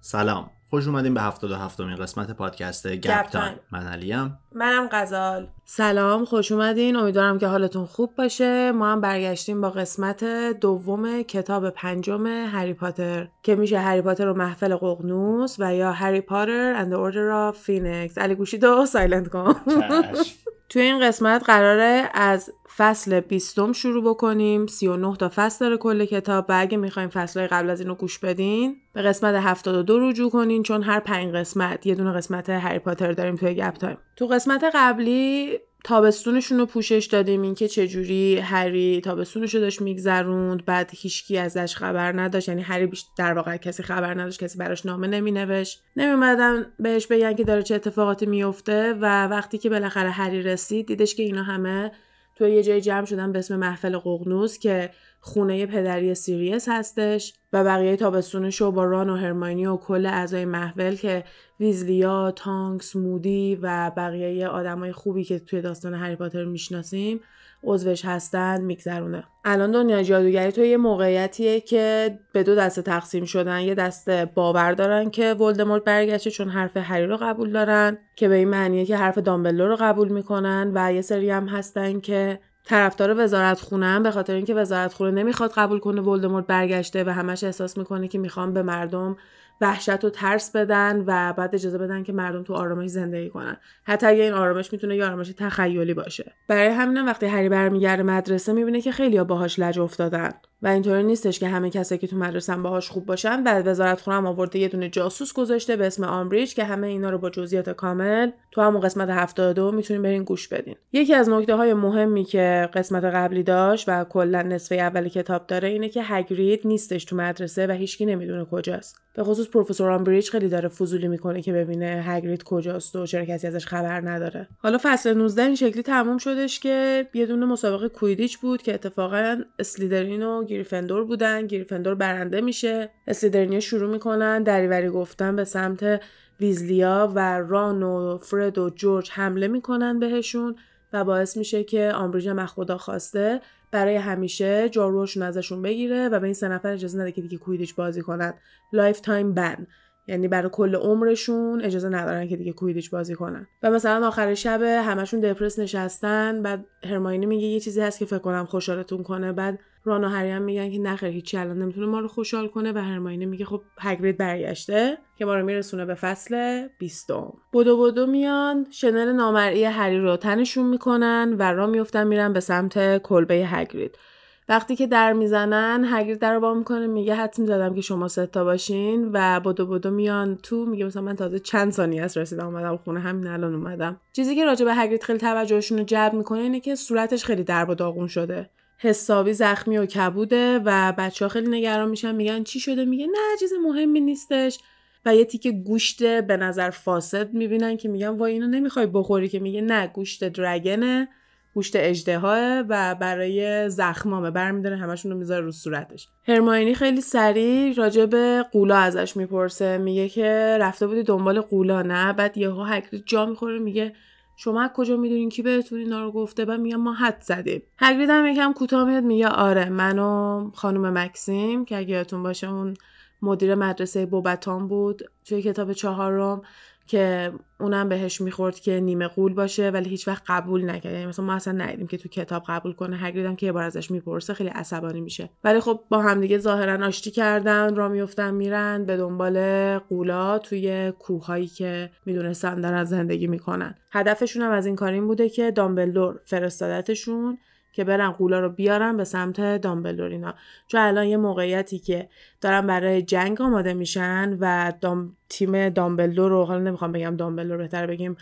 سلام. خوش اومدیم به 77 امین قسمت پادکست گپ تایم. من علیم. منم غزال. سلام خوش اومدین. امیدوارم که حالتون خوب باشه. ما هم برگشتیم با قسمت دوم کتاب پنجم هری پاتر که میشه هری پاتر و محفل ققنوس و یا هری پاتر and the order of phoenix. علی گوشیتو silent کن توی این قسمت قراره از فصل بیستم شروع بکنیم. 39 تا فصل داره کل کتاب و اگه می‌خوایم فصلهای قبل از اینو گوش بدین به قسمت 72 رجوع کنین چون هر پنج قسمت یه دونه قسمت هری پاتر داریم توی گپ تایم. تو قسمت قبلی تابستونشون رو پوشش دادیم اینکه چجوری هری تابستونش رو داشت میگذروند. بعد هیچکی ازش خبر نداشت. یعنی هری در واقع کسی خبر نداشت کسی براش نامه نمینوشت. نمیمدن بهش بگن که داره چه اتفاقاتی میفته و وقتی که بالاخره هری رسید دیدش که اینا همه تو یه جای جمع شدن به اسم محفل ققنوس که خونه پدری سیریس هستش و بقیه تابستونش رو با ران و هرماینی و کل اعضای محول که ویزلیا، تانکس، مودی و بقیه آدمای خوبی که توی داستان هری پاتر می‌شناسیم عضوش هستن میگذرونه. الان دنیا جادوگری تو یه موقعیتیه که به دو دسته تقسیم شدن. یه دسته باور دارن که ولدمورت برگشته چون حرف هری رو قبول دارن که به این معنیه که حرف دامبلور رو قبول می‌کنن و یه سری هم هستن که طرفدار وزارت خونه به خاطر اینکه وزارت خونه نمی‌خواد قبول کنه ولدمورت برگشته و همش احساس می‌کنه که می‌خوام به مردم وحشت و ترس بدن و بعد اجازه بدن که مردم تو آرامش زندگی کنن. حتی اگه این آرامش می‌تونه یه آرامش تخیلی باشه. برای همینم وقتی هری برمیگرده مدرسه می‌بینه که خیلی باهاش لج افتادن. و اینطوری نیستش که همه کسایی که تو مدرسه باهاش خوب باشن. و وزارت خونه هم آورده یه دونه جاسوس گذاشته به اسم آمبریج که همه اینا رو با جزئیات کامل تو همون قسمت 72 می‌تونین برین گوش بدین. یکی از نکته های مهمی که قسمت قبلی داشت و کلا نصفه اول کتاب داره اینه که هگرید نیستش تو مدرسه و هیچکی نمی‌دونه کجاست. به خصوص پروفسور آمبریج خیلی داره فضولی می‌کنه که ببینه هگرید کجاست و چرا کسی ازش خبر نداره. حالا فصل 19 این شکلی تموم شدش که یه دونه مسابقه کویدیچ بود که اتفاقا اسلیدرین گریفندور بودن گریفندور برنده میشه. اسلیدرینیا شروع می‌کنن دریوری گفتن به سمت ویزلیا و ران و فرد و جورج حمله می‌کنن بهشون و باعث میشه که آمبریج هم خدا خواسته برای همیشه جاروشون ازشون بگیره و به این سه نفر اجازه نده که دیگه کویدیچ بازی کنن. lifetime ban. یعنی برای کل عمرشون اجازه ندارن که دیگه کویدیچ بازی کنن. و مثلا آخر شب همشون دپرس نشستن بعد هرماینی میگه یه چیزی هست که فکر کنم خوشحالتون کنه. بعد ران و هری هم میگن که نخیر هیچی الان نمی‌تونه ما رو خوشحال کنه و هرماینی میگه خب هگرید برگشته که ما رو میرسونه به فصل بیستم. بدو بدو میان شنل نامرئی هری رو تنشون می‌کنن و را میفتن میرن به سمت کلبه هگرید. وقتی که در می‌زنن هگرید در رو با می‌کنه میگه حد می‌زدم که شما ستا باشین و بدو بدو میان تو میگه مثلا من تازه چند ثانیه از رسیدم اومدم خونه همین الان اومدم. چیزی که راجع به هگرید خیلی توجهشون رو جلب می‌کنه اینه که صورتش خیلی درب و داغون شده. حسابی زخمی و کبوده و بچه ها خیلی نگران میشن میگن چی شده؟ میگه نه چیز مهمی نیستش. و یه تیکه گوشت به نظر فاسد می‌بینن که میگن وای اینو نمی‌خوای بخوری که میگه نه گوشت درگنه گوشت اجدهاه و برای زخمامه. برمیداره همشون رو می‌ذاره رو صورتش. هرماینی خیلی سریع راجع به قولا ازش می‌پرسه. میگه که رفته بودی دنبال قولا نه؟ بعد یهو هگرید جا می‌خوره میگه شما کجا می‌دونین کی بهتون اینا رو گفته؟ بعد میگم ما حد زدیم. هگرید هم یکم کوتاه میاد میگه آره من و خانم مکسیم که اگه یادتون باشه اون مدیر مدرسه بوبتان بود توی کتاب چهارم که اونم بهش می‌خورد که نیمه قول باشه ولی هیچ وقت قبول نکرد. یعنی مثلا ما اصلا ندیدیم که تو کتاب قبول کنه. هگریدم که یه بار ازش می‌پرسه خیلی عصبانی میشه. ولی خب با همدیگه ظاهرا آشتی کردن را میفتن میرن به دنبال قولا توی کوههایی که می‌دونستن دارن زندگی می‌کنن. هدفشون هم از این کار این بوده که دامبلدور فرستادتشون. که برن قولا رو بیارن به سمت دامبلدور اینا. چون الان یه موقعیتی که دارن برای جنگ آماده میشن و دام... تیم دامبلدور رو حالا نمی‌خوام بگم دامبلدور بهتر بگیم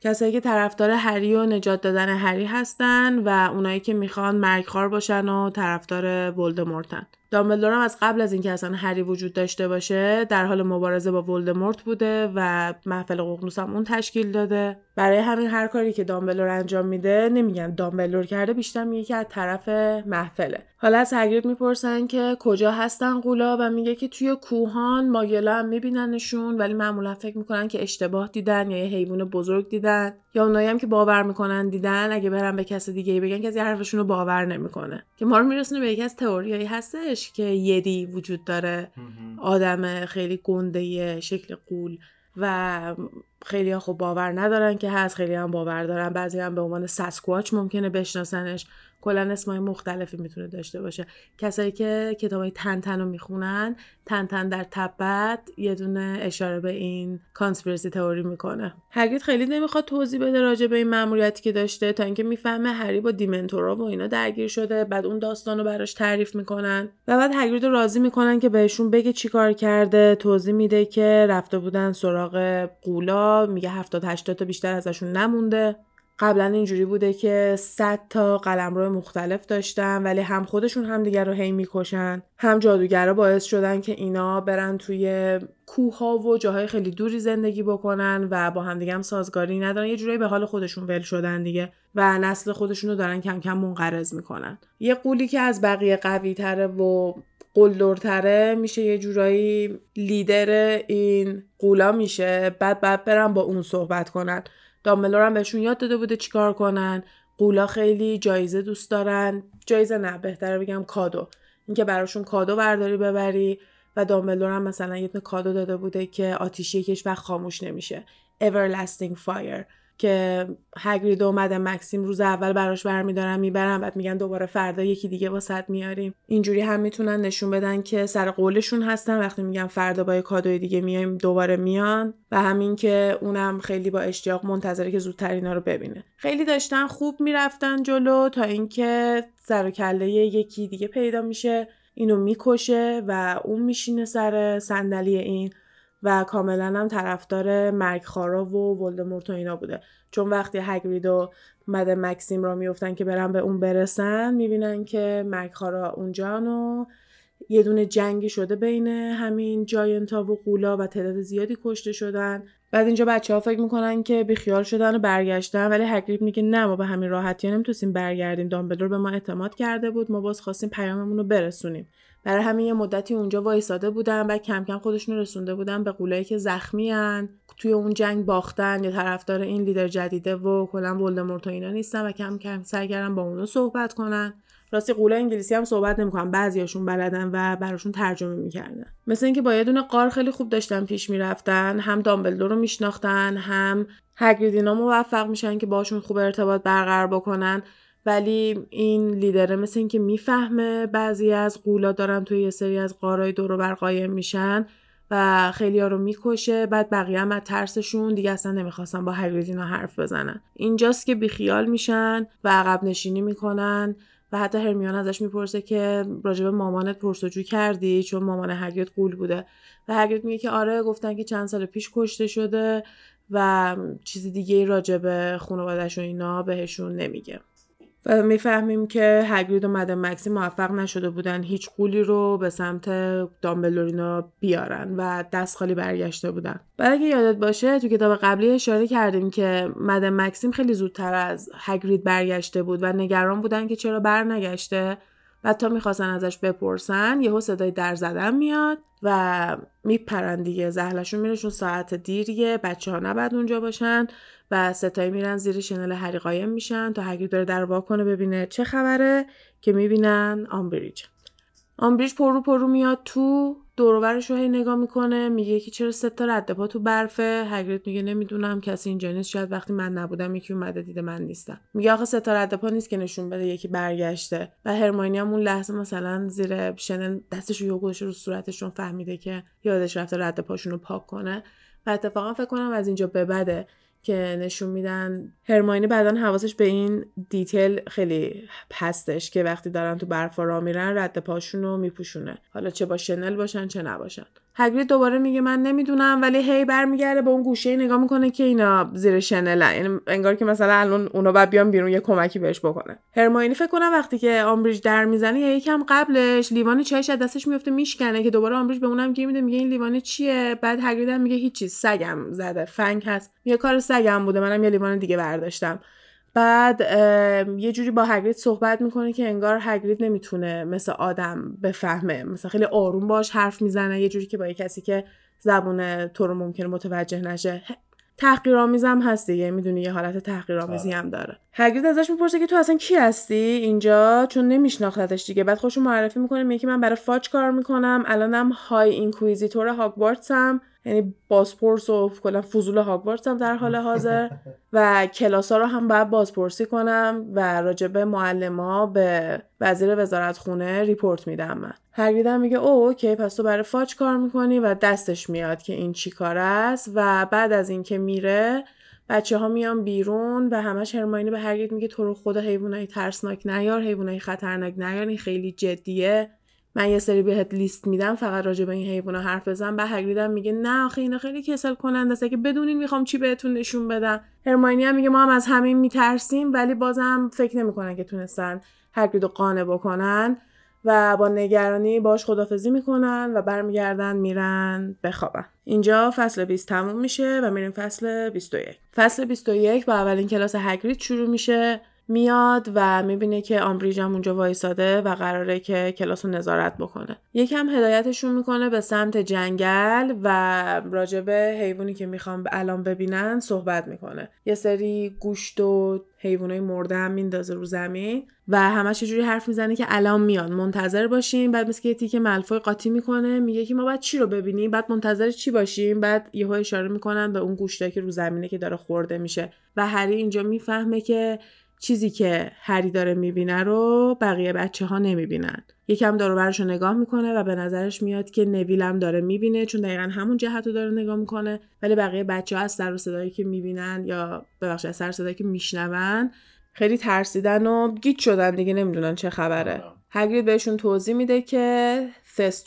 کسایی که طرفدار هری و نجات دادن هری هستن و اونایی که می‌خوان مرگخوار باشن و طرفدار ولدمورتن. دامبلدور هم از قبل از اینکه اصلا هری وجود داشته باشه در حال مبارزه با ولدمورت بوده و محفل ققنوس هم اون تشکیل داده. برای همین هر کاری که دامبلور انجام میده نمیگن دامبلور کرده بیشتر میگه که از طرف محفله. حالا از هگرید می‌پرسن که کجا هستن قولا و میگه که توی کوهان ماگلا هم میبیننشون ولی معمولا فکر می‌کنن که اشتباه دیدن یا یه حیوان بزرگ دیدن یا اونایی هم که باور می‌کنن دیدن اگه برن به کس دیگه بگن کسی حرفشون رو باور نمی‌کنه. که ما رو میرسونه به یکی از تئوریایی هستش که یدی وجود داره. آدم خیلی گنده شکل قول و خیلی ها خب باور ندارن که هست خیلی هم باور دارن. بعضی هم به عنوان ساسکواچ ممکنه بشناسنش. کلا اسمای مختلفی می‌تونه داشته باشه. کسایی که کتابای تن تن رو می‌خونن تن تن در تبت یه دونه اشاره به این کانسپیرسی تئوری می‌کنه. هرگید خیلی نمی‌خواد توضیح بده راجع به این ماموریتی که داشته تا اینکه می‌فهمه هری با دیمنتورا و اینا درگیر شده بعد اون داستان رو براش تعریف می‌کنن و بعد هگرید راضی می‌کنن که بهشون بگه چیکار کرده. توضیح میده که رفته بودن سراغ قولا میگه 70 80 تا بیشتر ازشون نمونده. قبلا اینجوری بوده که 100 تا قلمرو مختلف داشتن ولی هم خودشون هم دیگر رو هی می‌کشن. هم جادوگرا باعث شدن که اینا برن توی کوه ها و جاهای خیلی دوری زندگی بکنن و با هم دیگه هم سازگاری ندارن. یه جورایی به حال خودشون ول شدن دیگه و نسل خودشون رو دارن کم کم منقرض می‌کنن. یه قولی که از بقیه قوی تره و قلدرتره میشه یه جورایی لیدر این قولا میشه. بعد بعد برن با اون صحبت کنن. دامبلور هم بهشون یاد داده بوده چیکار کنن. قولا خیلی جایزه دوست دارن. جایزه نه بهتره بگم کادو. اینکه براشون کادو برداری ببری و دامبلور هم مثلا یه کادو داده بوده که آتیشی یکیش وقت خاموش نمیشه. Everlasting fire. که هگرید اومده مکسیم روز اول براش برمیدارن می‌برن بعد میگن دوباره فردا یکی دیگه صد میاریم. اینجوری هم می‌تونن نشون بدن که سر قولشون هستن. وقتی میگن فردا با یه کادوی دیگه میایم دوباره میان. و همین که اونم خیلی با اشتیاق منتظره که زودتر اینا رو ببینه. خیلی داشتن خوب می‌رفتن جلو تا اینکه سر و کله یکی دیگه پیدا میشه. اینو می‌کشه و اون میشینه سر صندلی این. و کاملا هم طرفدار مرگ خارا و ولدمورت و اینا بوده. چون وقتی هگرید و مد مکسیم را میفتن که برن به اون برسن می‌بینن که مرگ خارا اونجان و یه دونه جنگی شده بین همین جاینتا و قولا و تعداد زیادی کشته شدن. بعد اینجا بچه ها فکر می‌کنن که بیخیال شدن و برگشتن ولی هگرید میگه نه ما به همین راحتی نمی‌تونیم برگردیم. دامبلور به ما اعتماد کرده بود ما باز خواستیم پیاممون رو برسونیم. برای همین یه مدتی اونجا وایساده بودن و کم کم خودشون رسونده بودن به قولایی که زخمی توی اون جنگ باختن یا طرفدار این لیدر جدیده و کلا ولدمورت و اینا نیستن و کم کم سعی کردن با اونو صحبت کنن. راستی قوله انگلیسی هم صحبت نمی‌کنن بعضیاشون بلدن و براشون ترجمه می‌کردن. مثل اینکه با یه دونه قار خیلی خوب داشتن پیش می‌رفتن هم دامبلدور رو میشناختن هم هگریدینا موفق میشن که باشون خوب ارتباط برقرار بکنن. ولی این لیدره مثل اینکه می‌فهمه بعضی از قولا دارن توی یه سری از قارای دور بر قایم میشن و خیلی ها رو می‌کشه بعد بقیه هم از ترسشون دیگه اصلا نمی‌خواستن با هگریدینا حرف بزنن. اینجاست که بیخیال میشن و عقب نشینی می‌کنن و حتی هرمیان ازش می‌پرسه که راجب مامانت پرسجو کردی؟ چون مامان هگرید قول بوده. و هگرید میگه که آره گفتن که چند سال پیش کشته شده و چیز دیگه راجب خانوادش و اینا بهشون نمیگه. و می‌فهمیم که هگرید و مدن مکسی موفق نشده بودن هیچ قولی رو به سمت دامبلورینا بیارن و دست خالی برگشته بودن. برای اگه یادت باشه تو کتاب قبلی اشاره کردیم که مدن مکسیم خیلی زودتر از هگرید برگشته بود و نگران بودن که چرا برنگشته و تا می‌خواستن ازش بپرسن یهو صدای در زدن میاد و میپرن دیگه. زهله‌شون میره چون ساعت دیریه بچه ها نباید اونجا باشن. و سه تایی میرن زیر شنل هری قایم میشن تا هگرید داره در باز کنه ببینه چه خبره که می‌بینن آمبریج آمبریج پررو پررو میاد تو دورورش رو هی نگاه می‌کنه میگه که چرا سه تا رد پا تو برفه؟ هگرید میگه نمی‌دونم کسی اینجا نیست شاید وقتی من نبودم یکی اومده دیده من نیستم. میگه آخه سه تا رد پا نیست که نشون بده یکی برگشته. و هرماینی هم اون لحظه مثلا زیر شنل دستش رو رو صورتشون فهمیده که یادش رفته رد پاشون رو پاک کنه. و اتفاقا فکر کنم از اینجا به بعده که نشون میدن هرماینی بعدا حواسش به این detail خیلی هستش که وقتی دارن تو برف راه میرن رد پاشون رو میپوشونه. حالا چه با شنل باشن چه نباشن. هگرید دوباره میگه من نمی‌دونم ولی هی برمیگرده به اون گوشه نگاه می‌کنه که اینا زیر شنل یعنی انگار که مثلا الان اونا بعد بیان بیرون یه کمکی بهش بکنه. هرماینی فکر کنم وقتی که آمبریج در می‌زنه یا یکم قبلش لیوان چایش از دستش میفته میشکنه که دوباره آمبریج به اونم گیر میده میگه این لیوان چیه؟ بعد هگرید میگه هیچی سگم زده فنگ هست. یه کار سگم بوده منم یه لیوان دیگه برداشتم. بعد یه جوری با هگرید صحبت می‌کنه که انگار هگرید نمی‌تونه مثل آدم بفهمه. مثلا خیلی آروم باش حرف می‌زنه یه جوری که با یه کسی که زبون تو رو ممکنه متوجه نشه. تحقیرآمیزم هست دیگه می‌دونی یه حالت تحقیرآمیزی هم داره. هگرید ازش می‌پرسه که تو اصلا کی هستی اینجا؟ چون نمیشناختش دیگه. بعد خوشو معرفی می‌کنه میگه که من برای فاج کار می‌کنم. الانم های اینکویزیتور هاگوارتسم. یعنی بازپرس و کلا فضول هاگوارتس هم در حال حاضر. و کلاس ها رو هم باید بازپرسی کنم و راجبه معلم ها به وزیر وزارت خونه report میدم من. هگرید میگه اوه okay پس تو برای فاج کار می‌کنی و دستش میاد که این چی کار است. و بعد از اینکه میره بچه ها میان بیرون و همش هرماینی به هگرید میگه تو رو خدا حیوانای ترسناک نیار حیوانای خطرناک نیار این خیلی جدیه. من یه سری بهت لیست میدم فقط راجع به این حیونا حرف بزن. به هگریدم میگه نه آخه اینا خیلی کسل کننده است. که بدونین می‌خوام چی بهتون نشون بدم. هرماینی هم میگه ما هم از همین میترسیم ولی بازم فکر نمی‌کنن که تونستن هگرید قانع بکنن و با نگرانی باش خدافزی می‌کنن و برمیگردن میرن بخوابن. اینجا فصل 20 تموم میشه و میریم فصل 21 فصل 21 با اولین کلاس هگرید شروع میشه. میاد و می‌بینه که آمبریج هم اونجا وایساده و قراره که کلاس رو نظارت بکنه. یکم هدایتشون می‌کنه به سمت جنگل و راجبه حیوانی که می‌خوام الان ببینن صحبت می‌کنه. یه سری گوشت و حیوانای مرده هم میندازه رو زمین و همش جوری حرف می‌زنه که الان میاد منتظر باشیم بعد مثل که تیکه ملفای قاطی می‌کنه میگه که ما بعد چی رو ببینیم؟ بعد منتظر چی باشیم؟ بعد یهو اشاره می‌کنن به اون گوشتا که رو زمینه که داره خورده میشه. و هری اینجا می‌فهمه که چیزی که هری داره می‌بینه رو بقیه بچه ها نمی‌بینن. یکم دارو رو نگاه می‌کنه و به نظرش میاد که نویلم داره می‌بینه چون دقیقا همون جهت رو داره نگاه می‌کنه. ولی بقیه بچه ها از سر و صدایی که می‌بینن یا ببخشید از سر صدایی که میشنون خیلی ترسیدن و گیت شدن دیگه نمی‌دونن چه خبره. آره. هگرید بهشون توضیح میده که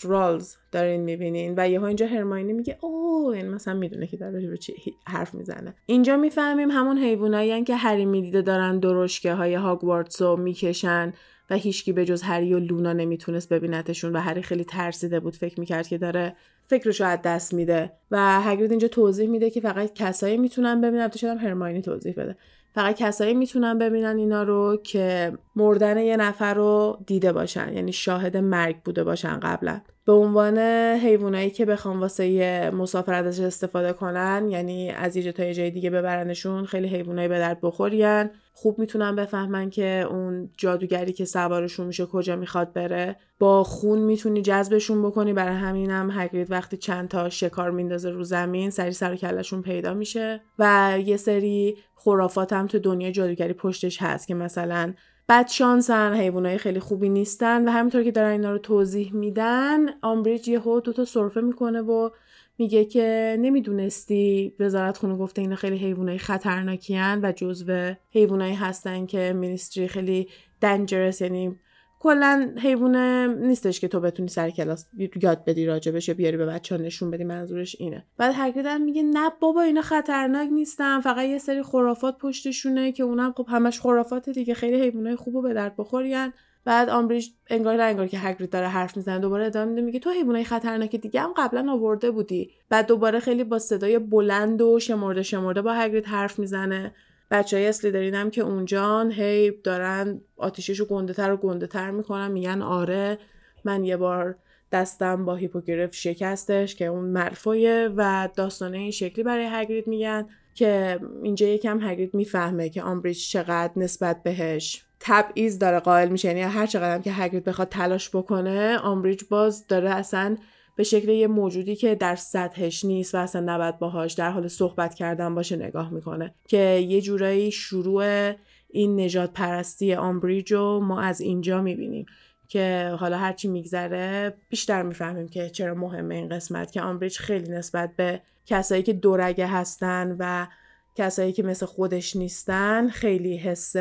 رالز دارین می‌بینین. و یهو اینجا هرماینی میگه او این مثلا می‌دونه که داره رو چی حرف می‌زنه. اینجا می‌فهمیم همون حیوانایی که هری می‌دیده دارن درشکه های هاگوارتس رو می‌کشن و هیچکی به جز هری و لونا نمی‌تونست ببینتشون و هری خیلی ترسیده بود فکر می‌کرد که داره فکرشو از دست میده. و هگرید اینجا توضیح میده که فقط کسایی می‌تونن ببینن. تو شدم هرماینی توضیح بده. فقط کسایی می‌تونن ببینن اینا رو که مردن یه نفر رو دیده باشن یعنی شاهد مرگ بوده باشن قبلا. به عنوان حیوانایی که بخوام واسه مسافرت ازش استفاده کنن یعنی از یه جای دیگه ببرنشون خیلی حیوانایی به درد بخورین. خوب می‌تونن بفهمن که اون جادوگری که سوارشون میشه کجا می‌خواد بره. با خون می‌تونی جذبشون بکنی. برای همینم هگرید وقتی چند تا شکار میندازه رو زمین سری سر کلشون پیدا میشه. و یه سری خرافات هم تو دنیای جادوگری پشتش هست که مثلا بد شانسن حیوانای خیلی خوبی نیستن و همینطور که دارن اینا رو توضیح میدن آمبریج یهو دوتا سرفه می‌کنه و میگه که نمی‌دونستی وزارت خونه گفته اینا خیلی حیوانای خطرناکیان و جزو حیوانایی هستن که مینیستری خیلی دنجرس یعنی کلا حیوانه نیستش که تو بتونی سر کلاس یاد بدی راجبش یا بیاری به بچه ها نشون بدی منظورش اینه. بعد هر میگه نه بابا اینا خطرناک نیستن فقط یه سری خرافات پشتشونه که اونم خب همش خرافات دیگه خیلی حیوانای خوبو به درد بخورین. بعد آمبریج انگار انگار که هگرید داره حرف می‌زنه دوباره ادامه میده میگه تو حیوانای خطرناک دیگه هم قبلا آورده بودی. بعد دوباره خیلی با صدای بلند و شمرده شمرده با هگرید حرف می‌زنه. بچه های اسلیدرین هم که اونجان هی دارن آتیشش رو گنده تر و گنده تر می‌کنن میگن آره من یه بار دستم با هیپوگریف شکستش که اون مالفویه و داستانه این شکلی برای هگرید میگن. که اینجا یکم هگرید می‌فهمه که آمبریج چقدر نسبت بهش تبعیض داره قائل میشه. یعنی هر چقدر که هگرید بخواد تلاش بکنه آمبریج باز داره اصلا به شکل یه موجودی که در سطحش نیست و اصلا نباید باهاش در حال صحبت کردن باشه نگاه می‌کنه. که یه جورایی شروع این نجات پرستی آمبریج رو ما از اینجا می‌بینیم. که حالا هرچی میگذره بیشتر می‌فهمیم که چرا مهمه این قسمت که آمبریج خیلی نسبت به کسایی که دورگه هستن و کسایی که مثل خودش نیستن خیلی حس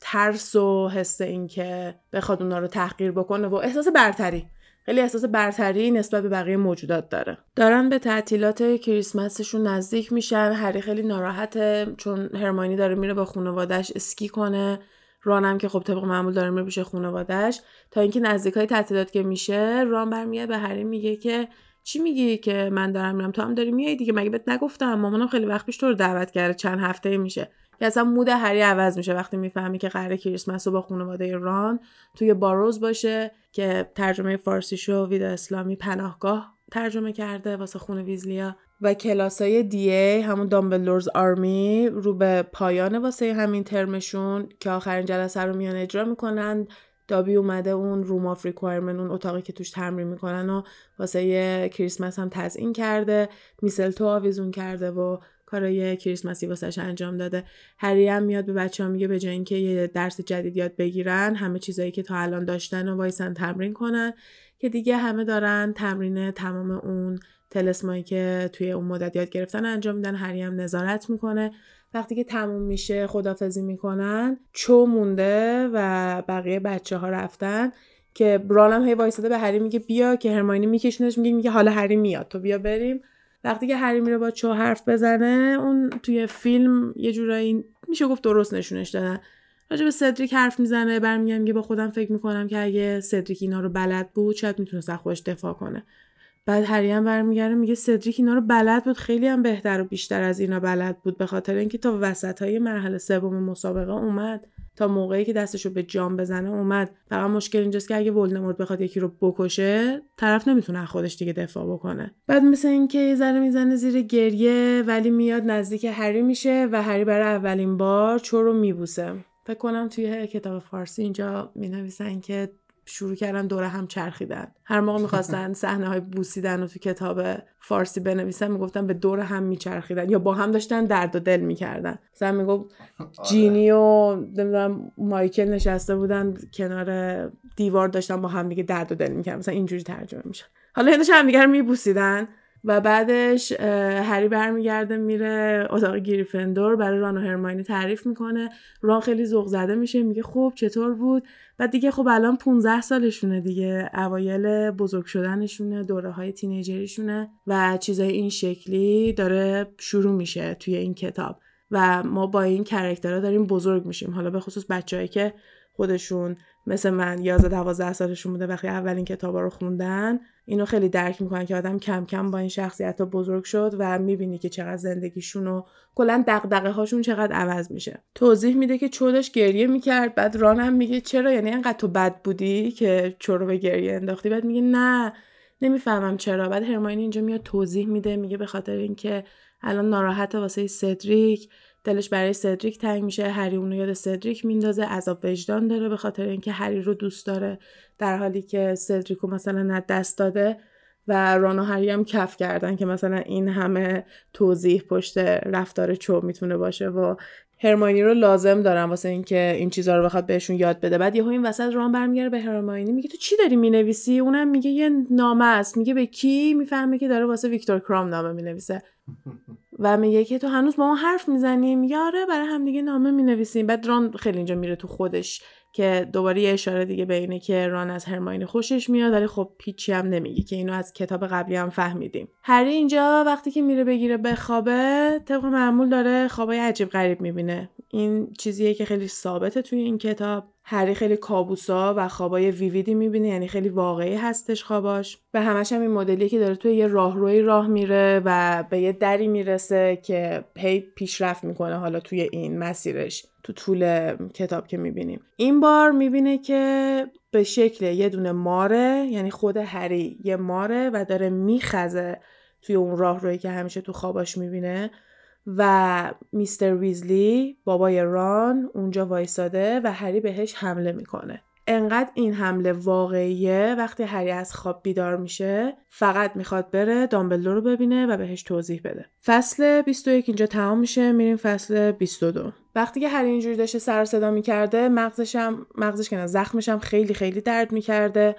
ترس و حس اینکه بخواد اونا رو تحقیر بکنه و احساس برتری خیلی احساس برتری نسبت به بقیه موجودات داره. دارن به تعطیلات کریسمسشون نزدیک میشن هری خیلی ناراحته چون هرمانی داره میره با خانوادهش اسکی کنه. رانم که خب طبق معمول داره میره پیش خانوادهش تا اینکه نزدیک های تعطیلات که میشه ران برمیاد به هری میگه که چی میگی که من دارم میرم؟ تو هم داری میای دیگه مگه بهت نگفتم؟ مامانم خیلی وقت پیش تو رو دعوت کرده چند هفته میشه. که اصلا مود هری عوض میشه وقتی می‌فهمی که قرار کریسمس رو با خانواده ران توی باروز باشه که ترجمه فارسیشو ویدا اسلامی پناهگاه ترجمه کرده واسه خونه ویزلیا. و کلاسای DA همون Dumbledore's Army رو به پایان واسه همین ترمشون که آخرین جلسه رو میان اجرا می‌کنن دابی اومده اون Room of Requirement اون اتاقی که توش تمرین می‌کنن و واسه کریسمس هم تزیین کرده. mistletoe آویزون کرده و کارای کریسمسی واسش انجام داده. هری هم میاد به بچه میگه به جای اینکه یه درس جدید یاد بگیرن همه چیزایی که تا الان داشتن و وایسن تمرین کنن که دیگه همه دارن تمرین تمام اون تلسمایی که توی اون مدت یاد گرفتن انجام میدن. هری هم نظارت می‌کنه. وقتی که تموم میشه خدافزی می‌کنن. چو مونده و بقیه بچه ها رفتن که برانم هی وایساده به هری میگه بیا که هرماینی میکشونش. میگه میگه حالا هری میاد. تو بیا بریم. وقتی که هری میره با چو حرف بزنه اون توی فیلم یه جورایی میشه گفت درست نشونش دادن. راجع به سدریک حرف می‌زنه برمیگم میگه با خودم فکر می‌کنم که اگه سدریک اینا رو بلد بود شاید می‌تونست خودش دفاع کنه. بعد هری هم برمیگرده میگه سدریک اینا رو بلد بود خیلی هم بهتر و بیشتر از اینا بلد بود به خاطر اینکه تا وسط های مرحله سوم مسابقه اومد تا موقعی که دستش رو به جام بزنه اومد. فقط مشکل اینجاست که اگه ولدمورت بخواد یکی رو بکشه طرف نمی‌تونه خودش دیگه دفاع بکنه. بعد مثل اینکه یه ذره می‌زنه زیر گریه ولی میاد نزدیک هری میشه و هری برای اولین بار چور رو میبوسه. فکر کنم توی کتاب فارسی اینجا می نویسن که شروع کردن دوره هم چرخیدن. هر موقع می‌خواستن صحنه های بوسیدن رو تو کتاب فارسی بنویسن می‌گفتن به دور هم میچرخیدن یا با هم داشتن درد و دل می‌کردن. مثلا می‌گفت آره. جینی و نمی‌دونم مایکل نشسته بودن کنار دیوار داشتن با هم دیگه درد و دل می‌کردن. مثلا اینجوری ترجمه میشه حالا هم همدیگه رو میبوسیدن و بعدش هری برمیگرده میره اتاق گریفندور برای ران و هرماینی تعریف می‌کنه. ران خیلی ذوق زده میشه میگه خب چطور بود؟ بعد دیگه خب الان 15 سالشونه دیگه. اوایل بزرگ شدنشونه دوره های تینیجریشونه و چیزای این شکلی داره شروع میشه توی این کتاب. و ما با این کرکترها داریم بزرگ میشیم. حالا به خصوص بچههایی که خودشون مثل من 11 12 سالشون بوده وقتی اولین کتابا رو خوندن اینو خیلی درک می‌کنن که آدم کم کم با این شخصیت ها بزرگ شد و می‌بینی که چقدر زندگیشون و کلا دغدغه هاشون چقدر عوض میشه. توضیح میده که چودش گریه می‌کرد بعد رانم میگه چرا؟ یعنی انقدر تو بد بودی که چورو به گریه انداختی؟ بعد میگه نه نمی‌فهمم چرا. بعد هرماینی اینجا میاد توضیح میده میگه به خاطر اینکه الان ناراحت واسه سدریک دلش برای سدریک تنگ میشه هری اونو یاد سدریک میندازه عذاب وجدان داره به خاطر اینکه هری رو دوست داره در حالی که سدریکو مثلا نه دست داده و ران و هری هم کف کردن که مثلا این همه توضیح پشت رفتار چوب می‌تونه باشه و هرماینی رو لازم دارم واسه اینکه این چیزها رو بخواد بهشون یاد بده. بعد یهو این وسط ران برمیگره به هرماینی میگه تو چی داری می‌نویسی؟ اونم میگه یه نامه است. میگه به کی؟ می‌فهمه که داره واسه ویکتور کرام نامه می‌نویسه. و میگه که تو هنوز با ما حرف می‌زنی؟ میگه آره برای همدیگه نامه می‌نویسیم. بعد ران خیلی اینجا میره تو خودش. که دوباره یه اشاره دیگه به اینه که ران از هرماینی خوشش میاد ولی خب پیچی هم نمیگه که اینو از کتاب قبلی هم فهمیدیم. هری اینجا وقتی که میره بگیره بخوابه طبق معمول داره خوابای عجیب غریب می‌بینه. این چیزیه که خیلی ثابته توی این کتاب. هری خیلی کابوسا و خوابای ویویدی می‌بینه یعنی خیلی واقعی هستش خواباش. و همش هم این مدلی که داره توی یه راهروی راه میره و به یه دری می‌رسه که پی پیشرفت می‌کنه حالا توی این مسیرش تو طول کتاب که می‌بینیم. این بار می‌بینه که به شکل یه دونه ماره یعنی خود هری یه ماره و داره میخزه توی اون راه روی که همیشه تو خواباش می‌بینه. و میستر ویزلی بابای ران اونجا وایساده و هری بهش حمله می‌کنه. انقدر این حمله واقعیه وقتی هری از خواب بیدار میشه فقط می‌خواد بره دامبلدور رو ببینه و بهش توضیح بده. فصل 21 اینجا تمام میشه میریم فصل 22 وقتی که هری اینجوری داشته سر صدا می‌کرده مغزشم مغزش که زخمشم خیلی خیلی درد می‌کرده.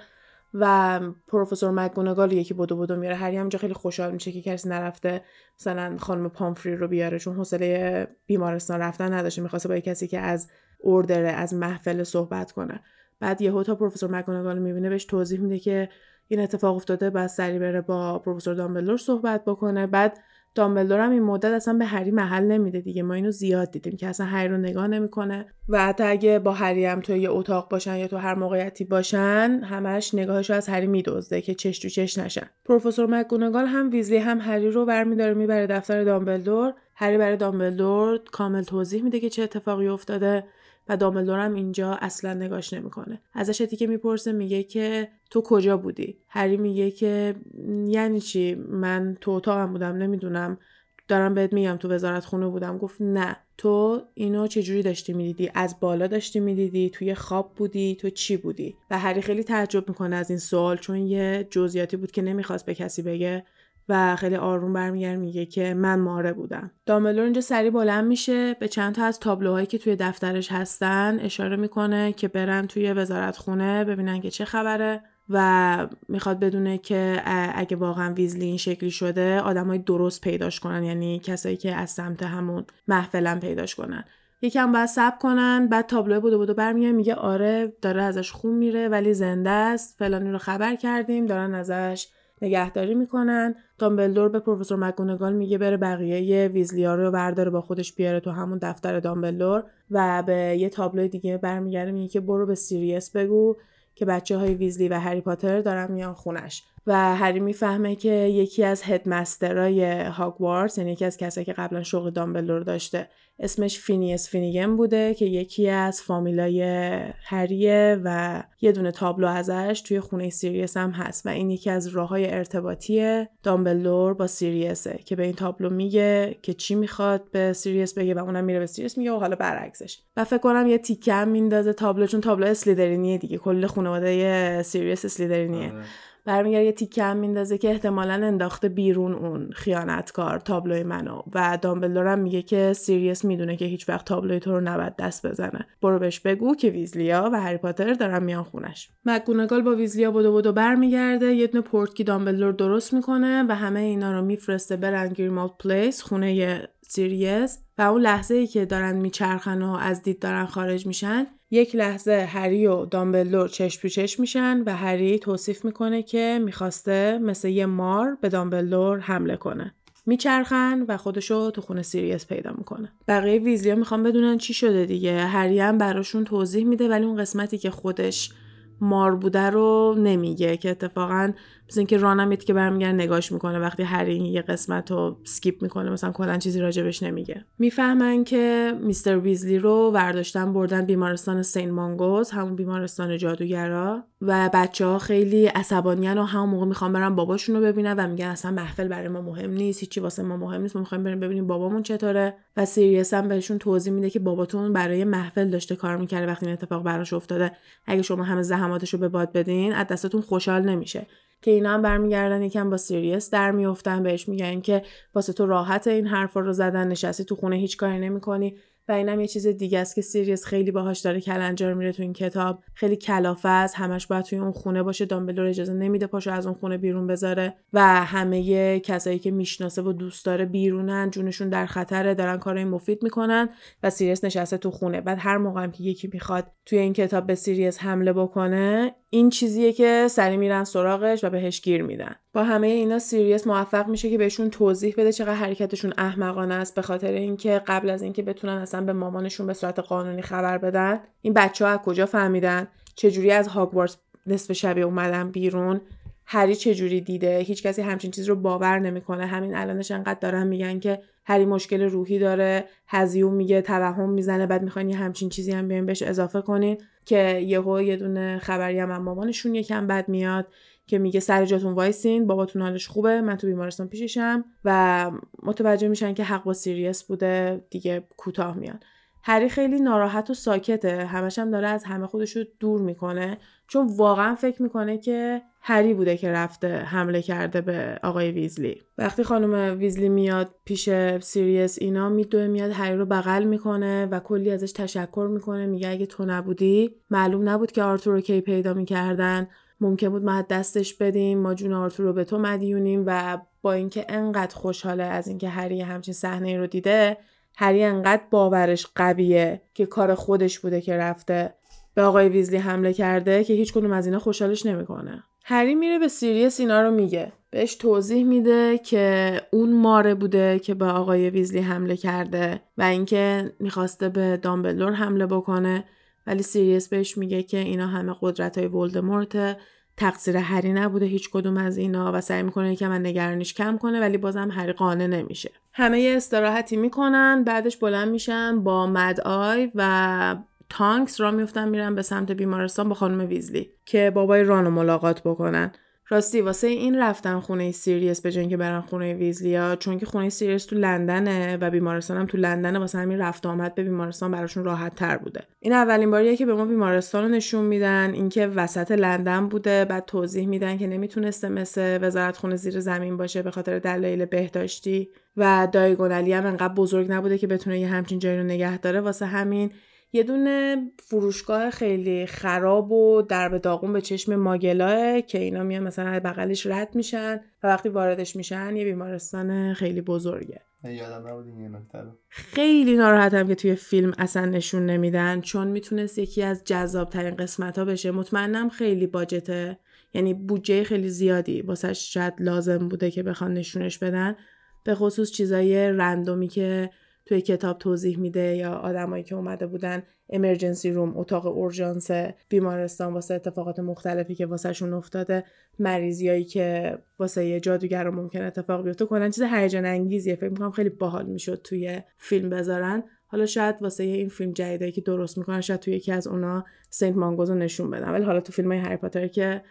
و پروفسور مکگوناگال یکی بودو بودو میاره. هری همینجا خیلی خوشحال میشه که کسی نرفته مثلا خانم پامفری رو بیاره چون حوصله بیمارستان رفتن نداشته می‌خواسته با کسی که از اوردره از محفل صحبت کنه. بعد یهو تا پروفسور مکگوناگال می‌بینه بهش توضیح میده که این اتفاق افتاده بعد سری بره با پروفسور دامبلور صحبت بکنه. بعد دامبلدور هم این مدت اصلا به هری محل نمیده دیگه. ما اینو زیاد دیدیم که اصلا هری رو نگاه نمی‌کنه. و حتی اگه با هری هم تو یه اتاق باشن یا تو هر موقعیتی باشن همش نگاهش رو از هری میدزده که چش تو چش نشن. پروفسور مکگونگال هم ویزلی هم هری رو برمیداره می‌بره دفتر دامبلدور. هری برای دامبلدور کامل توضیح میده که چه اتفاقی افتاده و دامبلدورم اینجا اصلا نگاش نمی‌کنه. ازش که می‌پرسه میگه که تو کجا بودی؟ هری میگه که یعنی چی؟ من تو اتاقم بودم نمی‌دونم. دارم بهت میگم تو وزارت خونه بودم. گفت نه. تو اینو چجوری داشتی می‌دیدی؟ از بالا داشتی می‌دیدی؟ توی خواب بودی؟ تو چی بودی؟ و هری خیلی تعجب می‌کنه از این سوال چون یه جزئیاتی بود که نمی‌خواست به کسی بگه و خیلی آروم برمیگرد میگه که من ماره بودم. دامبلور اینجا سری بلند میشه به چند تا از تابلوهایی که توی دفترش هستن اشاره می‌کنه که برن توی وزارت خونه ببینن که چه خبره. و می‌خواد بدونه که اگه واقعا ویزلی این شکلی شده آدمای درست پیداش کنن. یعنی کسایی که از سمت همون محفلا پیداش کنن. یکم باید سب کنن بعد تابلو بودو بودو برمیگه میگه آره داره ازش خون میره ولی زنده است. فلانی رو خبر کردیم دارن ازش نگهداری می‌کنن. دامبلدور به پروفسور مگونگال میگه بره بقیه ویزلیا رو برداره با خودش بیاره تو همون دفتر دامبلدور. و به یه تابلو دیگه برمیگرده میگه که برو به سیریس بگو. که بچه های ویزلی و هری پاتر دارن میان خونش. و هری می‌فهمه که یکی از headmaster ای هاگوارتس یعنی یکی از کسایی که قبلا شغل دامبلدور داشته اسمش فینیس فینیگن بوده که یکی از فامیلای هریه و یه دونه تابلو ازش توی خونه سیریس هم هست و این یکی از راه های ارتباطی دامبلدور با سیریسه که به این تابلو میگه که چی می‌خواد به سیریس بگه و اونم میره به سیریس میگه و حالا برعکسش و فکر کنم یه تیکه هم میندازه تابلو چون تابلو اسلیدرینیه دیگه کل خانواده سیریس اسلیدرینیه آره. برمیگرده یه تیکه هم میندازه که احتمالا انداخته بیرون اون خیانتکار تابلوی منو. و دامبلدور میگه که سیریس می‌دونه که هیچ وقت تابلوی تو رو نباید دست بزنه. برو بهش بگو که ویزلیا و هری پاتر دارن میان خونش. مکگونگال با ویزلیا بودو بودو برمیگرده یه دونه portkey دامبلدور درست می‌کنه و همه اینا رو میفرسته برن گریمالد پلیس خونه سیریس. و اون لحظه ای که دارن میچرخن و از دید دارن خارج میشن یک لحظه هری و دامبلدور چشم چشم میشن و هری توصیف می‌کنه که می‌خواسته مثل یه مار به دامبلدور حمله کنه. میچرخن و خودشو تو خونه سیریس پیدا می‌کنه. بقیه ویزلیا می‌خوان بدونن چی شده دیگه. هری هم براشون توضیح میده ولی اون قسمتی که خودش مار بوده رو نمیگه که اتفاقا مثل اینکه رانم که برمیگرده نگاش می‌کنه وقتی هری این یه قسمت رو skip می‌کنه مثلا کلا چیزی راجبش نمیگه. می‌فهمن که Mister ویزلی رو ورداشتن بردن بیمارستان سین مانگوز همون بیمارستان جادوگرا. و بچه ها خیلی عصبانیان و همون موقع می‌خوان برن باباشون رو ببینن و میگن اصلا محفل برای ما مهم نیست هیچی واسه ما مهم نیست ما می‌خوایم بریم ببینیم بابامون چطوره. و سیریس هم بهشون توضیح میده که باباتون برای محفل داشته کار می‌کرده وقتی این اتفاق براش افتاده. اگه شما همه زحماتش رو به باد بدین از دستتون خوشحال نمیشه. که اینا هم برمیگردن یکم با سیریس در میفتن بهش میگن که واسه تو راحته این حرفا رو زدن نشستی تو خونه هیچ کاری نمی‌کنی. و اینم یه چیز دیگه است که سیریس خیلی باهاش داره کلنجار میره تو این کتاب. خیلی کلافه است همش باید توی اون خونه باشه دامبلور اجازه نمیده پاشو از اون خونه بیرون بذاره و همه کسایی که می‌شناسه و دوست داره بیرونن جونشون در خطره دارن کارهای مفید می‌کنن و سیریس نشسته تو خونه. بعد هر موقع که یکی می‌خواد توی این کتاب به سیریس حمله بکنه این چیزیه که سریع میرن سراغش و بهش گیر میدن. با همه اینا سیریس موفق میشه که بهشون توضیح بده چقدر حرکتشون احمقانه است به خاطر اینکه قبل از اینکه بتونن اصلا به مامانشون به صورت قانونی خبر بدن این بچه ها از کجا فهمیدن؟ چجوری از هاگوارتس نصف شبی اومدن بیرون؟ هری چجوری دیده؟ هیچ کسی همچین چیز رو باور نمی‌کنه. همین الانش انقدر دارن میگن که هری مشکل روحی داره هذیون میگه توهم می‌زنه بعد می‌خواین یه همچین چیزی هم بیاین بهش اضافه کنین که یهو یه دونه خبری هم مامانشون یکم بعد میاد. که میگه سر جاتون وایسین باباتون حالش خوبه من تو بیمارستان پیششم و متوجه میشن که حق با سیریس بوده دیگه کوتاه میاد هری خیلی ناراحت و ساکته همش هم داره از همه خودش رو دور می‌کنه. چون واقعا فکر می‌کنه که هری بوده که رفته حمله کرده به آقای ویزلی. وقتی خانم ویزلی میاد پیش سیریس اینا میدوه میاد هری رو بغل می‌کنه و کلی ازش تشکر می‌کنه. میگه اگه تو نبودی معلوم نبود که آرتور رو کی پیدا می‌کردن. ممکن بود ما دستش بدیم ما جون آرتور رو به تو مدیونیم و با اینکه انقدر خوشحاله از اینکه هری همچین صحنه رو دیده هری انقدر باورش قویه که کار خودش بوده که رفته. به آقای ویزلی حمله کرده که هیچ کدوم از اینا خوشحالش نمی‌کنه. هری میره به سیریس اینا رو میگه. بهش توضیح میده که اون ماره بوده که به آقای ویزلی حمله کرده و اینکه می‌خواسته به دامبلدور حمله بکنه. ولی سیریس بهش میگه که اینا همه قدرت های ولدمورت تقصیر هری نبوده هیچ کدوم از اینا و سعی می‌کنه که یکم نگرانیش کم کنه ولی بازم هری قانع نمیشه. همه یه استراحتی می‌کنن بعدش بلند میشن با مد آی و تانکس راه میفتن میرن به سمت بیمارستان با خانم ویزلی که بابای رانو ملاقات بکنن. راستی واسه این رفتن خونه سیریس به که برن خونه ویزلیا چون که خونه سیریس تو لندنه و بیمارستان هم تو لندنه واسه همین رفت آمد به بیمارستان براشون راحت تر بوده. این اولین باریه که به ما بیمارستان رو نشون میدن اینکه وسط لندن بوده بعد توضیح میدن که نمی‌تونسته مثل وزارت خونه زیر زمین باشه به خاطر دلایل بهداشتی و دایگونالی هم انقدر بزرگ نبوده که بتونه یه همچین جایی رو نگه داره. واسه همین یه دونه فروشگاه خیلی خراب و در به داغون به چشم ماگلاه که اینا میان مثلا بغلش رد میشن و وقتی واردش میشن یه بیمارستان خیلی بزرگه. یادم نبود این خیلی ناراحتم که توی فیلم اصلا نشون نمیدن چون می‌تونست یکی از جذاب ترین قسمت ها بشه. مطمئنم خیلی باجته یعنی بودجه خیلی زیادی واسه شاید لازم بوده که بخوان نشونش بدن. به خصوص چیزای رندومی که توی کتاب توضیح میده یا آدمایی که اومده بودن امرجنسی روم اتاق اورژانس بیمارستان واسه اتفاقات مختلفی که واسهشون افتاده مریضیایی که واسه یه جادوگر رو ممکن اتفاق بیفته کنن چیز هیجان انگیزیه. فکر می‌کنم خیلی باحال می‌شد توی فیلم بذارن. حالا شاید واسه این فیلم جدیدی که درست می‌کنن شاید توی یکی از اونا سنت مانگوز نشون بدن. ولی حالا تو فیلم های هری که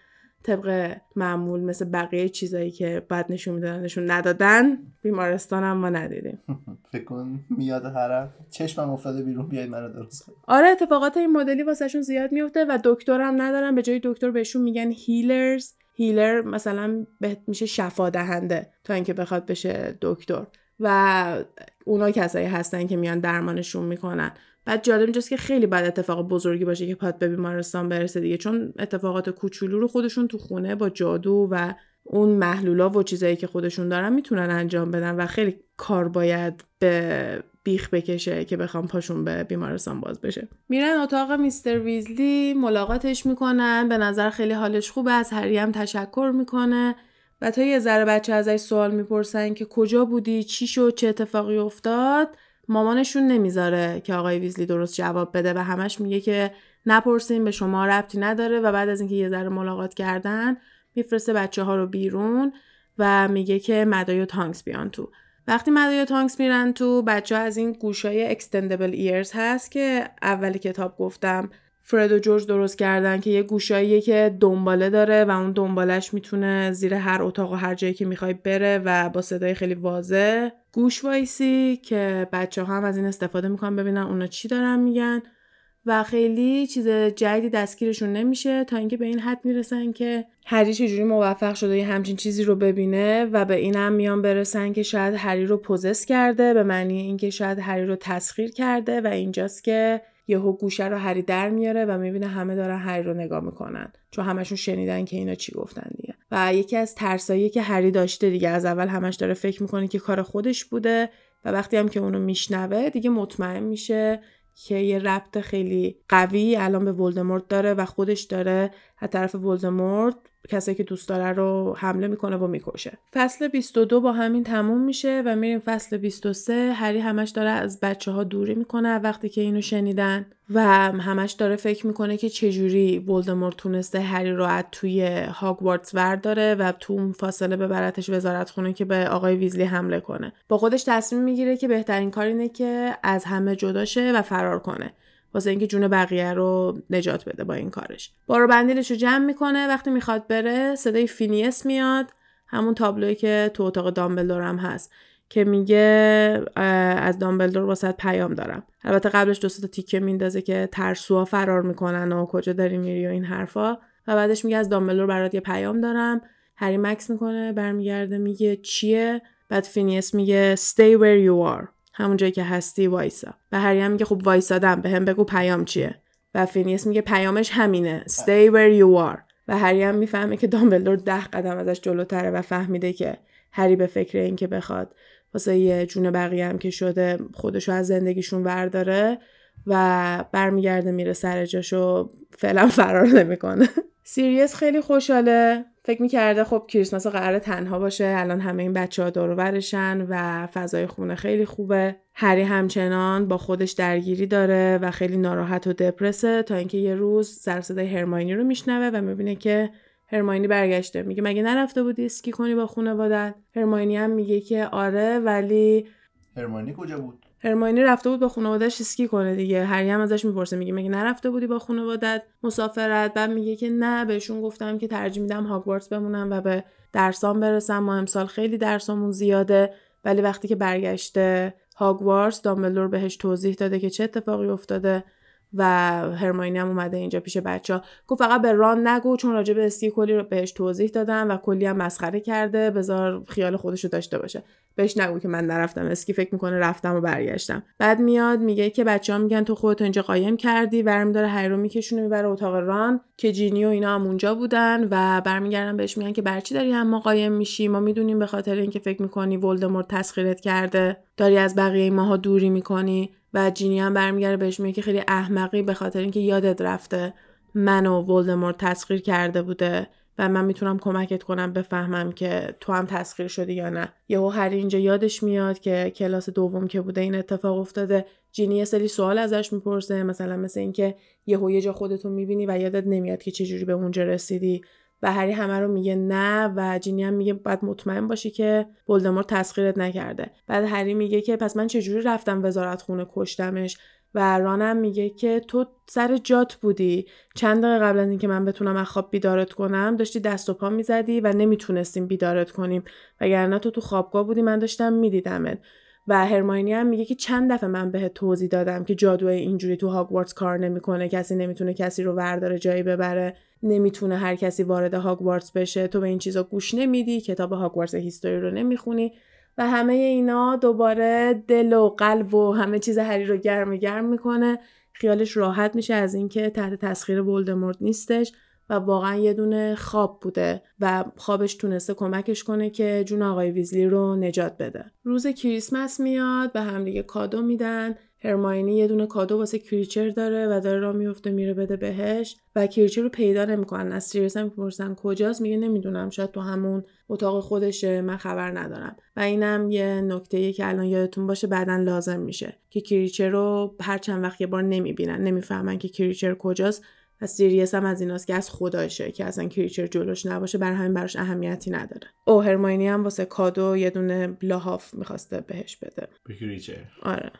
طبق معمول مثل بقیه چیزایی که بعد نشون می‌دادن نشون ندادن بیمارستان هم ما ندیدیم. فکر کن میاد طرف چشمم افتاده بیرون بیاید منو درست آره اتفاقات این مدلی واسهشون زیاد میفته و دکتر هم ندارن. به جای دکتر بهشون میگن هیلرز هیلر مثلا میشه شفا دهنده تا اینکه بخواد بشه دکتر. و اونا کسایی هستن که میان درمانشون می‌کنن. بعد جالب اینجاست که خیلی بد اتفاق بزرگی باشه که پاد به بیمارستان برسه دیگه چون اتفاقات کوچولو رو خودشون تو خونه با جادو و اون محلولا و چیزایی که خودشون دارن می‌تونن انجام بدن و خیلی کار باید به بیخ بکشه که بخوام پاشون به بیمارستان باز بشه. میرن اتاق میستر ویزلی ملاقاتش می‌کنن به نظر خیلی حالش خوبه از هری هم تشکر می‌کنه و تا یه ذره بچه ازش سوال می‌پرسن که کجا بودی چی شد چه اتفاقی افتاد مامانشون نمی‌ذاره که آقای ویزلی درست جواب بده و همش میگه که نپرسین به شما ربطی نداره و بعد از اینکه یه ذره ملاقات کردن میفرسته بچه ها رو بیرون و میگه که مدای و تانکس بیان تو. وقتی مدای و تانکس میرن تو بچه ها از این گوشای Extendable Ears هست که اول کتاب گفتم فرد و جورج درست کردن که یه گوشاییه که دنباله داره و اون دنبالش می‌تونه زیر هر اتاق و هر جایی که می‌خوای بره و با صدای خیلی واضح گوش وایسی که بچه ها هم از این استفاده می‌کنن ببینن اونا چی دارن میگن و خیلی چیز جدیدی دستگیرشون نمیشه تا اینکه به این حد می‌رسن که هری چجوری موفق شده یه همچین چیزی رو ببینه و به این هم میان برسن که شاید هری رو possess کرده به معنی اینکه شاید هری رو تسخیر کرده و اینجاست که یهو گوشه رو هری در میاره و می‌بینه همه دارن هری رو نگاه می‌کنن. چون همشون شنیدن که اینا چی گفتن دیگه. و یکی از ترسایی که هری داشته دیگه از اول همش داره فکر می‌کنه که کار خودش بوده و وقتی هم که اونو میشنوه دیگه مطمئن میشه که یه ربط خیلی قوی الان به ولدمورت داره و خودش داره از طرف ولدمورت کسایی که دوست داره رو حمله می‌کنه و می‌کشه. فصل 22 با همین تموم میشه و میریم فصل 23 هری همش داره از بچه ها دوری می‌کنه وقتی که اینو شنیدن و همش داره فکر می‌کنه که چجوری ولدمورت تونسته هری رو از توی هاگوارتس ورداره و تو اون فاصله ببرتش وزارت خونه که به آقای ویزلی حمله کنه. با خودش تصمیم می‌گیره که بهترین کار اینه که از همه جداشه و فرار کنه. واسه اینکه جون بقیه رو نجات بده با این کارش. بارو بندیلش رو جمع می‌کنه وقتی می‌خواد بره صدای فینیس میاد. همون تابلوی که تو اتاق دامبلدور هم هست که میگه از دامبلدور واسه پیام دارم. البته قبلش دو تا تیکه میندازه که ترسوها فرار می‌کنن و کجا داری میری و این حرفا. و بعدش میگه از دامبلدور برات یه پیام دارم. هری مکث می‌کنه برمیگرده میگه چیه؟ بعد فینیس میگه stay where you are. همون جایی که هستی وایسا. و هری هم میگه خب وایسادم بهم بگو پیام چیه. و فینیس میگه پیامش همینه. Stay where you are. و هری هم می‌فهمه که دامبلدور ده قدم ازش جلوتره و فهمیده که هری به فکر این که بخواد واسه یه جون بقیه هم که شده خودشو از زندگیشون ورداره و برمیگرده میره سر جاشو فعلا فرار نمی‌کنه. سیریس خیلی خوشحاله. فکر می‌کرده خب کریسمس قرار تنها باشه. الان همه این بچه ها دور برشن و فضای خونه خیلی خوبه. هری همچنان با خودش درگیری داره و خیلی ناراحت و دپرسه تا اینکه یه روز سر صدای هرماینی رو میشنوه و می‌بینه که هرماینی برگشته. میگه مگه نرفته بودی اسکی کنی با خانوادت؟ هرماینی هم میگه که آره ولی هرماینی کجا بود؟ هرماینی رفته بود با خانواده‌اش اسکی کنه دیگه. هری هم ازش می‌پرسه میگه مگه نرفته بودی با خانوادت مسافرت؟ بعد میگه که نه بهشون گفتم که ترجیح میدم هاگوارتس بمونم و به درسام برسم. ما امسال خیلی درسامون زیاده ولی وقتی که برگشته هاگوارتس دامبلدور بهش توضیح داده که چه اتفاقی افتاده. و هرماینی هم اومده اینجا پیش بچه ها گفت فقط به ران نگو چون راجع به اسکی کلی رو بهش توضیح دادم و کلی هم مسخره کرده. بذار خیال خودش رو داشته باشه. بهش نگو که من نرفتم اسکی فکر می‌کنه رفتم و برگشتم. بعد میاد میگه که بچه ها میگن تو خودتو اینجا قایم کردی برمی داره هری رو میکشونه می‌بره اتاق ران. که جینی و اینا هم اونجا بودن و برمیگردن بهش میگن که برچی داری هم ما قایم میشی؟ ما می‌دونیم به خاطر اینکه فکر می‌کنی ولدمورت تسخیرت کرده. داری از بقیه ماها دوری می‌کنی. و جینی هم برمیگره بهش میگه که خیلی احمقی به خاطر اینکه یادت رفته من و ولدمورت تسخیر کرده بوده و من می‌تونم کمکت کنم بفهمم که تو هم تسخیر شدی یا نه. یهو هری اینجا یادش میاد که کلاس دوم که بوده این اتفاق افتاده جینی یه سری سوال ازش می‌پرسه مثلا مثل اینکه یهو یه جا خودتو می‌بینی و یادت نمیاد که چجوری به اونجا رسیدی. و هری همه رو میگه نه و جینی هم میگه باید مطمئن باشی که ولدمورت تسخیرت نکرده. بعد هری میگه که پس من چجوری رفتم وزارت خونه کشتمش؟ و رانم میگه که تو سر جات بودی. چند دقیقه قبل از اینکه من بتونم از خواب بیدارت کنم داشتی دست و پا می‌زدی و نمی‌تونستیم بیدارت کنیم. وگرنه تو تو خوابگاه بودی من داشتم میدیدمت. و هرماینی هم میگه که چند دفعه من بهت توضیح دادم که جادو اینجوری تو هاگوارتس کار نمی‌کنه کسی نمی‌تونه کسی رو ورداره جایی ببره نمی‌تونه هر کسی وارد هاگوارتس بشه. تو به این چیزا گوش نمیدی کتاب هاگوارتس هیستوری رو نمی‌خونی و همه اینا دوباره دل و قلب و همه چیز هری رو گرم گرم می‌کنه. خیالش راحت میشه از اینکه تحت تسخیر ولدمورت نیستش. و واقعا یه دونه خواب بوده و خوابش تونسته کمکش کنه که جون آقای ویزلی رو نجات بده. روز کریسمس میاد به همدیگه کادو میدن. هرماینی یه دونه کادو واسه کریچر داره و داره راه میفته میره بده بهش و کریچر رو پیدا نمی‌کنن. از سیریس هم می‌پرسن کجاست؟ میگه نمی‌دونم شاید تو همون اتاق خودشه من خبر ندارم. و اینم یه نکته که الان یادتون باشه بعدا لازم میشه که کریچر رو هر چند وقت یه بار نمی‌بینن. نمی‌فهمن که کریچر کجاست. و سیریس هم از ایناست که از خداشه که اصلا کریچر جلوش نباشه برا همین براش اهمیتی نداره. او هرماینی هم واسه کادو یه دونه لحاف می‌خواسته بهش بده. به کریچر. آره.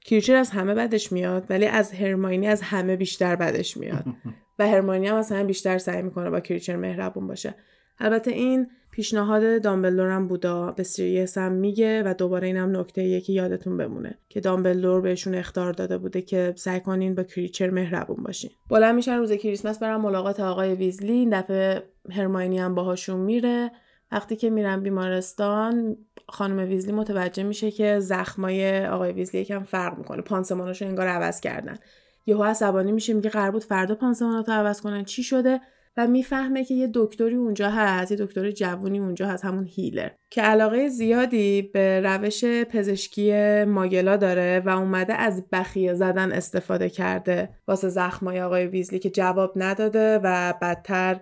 کریچر از همه بدش میاد ولی از هرماینی از همه بیشتر بدش میاد. و هرماینی هم از همه بیشتر سعی می‌کنه با کریچر مهربون باشه. البته این پیشنهاد دامبلدور هم بودا. به سیریس هم میگه و دوباره این هم نکته یکی یادتون بمونه که دامبلدور بهشون اخطار داده بوده که سعی کنین با کریچر مهربون باشین. بلند میشن روز کریسمس برن ملاقات آقای ویزلی. این دفعه هرماینی هم باهاشون میره. وقتی که میرن بیمارستان خانم ویزلی متوجه میشه که زخمای آقای ویزلی یکم فرق می‌کنه. پانسماناشو انگار عوض کردن. یهو عصبانی میشه میگه قرار بود فردا پانسماناتو عوض کنن. چی شده؟ و می‌فهمه که یه دکتری اونجا هست یه دکتر جوونی اونجا هست همون هیلر. که علاقه زیادی به روش پزشکی ماگلا داره و اومده از بخیه زدن استفاده کرده واسه زخمای آقای ویزلی که جواب نداده و بدتر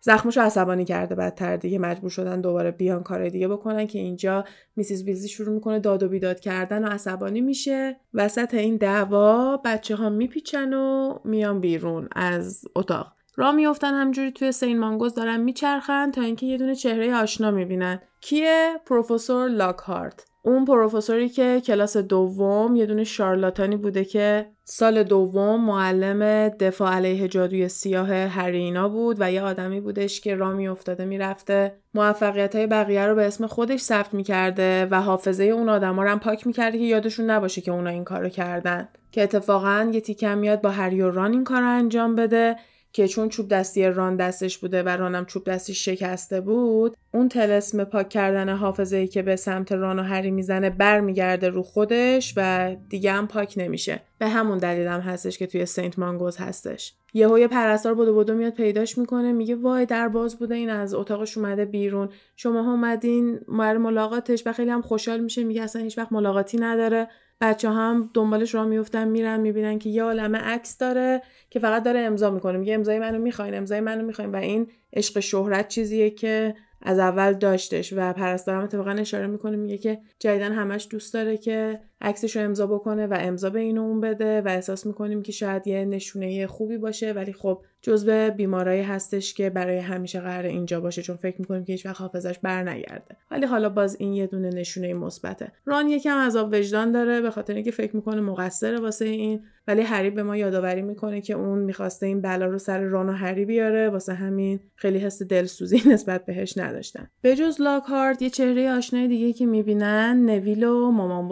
زخمشو عصبانی کرده بدتر دیگه مجبور شدن دوباره بیان کار دیگه بکنن که اینجا میسیز ویزلی شروع می‌کنه داد و بیداد کردن و عصبانی میشه. وسط این دعوا بچه ها میپیچن و میان بیرون از اتاق. را میفتن همجوری توی سین مانگوز دارن میچرخن تا اینکه یه دونه چهره آشنا می‌بینن. کیه؟ پروفسور لاکهارت. اون پروفسوری که کلاس دوم یه دونه شارلاتانی بوده که سال دوم معلم دفاع علیه جادوی سیاه هرینا بود و یه آدمی بودش که رامی افتاده می‌رفته. موفقیت های بقیه رو به اسم خودش ثبت می‌کرده و حافظه اون آدما رو هم پاک می‌کرده که یادشون نباشه که اونا این کارو کردن. که اتفاقا یه تیکم میاد با هری و ران این کار انجام بده. که چون چوب دستی ران دستش بوده و رانم چوب دستش شکسته بود اون تلسم پاک کردن حافظه ای که به سمت ران و هری می‌زنه برمیگرده رو خودش و دیگه هم پاک نمیشه. به همون دلیل هم هستش که توی سنت مانگوز هستش. یهو یه پرستار بودو بودو میاد پیداش می‌کنه میگه وای در باز بوده این از اتاقش اومده بیرون. شما اومدین برای ملاقاتش و خیلی هم خوشحال میشه میگه اصلا هیچ وقت ملاقاتی نداره. بچه هم دنبالش را میفتن میرن می‌بینن که یه عالمه عکس داره که فقط داره امضا می‌کنه. میگه امضای منو می‌خواین امضای منو می‌خواین. و این عشق شهرت چیزیه که از اول داشتش. و پرستارم اتفاقا اشاره می‌کنه میگه که جدیدن همش دوست داره که عکسش رو امضا بکنه و امضا به این اون بده و احساس می‌کنیم که شاید یه نشونه خوبی باشه. ولی خب جزو بیمارایی هستش که برای همیشه قرار اینجا باشه چون فکر می‌کنیم که هیچ حافظش برنگرده ولی حالا باز این یه دونه نشونه مثبته. ران یکم عذاب وجدان داره به خاطر اینکه فکر می‌کنه مقصره واسه این. ولی هری به ما یادآوری می‌کنه که اون می‌خواسته این بلا رو سر ران و هری بیاره. واسه همین خیلی حس دلسوزی نسبت بهش نداشتن. به جز لاکهارت یه چهره آشنای دیگه که می‌بینن نویل و مامان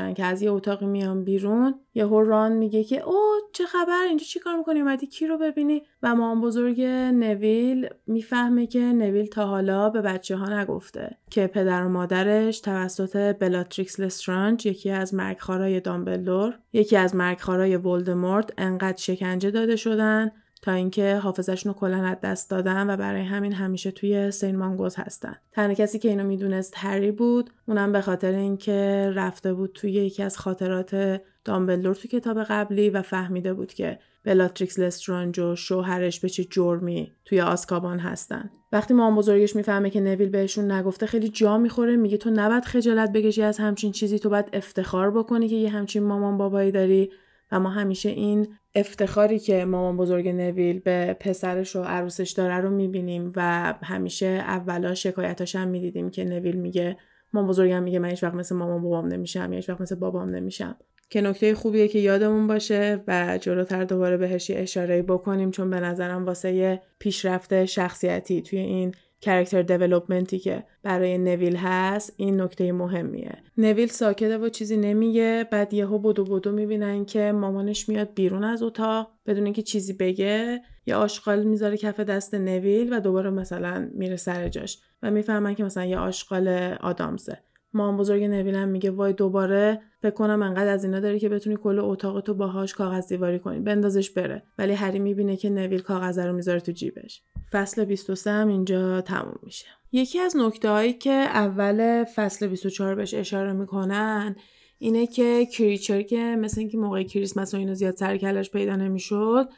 بزرگشن که از یه اتاقی میان بیرون یهو ران میگه که او چه خبر؟ اینجا چیکار می‌کنی؟ اومدی کی رو ببینی؟ و مامان بزرگ نویل می‌فهمه که نویل تا حالا به بچه ها نگفته که پدر و مادرش توسط بلاتریکس لسترانج یکی از مرگخوارای دامبلدور یکی از مرگخوارای ولدمورت انقدر شکنجه داده شدن تا اینکه حافظشون رو کلا از دست دادن و برای همین همیشه توی سین مانگوز هستن. تنها کسی که اینو می‌دونست هری بود اونم به خاطر اینکه رفته بود توی یکی از خاطرات دامبلدور تو کتاب قبلی و فهمیده بود که بلاتریکس لسترانج و شوهرش به چه جرمی توی آسکابان هستن. وقتی مام بزرگش می‌فهمه که نویل بهشون نگفته خیلی جا می‌خوره میگه تو نباید خجالت بکشی از همچین چیزی تو باید افتخار بکنی که یه همچین مامان بابایی داری. و ما همیشه این افتخاری که مامان بزرگ نویل به پسرش و عروسش داره رو می‌بینیم و همیشه اولا شکایتاش هم می‌دیدیم که نویل میگه مامان بزرگم میگه من هیچ وقت مثل مامان بابام نمیشم یا هیچ وقت مثل بابام نمیشم. که نکته خوبیه که یادمون باشه و جلوتر دوباره بهش اشاره بکنیم چون به نظرم واسه پیشرفت شخصیتی توی این کرکتر دیولوپمنتی که برای نویل هست این نکته مهمیه. نویل ساکته و چیزی نمیگه بعد یهو بدو بدو می‌بینن که مامانش میاد بیرون از اتاق بدون اینکه چیزی بگه. یا آشغال می‌ذاره کف دست نویل و دوباره مثلا میره سر جاش و می‌فهمن که مثلا یه آشغال آدامزه. مام بزرگ نویلم میگه وای دوباره فکر کنم انقدر از اینا داری که بتونی کل اتاق تو باهاش کاغذ دیواری کنی. بندازش بره. ولی هری می‌بینه که نویل کاغذ رو می‌ذاره تو جیبش. فصل 23 هم اینجا تموم میشه. یکی از نکته هایی که اول فصل 24 بهش اشاره می‌کنن اینه که کریچر که مثل اینکه موقع کریسمس و اینو زیاد سر کلش پیدا نمی‌شد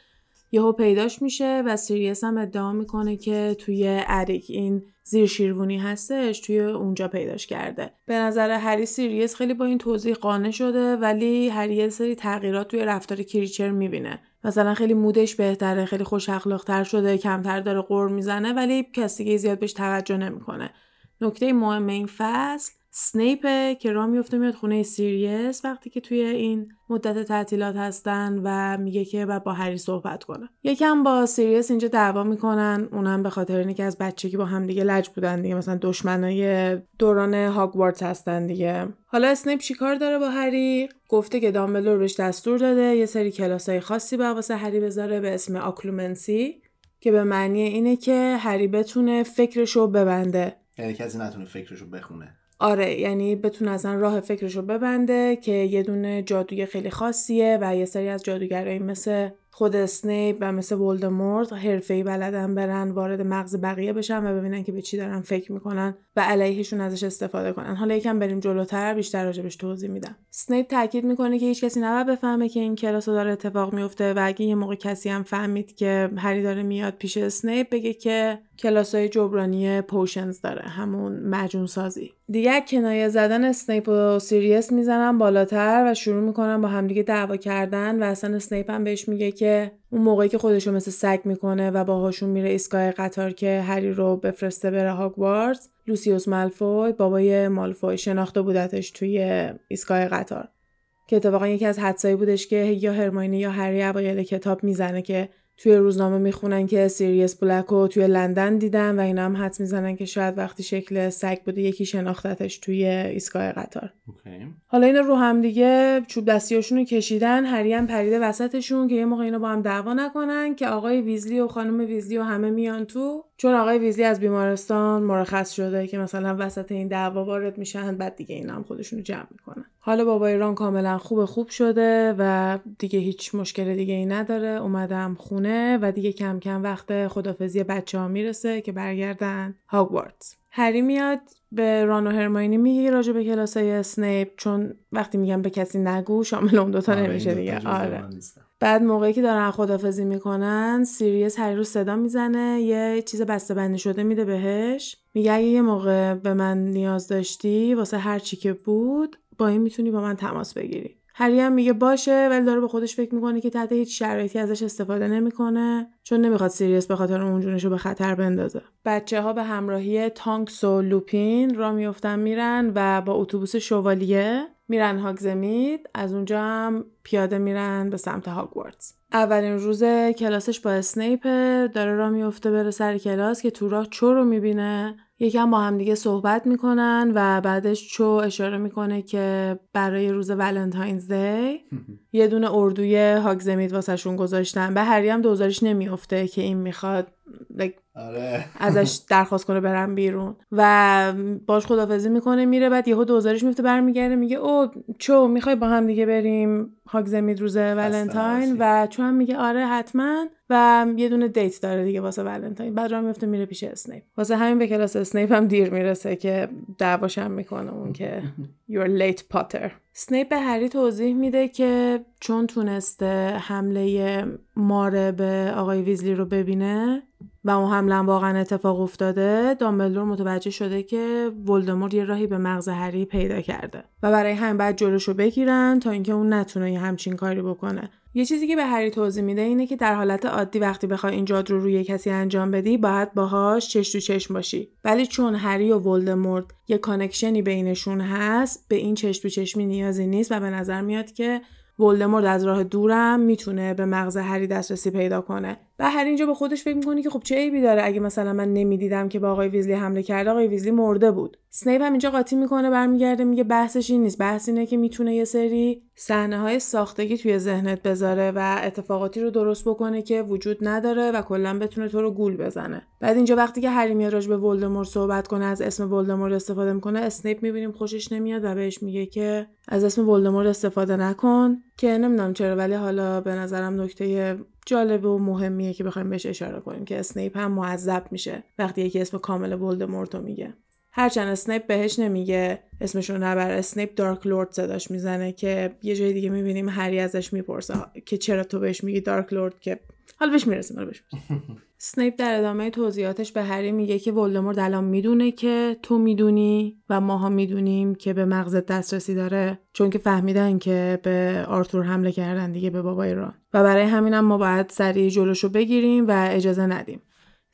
یهو پیداش میشه و سیریس هم ادعا می‌کنه که توی attic این زیر شیروونی هستش توی اونجا پیداش کرده. به نظر هری سیریس خیلی با این توضیح قانع شده ولی هری یه سری تغییرات توی رفتار کریچر می‌بینه. مثلا خیلی mood ش بهتره خیلی خوش اخلاقتر شده کمتر داره غر می‌زنه ولی کسی زیاد بهش توجه نمی‌کنه. نکته مهم این فصل سنیپه که را میفته میاد خونه سیریس وقتی که توی این مدت تعطیلات هستن و میگه که باید با هری صحبت کنه. یکم با سیریس اینجا دعوا می‌کنن اونم به خاطر اینه که از بچگی با هم دیگه لج بودن دیگه. مثلا دشمنای دوران هاگوارتس هستن دیگه. حالا اسنیپ چیکار داره با هری؟ گفته که دامبلدور بهش دستور داده یه سری کلاسای خاصی با واسه هری بذاره به اسم Occlumency که به معنی اینه که هری بتونه فکرشو ببنده. یعنی کسی نتونه فکرشو بخونه. آره یعنی بتونه اصلا راه فکرشو ببنده که یه دونه جادوی خیلی خاصیه و یه سری از جادوگرایی مثل خود اسنیپ و مثل ولدمورت حرفه‌ای بلدن برن وارد مغز بقیه بشن و ببینن که به چی دارن فکر می‌کنن و علیهشون ازش استفاده کنن. حالا یکم بریم جلوتر بیشتر راجبش توضیح میدم. اسنیپ تاکید می‌کنه که هیچ کسی نباید بفهمه که این کلاس داره اتفاق میفته و اگه یه موقع کسی هم فهمید که هری داره میاد پیش اسنیپ بگه که کلاسای جبرانی Potions داره همون معجون سازی دیگه کنایه زدن اسنیپ و سیریس می‌زنن بالاتر و شروع می‌کنن با همدیگه دعوا کردن و اصلا اسنیپ هم بهش میگه که اون موقعی که خودشو مثل سگ می‌کنه و باهاشون میره ایستگاه قطار که هری رو بفرسته بره هاگوارتس لوسیوس مالفوی بابای مالفوی شناخته بودتش توی ایستگاه قطار. که اتفاقا یکی از حدسایی بودش که یا هرماینی یا هری اوایل کتاب می‌زنه که توی روزنامه می‌خونن که سیریس بلک رو توی لندن دیدن و اینا هم حدس می‌زنن که شاید وقتی شکل سگ بوده یکی شناختتش توی ایستگاه قطار. حالا اینا رو هم دیگه چوب دستیاشون رو کشیدن هری هم پریده وسطشون که یه موقع اینا با هم دعوا نکنن که آقای ویزلی و خانم ویزلی و همه میان تو. چون آقای ویزلی از بیمارستان مرخص شده که مثلا وسط این دعوا وارد میشن بعد دیگه اینا هم خودشون رو جمع می‌کنن. حالا بابا ایران کاملا خوب خوب شده و دیگه هیچ مشکل دیگه ای نداره. اومدم خونه و دیگه کم کم وقت خدافزی بچه ها می‌رسه که برگردن هاگوارتس هری میاد به ران و هرماینی میگه راجع به کلاسای اسنیپ چون وقتی میگم به کسی نگو شامل اون دوتا آره، نمیشه دیگه. آره. نیستن. بعد موقعی که دارن خدافظی می‌کنن سیریس هری رو صدا می‌زنه یه چیز بسته بندی شده میده بهش. میگه اگه یه موقع به من نیاز داشتی واسه هر چی که بود با این می‌تونی با من تماس بگیری. هری هم میگه باشه ولی داره به خودش فکر می‌کنه که تحت هیچ شرایطی ازش استفاده نمی‌کنه چون نمی‌خواد سیریس به خاطر اون جونش رو به خطر بندازه. بچه ها به همراهی تانکس و لوپین را میفتن میرن و با اتوبوس شوالیه میرن هاگزمید از اونجا هم پیاده میرن به سمت هاگوارتس اولین روز کلاسش با اسنیپ داره را میفته بره سر کلاس که تو راه چو رو می‌بینه. یکم با هم دیگه صحبت می‌کنن و بعدش چو اشاره می‌کنه که برای روز Valentine's Day یه دونه اردوی هاگزمید واسهشون گذاشتن. به هری هم دوزاریش نمیافته که این می‌خواد like آره. ازش درخواست کنه برم بیرون. و باش خدافظی می‌کنه میره بعد یهو دوزاریش میفته برمیگرده میگه او چو می‌خوای با هم دیگه بریم هاگزمید روز ولنتاین؟ و چو هم میگه آره حتما. و یه دونه date داره دیگه واسه ولنتاین. بعد راه میفته میره پیش اسنیپ. واسه همین به کلاس اسنیپ هم دیر می‌رسه که دعواش هم می‌کنه اون که you're late Potter. سنیپ به هری توضیح میده که چون تونسته حمله ماره به آقای ویزلی رو ببینه و اون حمله واقعا اتفاق افتاده دامبلدور متوجه شده که ولدمورت یه راهی به مغز هری پیدا کرده و برای همین باید جلوشو بگیرن تا اینکه اون نتونه یه همچین کاری بکنه. یه چیزی که به هری توضیح میده اینه که در حالت عادی وقتی بخوای این جادو رو روی کسی انجام بدی باید باهاش چش تو چشم باشی. ولی چون هری و ولدمورت یه connection ی بینشون هست به این چش تو چشمی نیازی نیست و به نظر میاد که ولدمورت از راه دورم می‌تونه به مغز هری دسترسی پیدا کنه. و هری اینجا به خودش فکر می‌کنه که خب چه عیبی داره اگه مثلا من نمی‌دیدم که به آقای ویزلی حمله کرده آقای ویزلی مرده بود. سنیپ هم اینجا قاطی می‌کنه برمیگرده میگه بحثش این نیست. بحث اینه که می‌تونه یه سری صحنه های ساختگی توی ذهنت بذاره و اتفاقاتی رو درست بکنه که وجود نداره و کلا بتونه تو رو گول بزنه. بعد اینجا وقتی که هری میاد راجع به ولدمورت صحبت کنه از اسم ولدمورت استفاده می‌کنه اسنیپ می‌بینیم خوشش نمیاد و بهش میگه که از اسم ولدمورت استفاده نکن که نمی‌دونم چرا ولی حالا به نظرم نکته جالب و مهمیه که بخوایم بهش اشاره کنیم که اسنیپ هم معذب میشه وقتی یکی اسم کامل ولدمورت رو میگه. هرچند اسنیپ بهش نمیگه اسمشو نبر. اسنیپ Dark Lord صداش می‌زنه که یه جای دیگه می‌بینیم هری ازش می‌پرسه که چرا تو بهش میگی دارک لورد که حالا بهش می‌رسیم حالا بهش. سنیپ در ادامه توضیحاتش به هری میگه که ولدمورت الان می‌دونه که تو می‌دونی و ماها می‌دونیم که به مغزت دسترسی داره چون که فهمیدن که به آرتور حمله کردن دیگه به بابای ران. و برای همینم ما باید سریع جلوشو بگیریم و اجازه ندیم.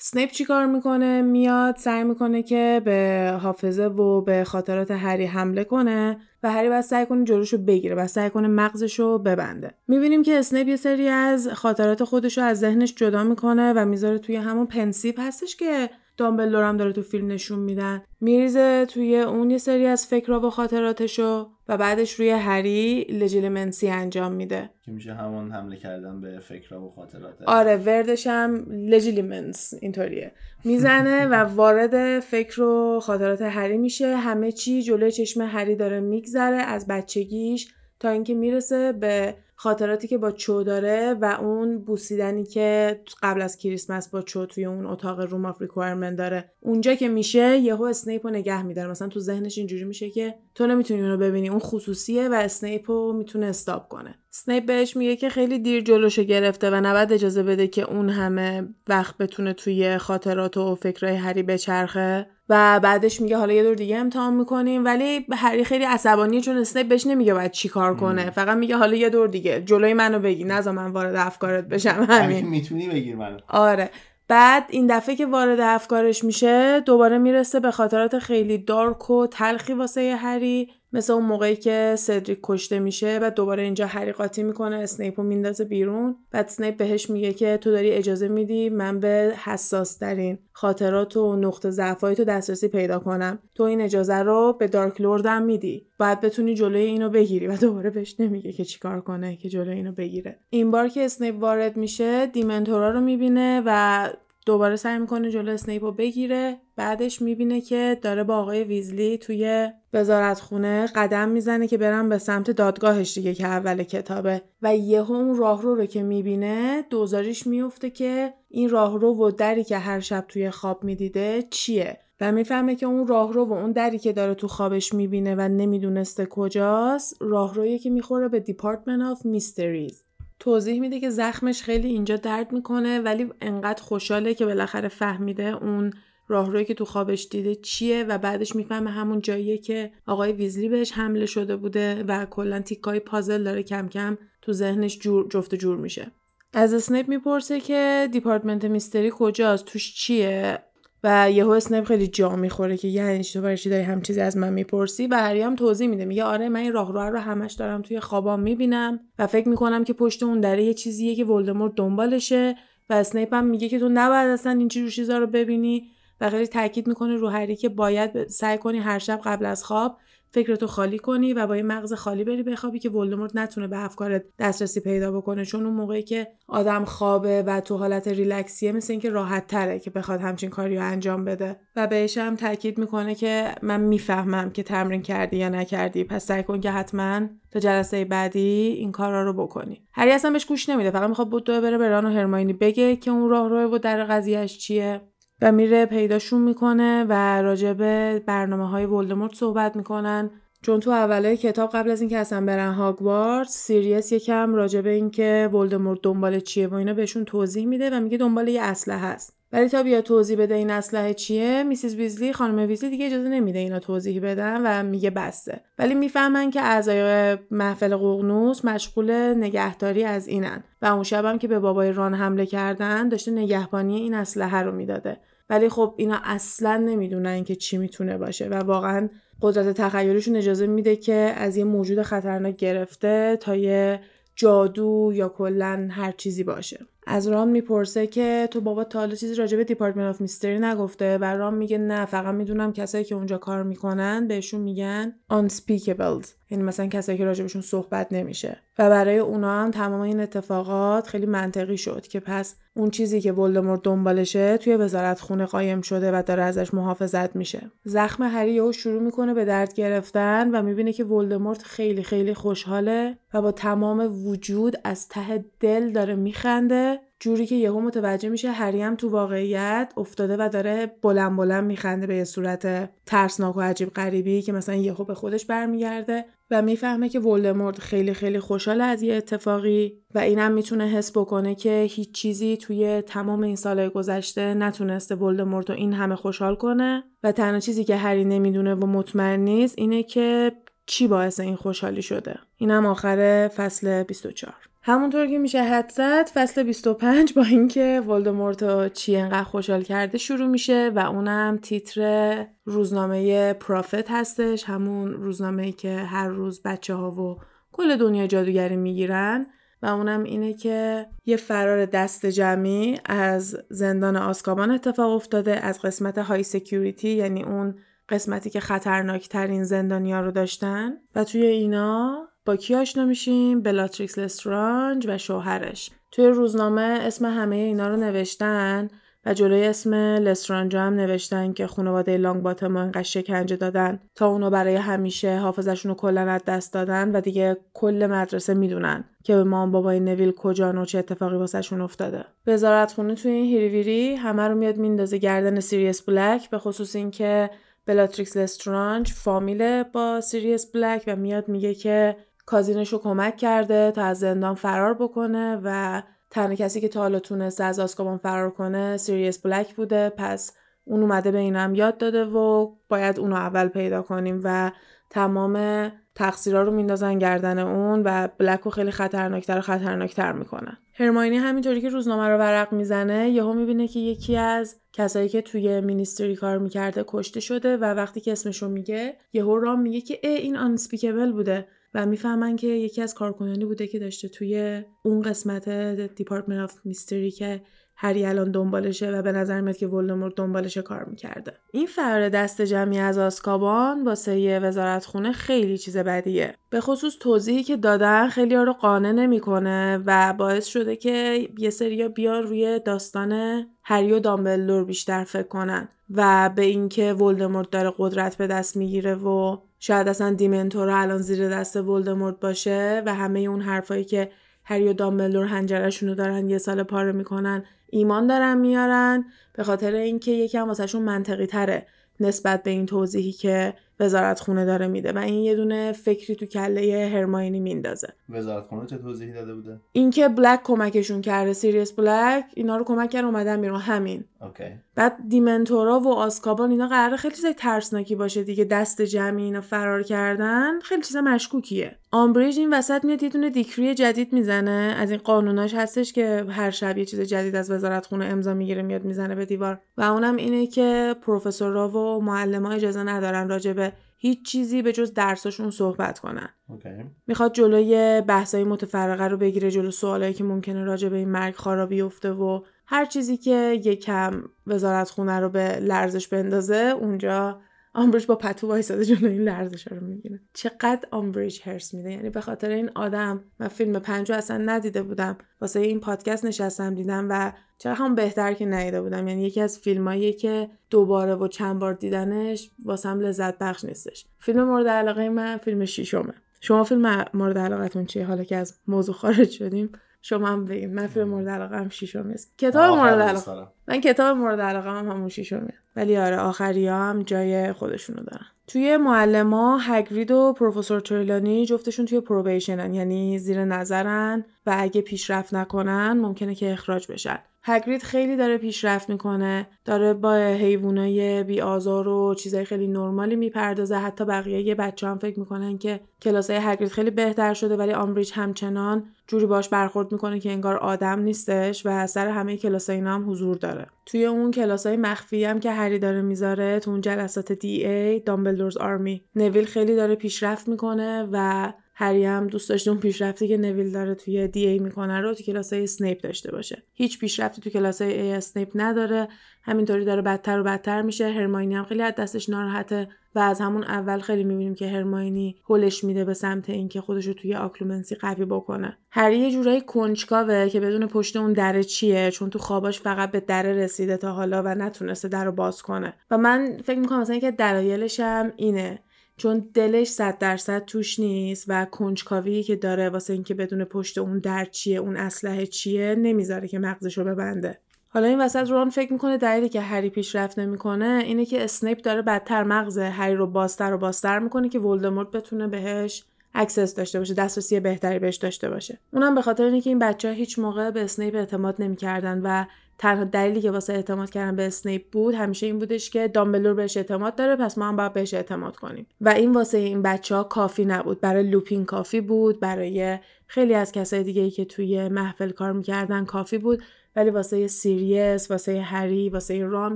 سنیپ چی کار می‌کنه؟ میاد سعی می‌کنه که به حافظه و به خاطرات هری حمله کنه و هری باید سعی کنه جلوشو بگیره و سعی کنه مغزشو ببنده. می‌بینیم که اسنیپ یه سری از خاطرات خودشو از ذهنش جدا می‌کنه و می‌ذاره توی همون Pensieve هستش که دامبلدور هم داره تو فیلم نشون میدن. میریزه توی اون یه سری از فکرها و خاطراتشو و بعدش روی هری Legilimency انجام میده. که میشه همون حمله کردن به فکرها و خاطرات. آره وردش هم Legilimens اینطوریه. می‌زنه و وارد فکر و خاطرات هری میشه. همه چی جلوی چشم هری داره میگذره از بچگیش تا اینکه می‌رسه به خاطراتی که با چو داره و اون بوسیدنی که قبل از کریسمس با چو توی اون اتاق Room of Requirement داره. اونجا که میشه یهو اسنیپ رو نگه میداره. مثلا تو ذهنش اینجوری میشه که تو نمی‌تونی اونو ببینی. اون خصوصیه و اسنیپ رو می‌تونه stop کنه. اسنیپ بهش میگه که خیلی دیر جلوشو گرفته و نباید اجازه بده که اون همه وقت بتونه توی خاطرات و فکرهای هری بچرخه. و بعدش میگه حالا یه دور دیگه امتحان می‌کنیم. ولی هری خیلی عصبانیه چون اسنیپ بهش نمیگه باید چی کار کنه. فقط میگه حالا یه دور دیگه. جلوی منو بگیر. نذار من وارد افکارت بشم. همین. می‌تونی بگیر منو. آره. بعد این دفعه که وارد افکارش میشه دوباره می‌رسه به خاطرات خیلی dark و تلخی واسه هری. مثل اون موقعی که سدریک کشته میشه و دوباره اینجا هری قاطی می‌کنه اسنیپ رو میندازه بیرون. بعد اسنیپ بهش میگه که تو داری اجازه میدی من به حساس ترین خاطرات و نقطه ضعفای تو دسترسی پیدا کنم. تو این اجازه رو به Dark Lord م میدی. باید بتونی جلوی اینو بگیری. و دوباره بهش نمیگه که چیکار کنه که جلوی اینو بگیره. این بار که اسنیپ وارد میشه dementor ا رو می‌بینه و دوباره سعی می‌کنه جلو اسنیپ رو بگیره. بعدش می‌بینه که داره با آقای ویزلی توی وزارت خونه قدم می‌زنه که برن به سمت دادگاهش دیگه که اول کتابه. و یهو اون راهرو رو که می‌بینه دوزاریش میفته که این راهرو و دری که هر شب توی خواب می‌دیده چیه؟ و می‌فهمه که اون راهرو و اون دری که داره تو خوابش می‌بینه و نمی‌دونسته کجاست راهرویی که می‌خوره به Department of Mysteries توضیح میده که زخمش خیلی اینجا درد می‌کنه ولی انقدر خوشحاله که بالاخره فهمیده اون راهرویی که تو خوابش دیده چیه و بعدش می‌فهمه همون جاییه که آقای ویزلی بهش حمله شده بوده و کلا تیکای پازل داره کم کم تو ذهنش جور جفت جور میشه. از اسنیپ می‌پرسه که Department Mystery کجاست؟ توش چیه؟ و یهو اسنیپ خیلی جا می‌خوره که یعنی تو برای چی داری همچین چیزی از من می‌پرسی؟ و هری هم توضیح میده. میگه آره من این راهرو همش دارم توی خوابام می‌بینم و فکر می‌کنم که پشت اون دره یه چیزیه که ولدمورت دنبالشه و اسنیپ هم میگه که تو نباید اصلا این چیز چیزا رو ببینی و خیلی تاکید می‌کنه رو هری که باید سعی کنی هر شب قبل از خواب فکرتو خالی کنی و با این مغز خالی بری بخوابی که ولدمورت نتونه به افکارت دسترسی پیدا بکنه چون اون موقعی که آدم خوابه و تو حالت ریلکسیه مثل اینکه راحت تره که بخواد همچین کاری رو انجام بده. و بهش هم تاکید می‌کنه که من می‌فهمم که تمرین کردی یا نکردی. پس سعی کن که حتما تا جلسه بعدی این کارا رو بکنی. هری اصلا بهش گوش نمیده. فقط می‌خواد بود بره به ران و هرماینی بگه که اون راه رو و در قضیهش چیه. و میره پیداشون می‌کنه و راجع به برنامه های ولدمورت صحبت می‌کنن. چون تو اولای کتاب قبل از اینکه اصلا برن هاگوارتس سیریس یکم راجع به اینکه ولدمورت دنبال چیه و اینا بهشون توضیح میده و میگه دنبال یه اسلحه هست ولی تا بیاد توضیح بده این اسلحه چیه Mrs. ویزلی خانم ویزلی دیگه اجازه نمیده اینا توضیح بدن و میگه بسه ولی می‌فهمن که اعضای محفل ققنوس مشغول نگهداری از اینن و اون شبم که به بابای ران حمله کردن داشته نگهبانی این اسلحه رو می‌داده. ولی خب اینا اصلا نمی‌دونن که چی می‌تونه باشه و واقعا قدرت تخیلشون اجازه میده که از یه موجود خطرناک گرفته تا یه جادو یا کلا هر چیزی باشه. از ران می‌پرسه که تو بابا تا حالا چیزی راجع به Department of Mystery نگفته و ران میگه نه فقط می‌دونم کسایی که اونجا کار می‌کنن بهشون میگن unspeakables یعنی مثلا کسایی که راجبشون صحبت نمیشه. و برای اونا هم تمام این اتفاقات خیلی منطقی شد که پس اون چیزی که ولدمورت دنبالشه توی وزارت خونه قایم شده و داره ازش محافظت میشه. زخم هری یهو شروع می‌کنه به درد گرفتن و می‌بینه که ولدمورت خیلی خیلی خوشحاله و با تمام وجود از ته دل داره میخنده جوری که یهو متوجه میشه هری هم تو واقعیت افتاده و داره بلند بلند میخنده به یه صورت ترسناک و عجیب غریبی که مثلا یهو به خودش برمیگرده و می‌فهمه که ولدمورت خیلی خیلی خوشحال از یه اتفاقی و اینم می‌تونه حس بکنه که هیچ چیزی توی تمام این سالهای گذشته نتونسته ولدمورت رو این همه خوشحال کنه و تنها چیزی که هری نمی‌دونه و مطمئن نیست اینه که چی باعث این خوشحالی شده. اینم آخر فصل 24 همونطور که میشه حد زد فصل 25 با اینکه ولدمورت چی انقدر خوشحال کرده شروع میشه و اونم تیتر روزنامه پرافت هستش. همون روزنامه که هر روز بچه ها و کل دنیا جادوگری می‌گیرن. و اونم اینه که یه فرار دست جمعی از زندان آسکابان اتفاق افتاده از قسمت های سکیوریتی یعنی اون قسمتی که خطرناکترین زندانیا رو داشتن. و توی اینا با کی آشنا میشیم؟ بلاتریکس لسترانج و شوهرش. توی روزنامه اسم همه اینا رو نوشتن و جلوی اسم لسترانج هم نوشتن که خانواده لانگ‌باتم انقدر شکنجه دادن تا اونو برای همیشه حافظشون رو کلا از دست دادن و دیگه کل مدرسه می‌دونن که به مامان بابای نویل کجا و چه اتفاقی واسهشون افتاده. وزارت خونه توی این هیریویری همه رو میاد میندازه گردن سیریس بلک به خصوص اینکه بلاتریکس لسترانج فامیل با سیریس بلک و میاد میگه که cousin ش رو کمک کرده تا از زندان فرار بکنه و تنها کسی که تا حالا تونسته از آزکابان فرار کنه سیریس بلک بوده. پس اون اومده به اینم یاد داده و باید اونو اول پیدا کنیم و تمام تقصیرها رو میندازن گردن اون و بلک رو خیلی خطرناکتر و خطرناکتر می‌کنن. هرماینی همینطوری که روزنامه رو ورق می‌زنه یهو می‌بینه که یکی از کسایی که توی Ministry کار می‌کرده کشته شده و وقتی که اسمشو میگه یهو ران میگه که ای این unspeakable بوده. و می‌فهمن که یکی از کارکنانی بوده که داشته توی اون قسمت Department of Mystery که هری الان دنبالشه و به نظر میاد که ولدمورت دنبالشه کار می‌کرده. این فرار دست جمعی از آزکابان واسه وزارت خونه خیلی چیز بدیه. به خصوص توضیحی که دادن خیلی ها رو قانع نمی‌کنه و باعث شده که یه سریا بیان روی داستان هری و دامبلدور بیشتر فکر کنن و به اینکه ولدمورت داره قدرت به دست می‌گیره و شاید اصلا dementor الان زیر دست ولدمورت باشه و همه اون حرفایی که هری و دامبلدور حنجرشون رو دارن یه سال پاره می‌کنن ایمان دارن میارن. به خاطر اینکه یکم واسهشون منطقی تره نسبت به این توضیحی که وزارت خونه داره میده. و این یه دونه فکری تو کله هرماینی میندازه. وزارت خونه چه توضیحی داده بوده؟ اینکه بلک کمکشون کرده سیریس بلک اینا رو کمک کرد اومدن بیرون. همین. اوکی. بعد dementor ا و آزکابان اینا قراره خیلی چیزای ترسناکی باشه دیگه دست جمعی اینا فرار کردن خیلی چیزا مشکوکیه آمبریج این وسط میاد یه دونه decree جدید می‌زنه از این قانوناش هستش که هر شب یه چیز جدید از وزارت خونه امضا می‌گیره میاد می‌زنه به دیوار و اونم اینه که پروفسورا و معلما اجازه ندارن راجع به هیچ چیزی به جز درساشون صحبت کنن. اوکی. می‌خواد جلوی بحثای متفرقه رو بگیره جلو سوالایی که ممکنه راجع به این مرگ خوارا بیفته و هر چیزی که یکم وزارت خونه رو به لرزش بندازه اونجا آمبریج با پتو وایساده جلو این لرزش رو می‌گیره چقدر آمبریج حرص میده. یعنی به خاطر این آدم من فیلم پنجو اصلا ندیده بودم. واسه این پادکست نشستم دیدم و چرا هم بهتر که ندیده بودم. یعنی یکی از فیلمایی که دوباره و چند بار دیدنش واسم لذت بخش نیستش. فیلم مورد علاقه من فیلم شیشمه شما فیلم مورد علاقتون چیه؟ حالا که از موضوع خارج شدیم. شما هم بگید من فیلم مورد علاقه هم شیشم کتاب مورد علاقه. من کتاب مورد علاقه هم همون شیشمه ولی آره آخری هم جای خودشونو دارن. توی معلما هگرید و پروفسور تریلانی جفتشون توی پروبیشنن. یعنی زیر نظرن و اگه پیشرفت نکنن ممکنه که اخراج بشن. هگرید خیلی داره پیشرفت می‌کنه داره با حیوانای بی آزار و چیزای خیلی نرمالی می‌پردازه. حتی بقیه یه بچه هم فکر می‌کنن که کلاسای هگرید خیلی بهتر شده ولی آمبریج همچنان جوری باش برخورد می‌کنه که انگار آدم نیستش و سر همه کلاسای اینا هم حضور داره. توی اون کلاسای مخفی هم که هری داره می‌ذاره تو اون جلسات DA Dumbledore's Army نویل خیلی داره پیشرفت می‌کنه و هری هم دوست داشته اون پیشرفتی که نویل داره توی DA می‌کنه رو تو کلاس های اسنیپ داشته باشه. هیچ پیشرفتی تو کلاس ای, ای اسنیپ نداره. همینطوری داره بدتر و بدتر میشه. هرماینی هم خیلی از دستش ناراحته و از همون اول خیلی می‌بینیم که هرماینی هولش میده به سمت اینکه خودش رو توی Occlumency قوی بکنه. هری یه جورایی کنجکاوه که بدون پشت اون دره چیه چون تو خواباش فقط به دره رسیده تا حالا و نتونسته در رو باز کنه. و من فکر می‌کنم مثلا که دلایلش هم اینه. چون دلش صد درصد توش نیست و کنجکاوی که داره واسه اینکه بدون پشت اون در چیه اون اسلحه چیه نمی‌ذاره که مغزش رو ببنده. حالا این وسط رون فکر می‌کنه دلیلی که هری پیشرفت نمی‌کنه اینه که اسنیپ داره بدتر مغز هری رو بازتر و بازتر می‌کنه که ولدمورت بتونه بهش access داشته باشه دسترسی بهتری بهش داشته باشه. اونم به خاطر اینکه این بچه ها هیچ موقع به اسنیپ اعتماد نمی‌کردن و تنها دلیلی که واسه اعتماد کردن به اسنیپ بود همیشه این بودش که دامبلدور بهش اعتماد داره پس ما هم باید بهش اعتماد کنیم. و این واسه این بچه ها کافی نبود. برای لوپین کافی بود برای خیلی از کسای دیگه ای که توی محفل کار می‌کردن کافی بود ولی واسه سیریس واسه هری واسه ران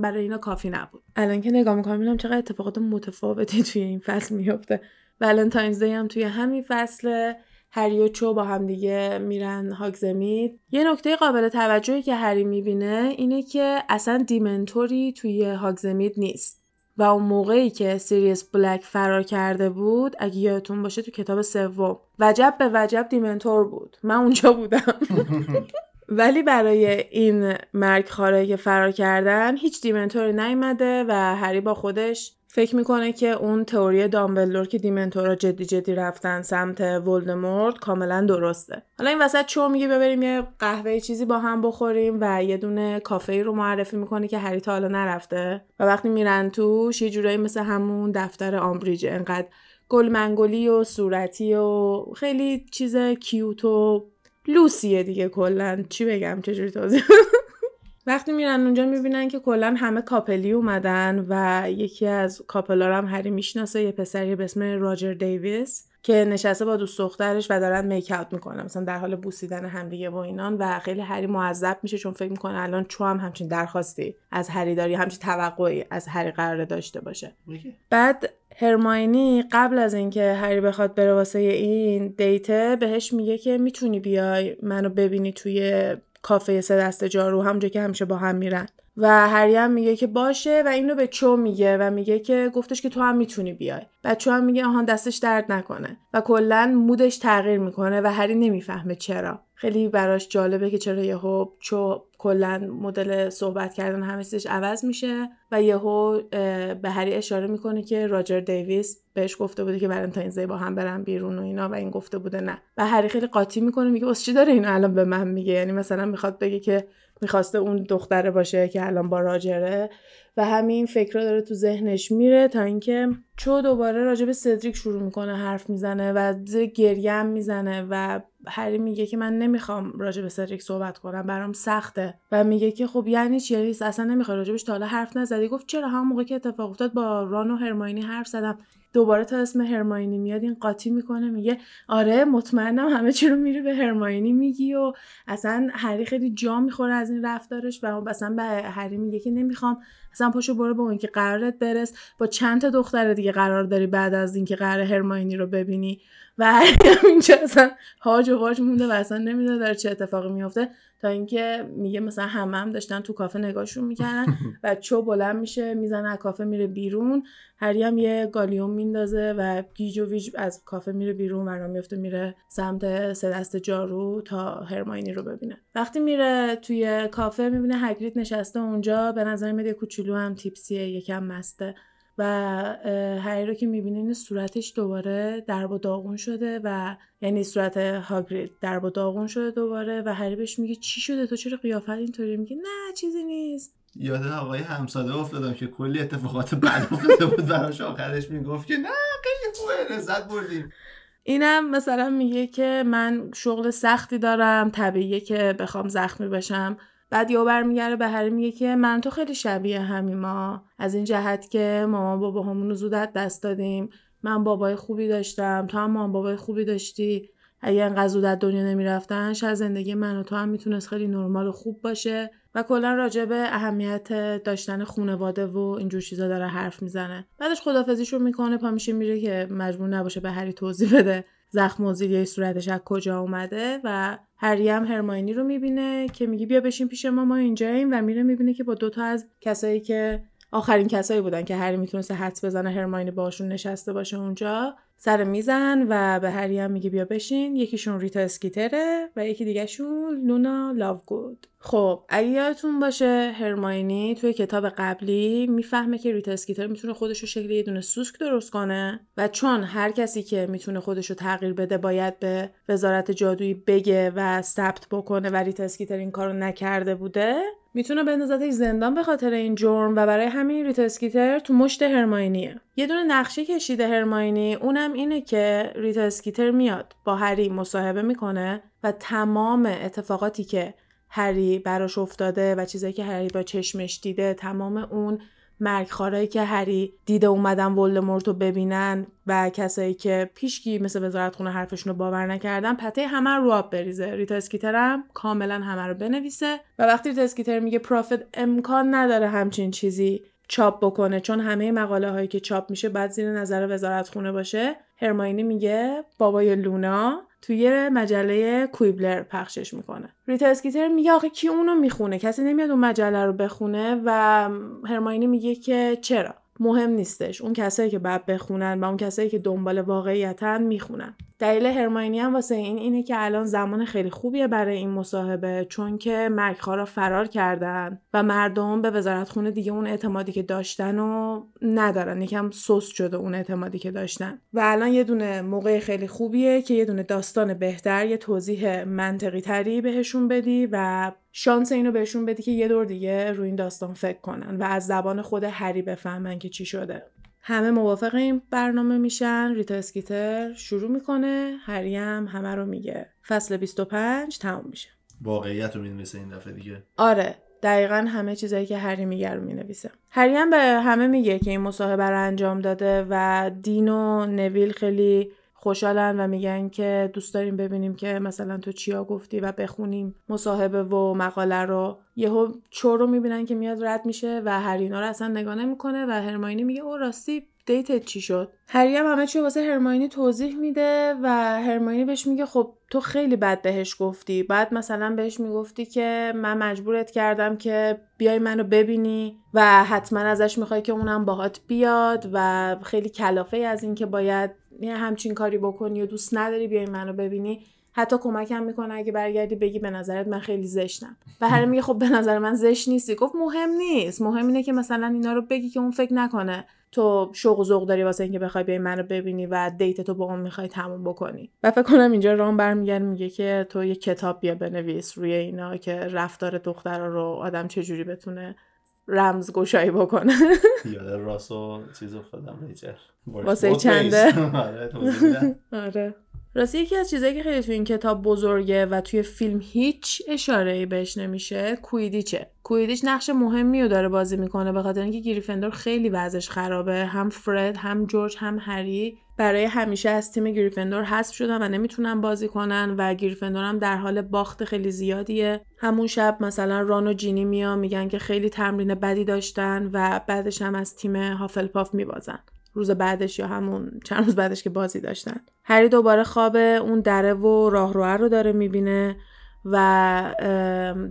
برای اینا کافی نبود. الان که نگاه می‌کنم می‌بینم چقدر اتفاقات متفاوتی توی این فصل میفته Valentine's Day هم توی همین فصل هری و چو با هم دیگه میرن هاگزمید یه نکته قابل توجهی که هری می‌بینه اینه که اصلا dementor ی توی هاگزمید نیست و اون موقعی که سیریس بلک فرار کرده بود اگه یادتون باشه تو کتاب سوم. وجب به وجب dementor بود. من اونجا بودم. ولی برای این مرگ خاره که فرار کردن هیچ دیمنتوری نیومده و هری با خودش فکر می‌کنه که اون تئوری دامبلدور که دیمنتورا جدی جدی رفتن سمت ولدمورت کاملا درسته. حالا این وسط چو میگه ببریم یه قهوه چیزی با هم بخوریم و یه دونه کافه رو معرفی می‌کنه که هری تا حالا نرفته و وقتی میرن توش یه جورایی مثل همون دفتر آمبریج. انقدر گل منگولی و صورتی و خیلی چیز کیوت و لوسیه دیگه کلا. چی بگم؟ چجوری توضیح وقتی میرن اونجا می‌بینن که کلا همه کاپلی اومدن و یکی از کاپلا هم هری می‌شناسه یه پسری به اسم راجر دیویس که نشسته با دوست دخترش و دارن میک اوت می‌کنن. مثلا در حال بوسیدن همدیگه و اینان و خیلی هری معذب میشه چون فکر می‌کنه الان چو هم همچین درخواستی از هری داری همچین توقعی از هری قرار داشته باشه. بعد هرماینی قبل از اینکه هری بخواد بره واسه این دیته بهش میگه که می‌تونی بیای منو ببینی توی کافه سه دست جارو همونجا که همیشه با هم میرن. و هری هم میگه که باشه و اینو به چو میگه و میگه که گفتش که تو هم می‌تونی بیای. و چو هم میگه آهان دستش درد نکنه. و کلا مودش تغییر می‌کنه و هری نمی‌فهمه چرا. خیلی براش جالبه که چرا یهو چو کلا مدل صحبت کردن همه عوض میشه و یهو به هری اشاره می‌کنه که راجر دیویس بهش گفته بوده که ولنتاینز با هم برن بیرون و اینا و این گفته بوده نه. و هری خیلی قاطی می‌کنه میگه واسه چی داره اینو الان به من میگه؟ یعنی مثلا می‌خواد بگه که می‌خواسته اون دختره باشه که الان با راجره. و همین فکر داره تو ذهنش میره تا اینکه چو دوباره راجع به سدریک شروع می‌کنه حرف می‌زنه و گریه می‌زنه و هری میگه که من نمی‌خوام راجع به سدریک صحبت کنم برام سخته. و میگه که خب یعنی چی؟ یعنی اصلا نمی‌خوای راجبش تا حالا حرف نزدی. گفت چرا؟ هم موقع که اتفاق افتاد با ران و هرماینی حرف زدم. دوباره تا اسم هرماینی میاد این قاطی می‌کنه میگه آره مطمئنم همه چی رو میری به هرماینی میگی و اصلا هری خیلی جا می‌خوره از این رفتارش و اصلا به هری میگه که نمی‌خوام اصلا پاشو برو با اون که قرارت برس با چند تا دختر دیگه قرار داری بعد از اینکه قرار هرماینی رو ببینی. و اینجا اصلا هاج و واج مونده و اصلا نمی‌دونه داره چه اتفاقی میفته تا اینکه میگه مثلا همه هم داشتن تو کافه نگاهشون می‌کردن و چو بلند میشه می‌زنه از کافه میره بیرون. هری هم یه گالیون میندازه و گیج و ویج از کافه میره بیرون و میفته میره سمت سه دست جارو تا هرماینی رو ببینه. وقتی میره توی کافه می‌بینه هگرید نشسته اونجا. به نظر میاد یه کوچولو هم تیپسیه یکم مسته. و هری رو که می‌بینه این صورتش دوباره درب و داغون شده و یعنی صورت هاگرید درب و داغون شده دوباره و هری بهش میگه چی شده تو چرا قیافت اینطوری؟ میگه نه چیزی نیست. یاد آقای همساده افتادم که کلی اتفاقات بد افتاده بود براش. آخرش می‌گفت که نه خیلی خوبه لذت بردیم. اینم مثلا میگه که من شغل سختی دارم طبیعیه که بخوام زخمی بشم. بعد یو برمیگرده به هری میگه که من تو خیلی شبیه همین ما از این جهت که مامان بابا همون رو زودت دست دادیم. من بابای خوبی داشتم تو هم مامان بابای خوبی داشتی. اگه انقدر زود از دنیا نمی‌رفتن شاید زندگی من و تو هم می‌تونست خیلی نرمال و خوب باشه. و کلا راجع به اهمیت داشتن خونواده و اینجور چیزا داره حرف می‌زنه. بعدش خدافزیشو می‌کنه پا میشه میره که مجبور نباشه به هری توضیح بده. زخم و صورتش از کجا اومده و هری هم هرماینی رو می‌بینه که میگه بیا بشین پیش ما ما اینجاییم و میره می‌بینه که با دوتا از کسایی که آخرین کسایی بودن که هری می‌تونسته حدس بزنه هرماینی باشون نشسته باشه اونجا سر میزن و به هری هم میگه بیا بشین. یکیشون ریتا اسکیتره و یکی دیگهشون لونا لاوگود. خب اگه یادتون باشه هرماینی توی کتاب قبلی می‌فهمه که ریتا اسکیتر می‌تونه خودش رو شکل یه دونه سوسک درست کنه و چون هر کسی که می‌تونه خودش رو تغییر بده باید به وزارت جادویی بگه و ثبت بکنه و ریتا اسکیتر این کارو نکرده بوده می‌تونه بندازتش زندان به خاطر این جرم و برای همین ریتا اسکیتر تو مشت هرماینیه. یه دونه نقشه کشیده هرماینی اونم اینه که ریتا اسکیتر میاد با هری مصاحبه می‌کنه و تمام اتفاقاتی که هری براش افتاده و چیزایی که هری با چشمش دیده تمام اون مرگخوارایی که هری دیده اومدن ولدمورت رو ببینن و کسایی که پیشگی مثل وزارت خونه حرفشون رو باور نکردن پته همه رو آب بریزه. ریتا اسکیتر هم کاملا همه رو بنویسه و وقتی ریتا اسکیتر میگه Prophet امکان نداره همچین چیزی چاپ بکنه. چون همه مقاله هایی که چاپ میشه بعد زیر نظر وزارت خونه باشه هرماینی میگه بابای لونا توی مجله کویبلر پخشش می‌کنه. ریتا اسکیتر میگه آخه کی اونو می‌خونه؟ کسی نمیاد اون مجله رو بخونه و هرماینی میگه که چرا؟ مهم نیستش. اون کسایی که بعد بخونن و اون کسایی که دنبال واقعیتن می‌خونن. دلیل هرماینی هم واسه این اینه که الان زمان خیلی خوبیه برای این مصاحبه چون که مرگخوارا فرار کردن و مردم به وزارت خونه دیگه اون اعتمادی که داشتن و ندارن. یکم سست شده اون اعتمادی که داشتن. و الان یه دونه موقع خیلی خوبیه که یه دونه داستان بهتر یه توضیح منطقی تری بهشون بدی و شانس اینو بهشون بدی که یه دور دیگه روی این داستان فکر کنن و از زبان خود هری بفهمن که چی شده. همه موافق این برنامه میشن ریتا اسکیتر شروع می‌کنه هری هم همه رو میگه. فصل 25 تموم میشه. واقعیت رو می‌دونسته این دفعه دیگه؟ آره دقیقا همه چیزایی که هری میگه رو می‌نویسه. هری هم به همه میگه که این مصاحبه رو انجام داده و دین و نویل خیلی خوشحالن و میگن که دوست داریم ببینیم که مثلا تو چیا گفتی و بخونیم مصاحبه و مقاله رو. یهو چور رو می‌بینن که میاد رد میشه و هرینا رو اصلا نگاه نمی‌کنه و هرماینی میگه او راستی دیتت چی شد؟ هری هم همه چی واسه هرماینی توضیح میده و هرماینی بهش میگه خب تو خیلی بد بهش گفتی. بعد مثلا بهش می‌گفتی که من مجبورت کردم که بیای منو ببینی و حتما ازش می‌خوای که اونم باهات بیاد و خیلی کلافه از این که باید همچین کاری بکنی و دوست نداری بیای منو ببینی. حتی کمکم می‌کنه اگه برگردی بگی به نظرت من خیلی زشتم. و هر میگه خب به نظر من زشت نیستی. گفت مهم نیست. مهم اینه که مثلا اینا رو بگی که اون فکر نکنه تو شوق و ذوق داری واسه اینکه بخوای بیای منو ببینی و دیت تو با اون می‌خوای تموم بکنی. و فکر کنم اینجا رام برمیگرد میگه که تو یه کتاب بیا بنویس روی اینا که رفتار دخترا رو آدم چجوری بتونه رمز گشایی بکنه. یاد راسو چیز افتادم ریچل. واسه چنده. آره. راستی یکی از چیزایی که خیلی توی این کتاب بزرگه و توی فیلم هیچ اشاره ای بهش نمیشه کویدیچه. کویدیچ نقش مهمی رو داره بازی می‌کنه به خاطر اینکه گریفندور خیلی وضعش خرابه. هم فرد هم جورج هم هری برای همیشه از تیم گریفندور حذف شدن و نمی‌تونن بازی کنن و گریفندور هم در حال باخت خیلی زیادیه. همون شب مثلا ران و جینی میان میگن که خیلی تمرین بدی داشتن و بعدش هم از تیم هافلپاف میبازن. روز بعدش یا همون چند روز بعدش که بازی داشتن. هری دوباره خواب اون دره و راهروه رو داره می‌بینه و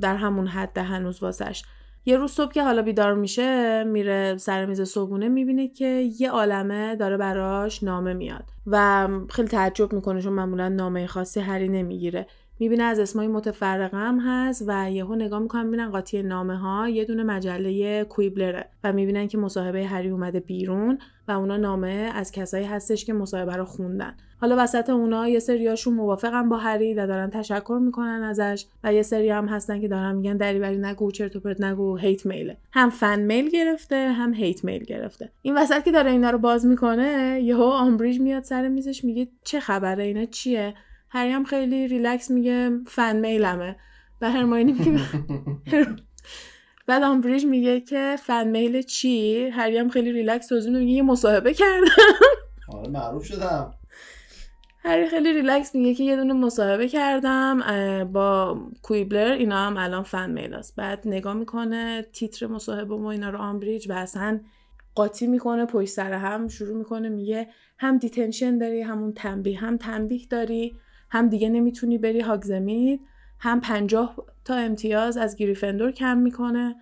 در همون حد هنوز واسش. یه روز صبح که حالا بیدار میشه میره سر میز صبحونه می‌بینه که یه عالمه داره براش نامه میاد و خیلی تعجب می‌کنه چون معمولا نامه خاصی هری نمی‌گیره. می‌بینه از اسمای متفرقه هم هست و یهو نگاه می‌کنن می‌بینن قاطی نامه ها یه دونه مجله کویبلره و می‌بینن که مصاحبه هری اومده بیرون و اونا نامه از کسایی هستش که مصاحبه رو خوندن. حالا وسط اونا یه سریاشون موافقن با هری و دارن تشکر می‌کنن ازش و یه سری هم هستن که دارن میگن دریوری نگو چرت و پرت نگو هیت میله هم فن میل گرفته هم هیت میل گرفته. این وسط که داره اینا رو باز می‌کنه یهو آمبریج میاد سر میزش میگه چه خبره اینا چیه؟ هری هم خیلی ریلکس میگه fan mail مه. و هرماینی میگه بعد آمبریج میگه که fan mail چی؟ هری هم خیلی ریلکس توضیح میگه یه مصاحبه کردم. آره معروف شدم. هری خیلی ریلکس میگه که یه دونه مصاحبه کردم با Quibbler اینا هم الان fan mail است. بعد نگاه می‌کنه تیتر مصاحبه و اینا رو آمبریج و اصلا قاطی می‌کنه پشت سر هم شروع می‌کنه میگه هم detention داری همون تنبیه هم تنبیه داری. هم دیگه نمی‌تونی بری هاگزمید هم پنجاه تا امتیاز از گریفندور کم می‌کنه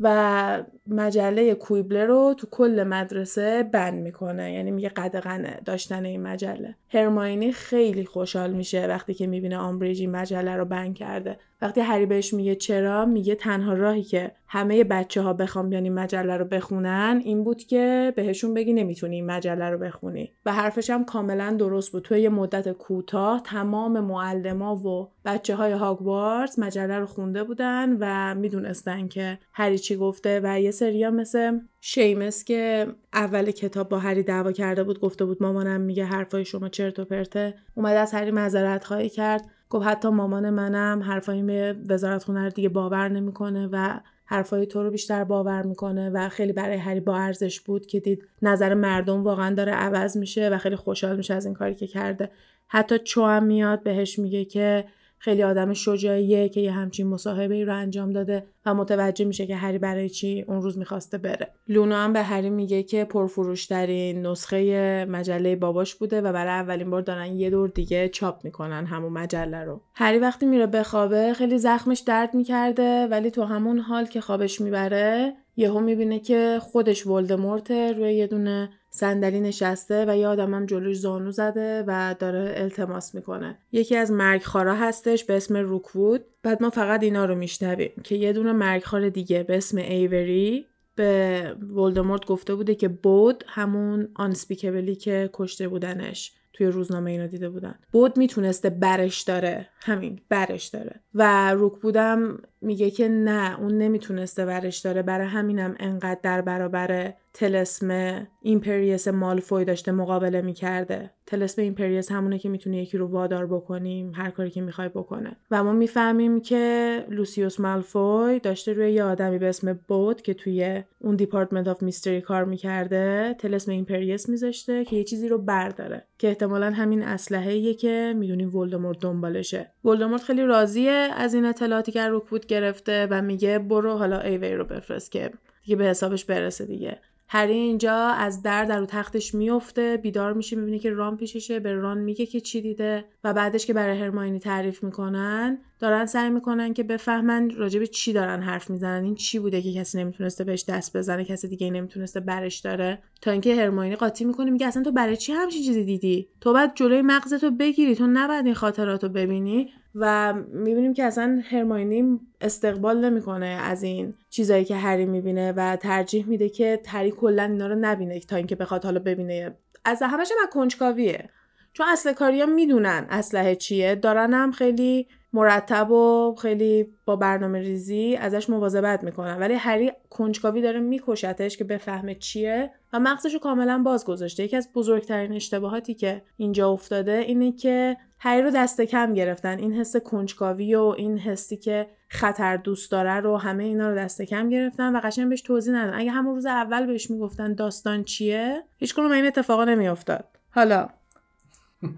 و مجله کویبلر رو تو کل مدرسه ban می‌کنه. یعنی میگه قدغنه داشتن این مجله. هرماینی خیلی خوشحال میشه وقتی که می‌بینه آمبریج مجله رو ban کرده. وقتی هری بهش میگه چرا میگه تنها راهی که همه بچه ها بخوام بیان این مجله رو بخونن این بود که بهشون بگی نمی‌تونی این مجله رو بخونی. و حرفش هم کاملا درست بود. توی یه مدت کوتاه تمام معلما و بچه های هاگوارتس مجله رو خونده بودن و می‌دونستن که هری چی گفته و یه سریا مثل شیمس که اول کتاب با هری دعوا کرده بود گفته بود مامانم میگه حرفای شما چرت و پرته. اومد از هری معذرت خواهی کرد. گفت حتی مامان منم حرفای به وزارت خونه رو دیگه باور نمی‌کنه و حرفای تو رو بیشتر باور می‌کنه و خیلی برای هری با ارزش بود که دید نظر مردم واقعا داره عوض میشه و خیلی خوشحال میشه از این کاری که کرده. حتی چو هم میاد بهش میگه که خیلی آدم شجاعیه که یه همچین مصاحبه ای رو انجام داده و متوجه میشه که هری برای چی اون روز می‌خواسته بره. لونا هم به هری میگه که پرفروشترین نسخه مجله باباش بوده و برای اولین بار دارن یه دور دیگه چاپ می‌کنن همون مجله رو. هری وقتی میره بخوابه خیلی زخمش درد می‌کرده ولی تو همون حال که خوابش می‌بره یهو می‌بینه که خودش ولدمورت روی یه دونه صندلی نشسته و یه آدمم جلوش زانو زده و داره التماس می‌کنه. یکی از مرگخوارا هستش به اسم روکوود. بعد ما فقط اینا رو میشنویم که یه دونه مرگخوار دیگه به اسم ایوری به ولدمورت گفته بوده که بود همون Unspeakable ی که کشته بودنش توی روزنامه اینو دیده بودن. بود می‌تونسته برش داره. همین برش داره. و روکوودم میگه که نه اون نمی‌تونسته ورش داره. برای همینم انقدر در برابر طلسم Imperius مالفوی داشته مقابله می‌کرده. طلسم Imperius همونه که می‌تونه یکی رو وادار بکنیم هر کاری که می‌خوای بکنه. و ما می‌فهمیم که لوسیوس مالفوی داشته روی یه آدمی به اسم بود که توی اون Department of Mystery کار می‌کرده طلسم Imperius میذاشته که یه چیزی رو برداره. که احتمالا همین اسلحه که می‌دونیم ولدمورت دنبالشه. ولدمورت خیلی راضیه از این اطلاعاتی که روکوود گرفته و میگه برو حالا ایوری رو بفرست که دیگه به حسابش برسه دیگه. هری اینجا از در در تختش میفته بیدار میشه می‌بینه که ران پیششه به ران میگه که چی دیده و بعدش که برای هرماینی تعریف می‌کنن دارن سعی می‌کنن که بفهمن راجب چی دارن حرف می‌زنن. این چی بوده که کسی نمی‌تونسته بهش دست بزنه کسی دیگه نمی‌تونسته برش داره؟ تا اینکه هرماینی قاطی می‌کنه میگه اصلا تو برای چی همچین چیزی دیدی؟ تو بعد جلوی مغزتو بگیری تو نباید این خاطراتو ببینی. و می‌بینیم که اصلا هرماینی استقبال نمی‌کنه از این چیزایی که هری می‌بینه و ترجیح میده که هری کلا اینا رو نبینه تا اینکه بخواد حالا ببینه. از همش هم کنجکاویه. چون اصل کاریا می‌دونن اسلحه چیه دارن هم خیلی مرتب و خیلی با برنامه ریزی ازش مواظبت می‌کنن ولی هری کنجکاوی داره میکشتش که بفهمه چیه و مغزش رو کاملا باز گذاشته یکی از بزرگترین اشتباهاتی که اینجا افتاده اینه که هری رو دست کم گرفتن. این حس کنجکاوی و این حسی که خطر دوست داره رو همه اینا رو دست کم گرفتن و قشنگ بهش توضیح ندادن. اگه همون روز اول بهش می‌گفتن داستان چیه هیچ این اتفاقا نمیافتاد. حالا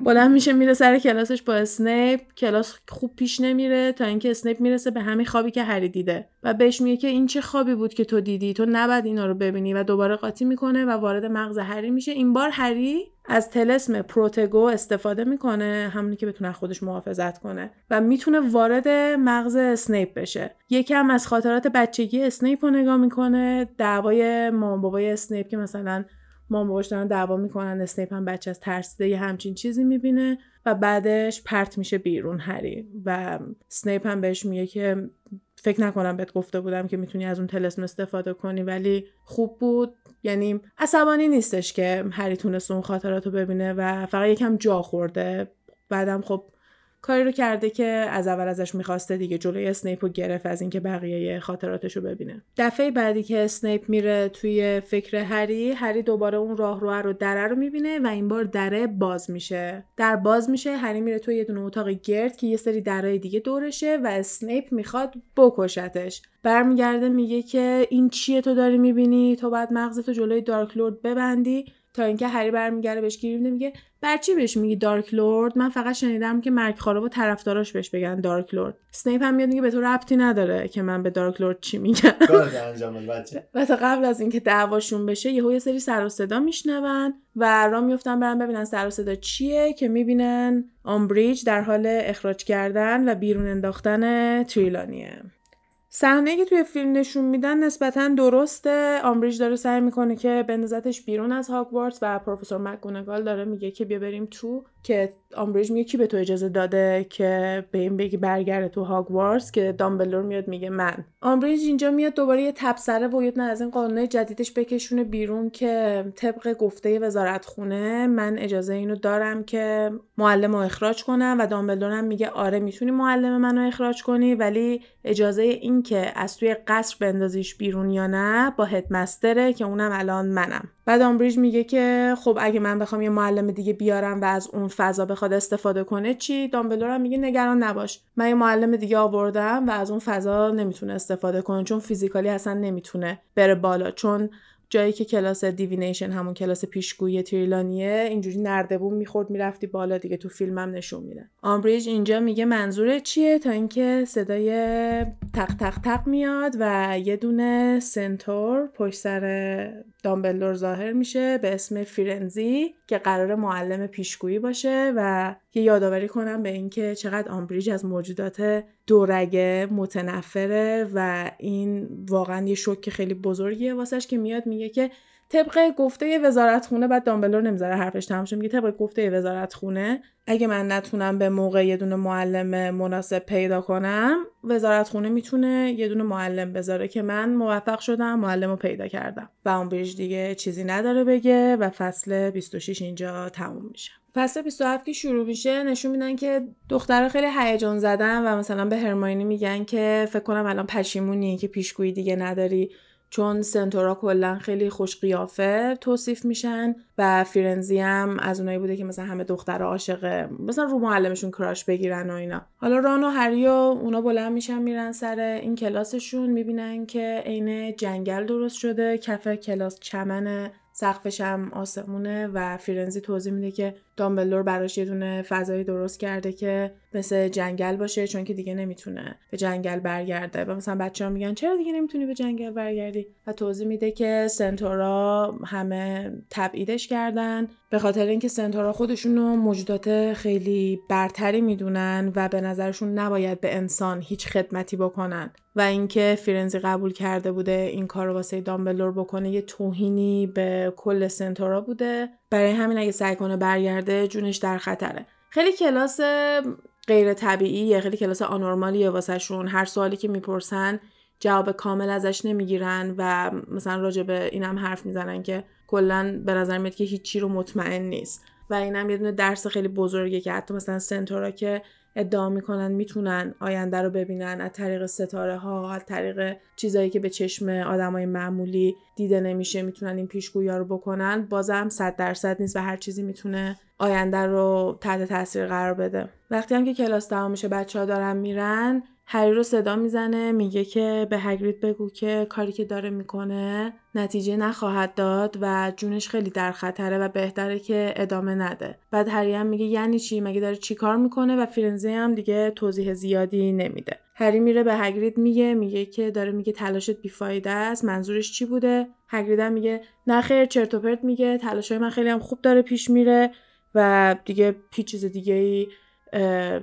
بلند میشه میره سر کلاسش با اسنیپ. کلاس خوب پیش نمیره تا اینکه اسنیپ می‌رسه به همین خوابی که هری دیده. و بهش میگه که این چه خوابی بود که تو دیدی؟ تو نباید اینا رو ببینی. و دوباره قاطی می‌کنه و وارد مغز هری میشه. این بار هری از طلسم Protego استفاده می‌کنه. همونی که بتونه خودش محافظت کنه. و می‌تونه وارد مغز اسنیپ بشه. یکم از خاطرات بچگی اسنیپ رو نگاه می‌کنه. دعوای مام بابای اسنیپ که مثلا مام باباش دارن دعوا می‌کنن اسنیپ هم بچه از ترسیده یه همچین چیزی می‌بینه و بعدش پرت میشه بیرون هری و سنیپ هم بهش میگه که فکر نکنم بهت گفته بودم که می‌تونی از اون طلسم استفاده کنی ولی خوب بود. یعنی عصبانی نیستش که هری تونست اون خاطرات ببینه و فقط یکم جا خورده. بعدم خب کاری رو کرده که از اول ازش می‌خواسته دیگه جلوی اسنیپ رو گرفت از اینکه بقیه خاطراتش رو ببینه. دفعه بعدی که اسنیپ میره توی فکر هری هری دوباره اون راهرو دره رو می‌بینه و این بار دره باز میشه. در باز میشه هری میره توی یه دونه اتاق گرد که یه سری درای دیگه دورشه و اسنیپ می‌خواد بکشتش. برمیگرده میگه که این چیه تو داری می‌بینی؟ تو باید مغزتو جلوی Dark Lord ببندی. تا اینکه هری برمیگرده بهش گیر میگه بر چی بهش میگی Dark Lord؟ من فقط شنیدم که مرگخوارها و طرفداراش بهش بگن Dark Lord. سنیپ هم میاد میگه به تو ربطی نداره که من به Dark Lord چی میگم. و تا قبل از اینکه دعواشون بشه یهو یه سری سر و صدا میشنون و را میفتن برن ببینن سر و صدا چیه که می‌بینن آمبریج در حال اخراج کردن و بیرون انداختن تریلانیه. صحنه که توی فیلم نشون میدن نسبتا درسته. آمبریج داره سعی می‌کنه که بندازتش بیرون از هاگوارتس و پروفسور مکگونگال داره میگه که بیا بریم تو که آمبریج میگه کی به تو اجازه داده که به این بگی برگرده تو هاگوارتس که دامبلدور میاد میگه من. آمبریج اینجا میاد دوباره یه تبصره و نه از این جدیدش بکشونه بیرون که طبق گفته وزارت خونه من اجازه اینو دارم که معلم رو اخراج کنم و دامبلدور هم میگه آره می‌تونی معلم منو اخراج کنی ولی اجازه این که از توی قصر بندازیش بیرون یا نه با headmaster ه که اونم الان منم. بعد آمبریج میگه که خب اگه من بخوام یه معلم دیگه بیارم و از اون فضا بخواد استفاده کنه چی؟ دامبلدور میگه نگران نباش. من یه معلم دیگه آوردم و از اون فضا نمی‌تونه استفاده کنه چون physically اصلا نمی‌تونه بره بالا. چون جایی که کلاس Divination همون کلاس پیشگویی تریلانیه اینجوری نردبون می‌خورد می‌رفتی بالا دیگه تو فیلمم نشون میده آمبریج اینجا میگه منظور چیه؟ تا اینکه صدای تق تق تق میاد و یه دونه centaur پشت سر دامبلدور ظاهر میشه به اسم فیرنزی که قرار معلم پیشگویی باشه و یه یادآوری کنم به اینکه چقدر آمبریج از موجودات دورگه متنفره و این واقعا یه شوک خیلی بزرگیه واسش که میاد میگه که طبق گفته وزارت خونه بعد دامبلور نمی‌ذاره حرفش تمام شه میگه طبق گفته وزارت خونه اگه من نتونم به موقع یه دونه معلم مناسب پیدا کنم وزارت خونه می‌تونه یه دونه معلم بذاره که من موفق شدم معلم رو پیدا کردم. و اون بریج دیگه چیزی نداره بگه و فصل 26 اینجا تموم میشه. فصل 27 که شروع میشه نشون میدن که دخترها خیلی هیجان زدن و مثلا به هرماینی میگن که فکر کنم الان پشیمونی که پیشگویی دیگه نداری. چون سنتورا کلا خیلی خوش قیافه توصیف میشن و فیرنزی هم از اونایی بوده که مثلا همه دختر عاشقه مثلا رو معلمشون کراش بگیرن و اینا. حالا ران و هری و اونا بلند میشن میرن سر این کلاسشون می‌بینن که عین جنگل درست شده. کف کلاس چمن سقفش هم آسمونه و فیرنزی توضیح میده که دامبلور براش یه دونه فضایی درست کرده که مثل جنگل باشه چون که دیگه نمی‌تونه به جنگل برگرده. و مثلا بچه ها میگن چرا دیگه نمی‌تونی به جنگل برگردی؟ و توضیح میده که سنتورا همه تبعیدش کردن به خاطر اینکه سنتورا خودشون رو موجودات خیلی برتری می‌دونن و به نظرشون نباید به انسان هیچ خدمتی بکنن. و اینکه فیرنزی قبول کرده بوده این کار رو واسه دامبلور بکنه یه توهینی به کل سنتورا بوده. برای همین اگه سعی کنه برگرده جونش در خطره. خیلی کلاس غیر طبیعیه خیلی کلاس آنورمالیه واسهشون. هر سوالی که می‌پرسن جواب کامل ازش نمی‌گیرن و مثلا راجع به اینم حرف می‌زنن که کلا به نظر میاد که هیچی رو مطمئن نیست. و اینم یه دونه درس خیلی بزرگه که حتی مثلا سنتورا که ادعا می‌کنن می‌تونن آینده رو ببینن. از طریق ستاره ها از طریق چیزایی که به چشم آدمای معمولی دیده نمیشه می‌تونن این پیشگویی رو بکنن. بازم صد درصد نیست و هر چیزی می‌تونه آینده رو تحت تاثیر قرار بده. وقتی هم که کلاس تمام میشه بچه ها دارن میرن هری رو صدا می‌زنه میگه که به هگرید بگو که کاری که داره می‌کنه نتیجه نخواهد داد و جونش خیلی در خطره و بهتره که ادامه نده. بعد هری هم میگه یعنی چی؟ مگه داره چی کار می‌کنه؟ و فیرنزی هم دیگه توضیح زیادی نمیده. هری میره به هگرید میگه میگه که داره میگه تلاشت بیفایده است منظورش چی بوده؟ هگرید هم میگه نه خیر چرت و پرت میگه تلاشای من خیلی هم خوب داره پیش میره و دیگه هیچ چیز دیگه ای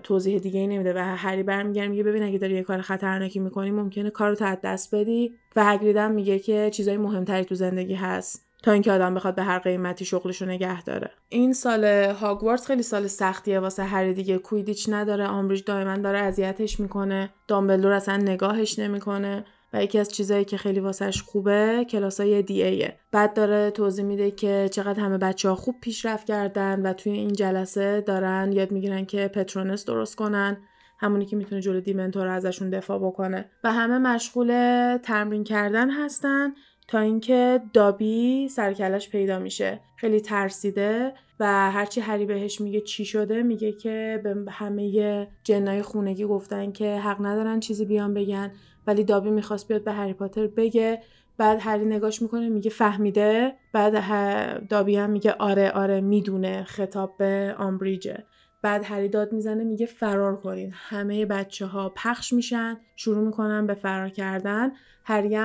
توضیح دیگه ای نمیده و هری برمیگرده میگه ببین اگه داری یه کار خطرناکی می‌کنی ممکنه کارو تو دست بدی. و هگریدم میگه که چیزای مهمتری تو زندگی هست تا اینکه آدم بخواد به هر قیمتی شغلشو نگه داره. این سال هاگوارتس خیلی سال سختیه واسه هری دیگه. کویدیچ نداره آمبریج دائما داره اذیتش می‌کنه. دامبلدور اصلا نگاهش نمی‌کنه. و یکی از چیزایی که خیلی واسش خوبه کلاسای دی ایه. بعد داره توضیح میده که چقدر همه بچه ها خوب پیشرفت کردن و توی این جلسه دارن یاد می‌گیرن که پترونس درست کنن همونی که می‌تونه جلو دیمنتور ازشون دفاع بکنه. و همه مشغول تمرین کردن هستن تا اینکه دابی سرکلش پیدا میشه. خیلی ترسیده و هرچی هری بهش میگه چی شده میگه که به همه جنای خونگی گفتن که حق ندارن چیزی بیان بگن. ولی دابی می‌خواست بیاد به هری پاتر بگه. بعد هری نگاش می‌کنه میگه فهمیده. بعد دابی هم میگه آره آره می‌دونه خطاب به آمبریجه. بعد هری داد می‌زنه میگه فرار کنین. همه بچه ها پخش میشن شروع می‌کنن به فرار کردن. هری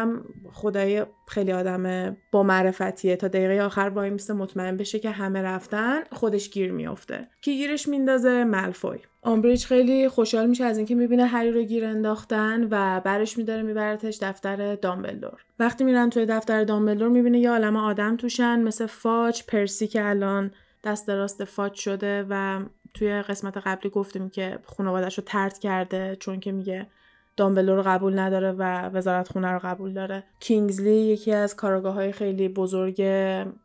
خدای خیلی آدم با معرفتیه تا دقیقه آخر وای میسته مطمئن بشه که همه رفتن خودش گیر میافته. کی گیرش میندازه؟ ملفوی. آمبریج خیلی خوشحال میشه از اینکه می‌بینه هری رو گیر انداختن و برش میداره میبرتش دفتر دامبلدور. وقتی میرن توی دفتر دامبلدور می‌بینه یه عالم آدم توشن مثل فاج پرسی که الان دست راست فاج شده و توی قسمت قبلی گفتیم که خانوادش رو ترد کرده چون که میگه دامبلو رو قبول نداره و وزارت خونه رو قبول داره. کینگزلی یکی از کارگاه های خیلی بزرگ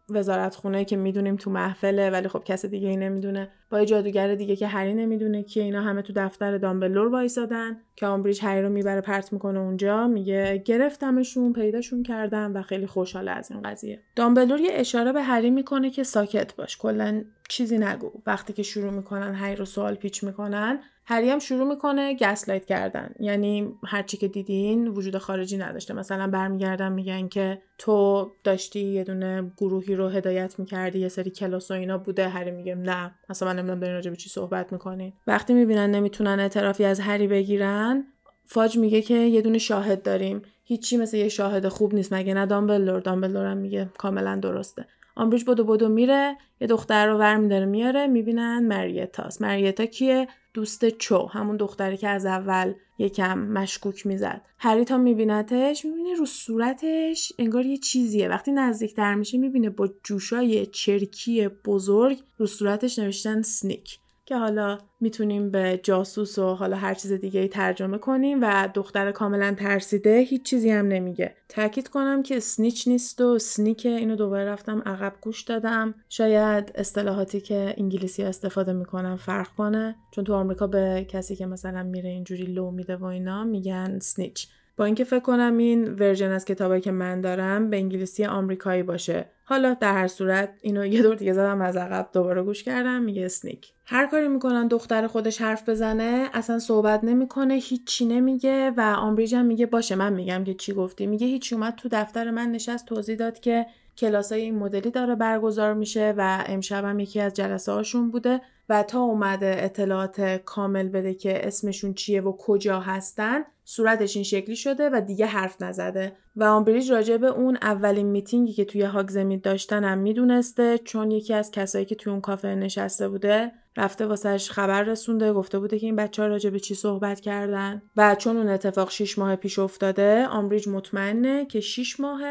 وزارت خونه که می‌دونیم تو محفله ولی خب کس دیگه ای نمی‌دونه. با یه جادوگر دیگه که هری نمی‌دونه که اینا همه تو دفتر دامبلور وایسادن. که آمبریج هری رو می‌بره پرت می‌کنه اونجا میگه گرفتمشون پیداشون کردم و خیلی خوشحاله از این قضیه. دامبلور یه اشاره به هری می‌کنه که ساکت باش کلا چیزی نگو. وقتی که شروع می‌کنن هری رو سوال پیچ می‌کنن هری هم شروع می‌کنه گسلایت کردن. یعنی هرچی که دیدین وجود خارجی نداشته. مثلا برمیگردن میگن که تو داشتی یه دونه گروهی رو هدایت می‌کردی یه سری کلاس و اینا بوده. هری میگه نه اصلا من نمی‌دونم دارین راجع به چی صحبت می‌کنین. وقتی می‌بینن نمی‌تونن اعترافی از هری بگیرن فاج میگه که یه دونه شاهد داریم. هیچی مثل یه شاهد خوب نیست مگه نه دامبلدور؟ دامبلدور هم میگه کاملا درسته. آمبریج بدو بدو میره یه دختر رو ور میداره میاره می‌بینن مریتاست مریتا کیه؟ دوست چو همون دختری که از اول یکم مشکوک می‌زد. هری تا میبینتش می‌بینه رو صورتش انگار یه چیزیه. وقتی نزدیکتر میشه می‌بینه با جوشای چرکی بزرگ رو صورتش نوشتن سنیک. که حالا می‌تونیم به جاسوس و حالا هر چیز دیگه ای ترجمه کنیم و دختر کاملا ترسیده هیچ چیزی هم نمیگه. تاکید کنم که سنیچ نیست و سنیکه اینو دوباره رفتم عقب گوش دادم. شاید اصطلاحاتی که انگلیسی استفاده می‌کنم فرق کنه چون تو آمریکا به کسی که مثلا میره اینجوری لو میده و اینا میگن سنیچ با اینکه فکر کنم این version از کتابی که من دارم به انگلیسی آمریکایی باشه. حالا در هر صورت اینو یه دور دیگه زدم از عقب دوباره گوش کردم میگه sneak هر کاری می‌کنن دختر خودش حرف بزنه اصلا صحبت نمی‌کنه هیچی نمیگه و آمبریج هم میگه باشه من میگم که چی گفتی. میگه هیچی اومد تو دفتر من نشست توضیح داد که کلاسای این مدلی داره برگزار میشه و امشب هم یکی از جلسه هاشون بوده و تا اومده اطلاعات کامل بده که اسمشون چیه و کجا هستن صورتش این شکلی شده و دیگه حرف نزده. و آمبریج راجع به اون اولین میتینگی که توی هاگزمید داشتن هم می‌دونسته چون یکی از کسایی که توی اون کافه نشسته بوده رفته واسهش خبر رسونده گفته بوده که این بچه ها راجع به چی صحبت کردن. و چون اون اتفاق 6 ماه پیش افتاده آمبریج مطمئنه که 6 ماه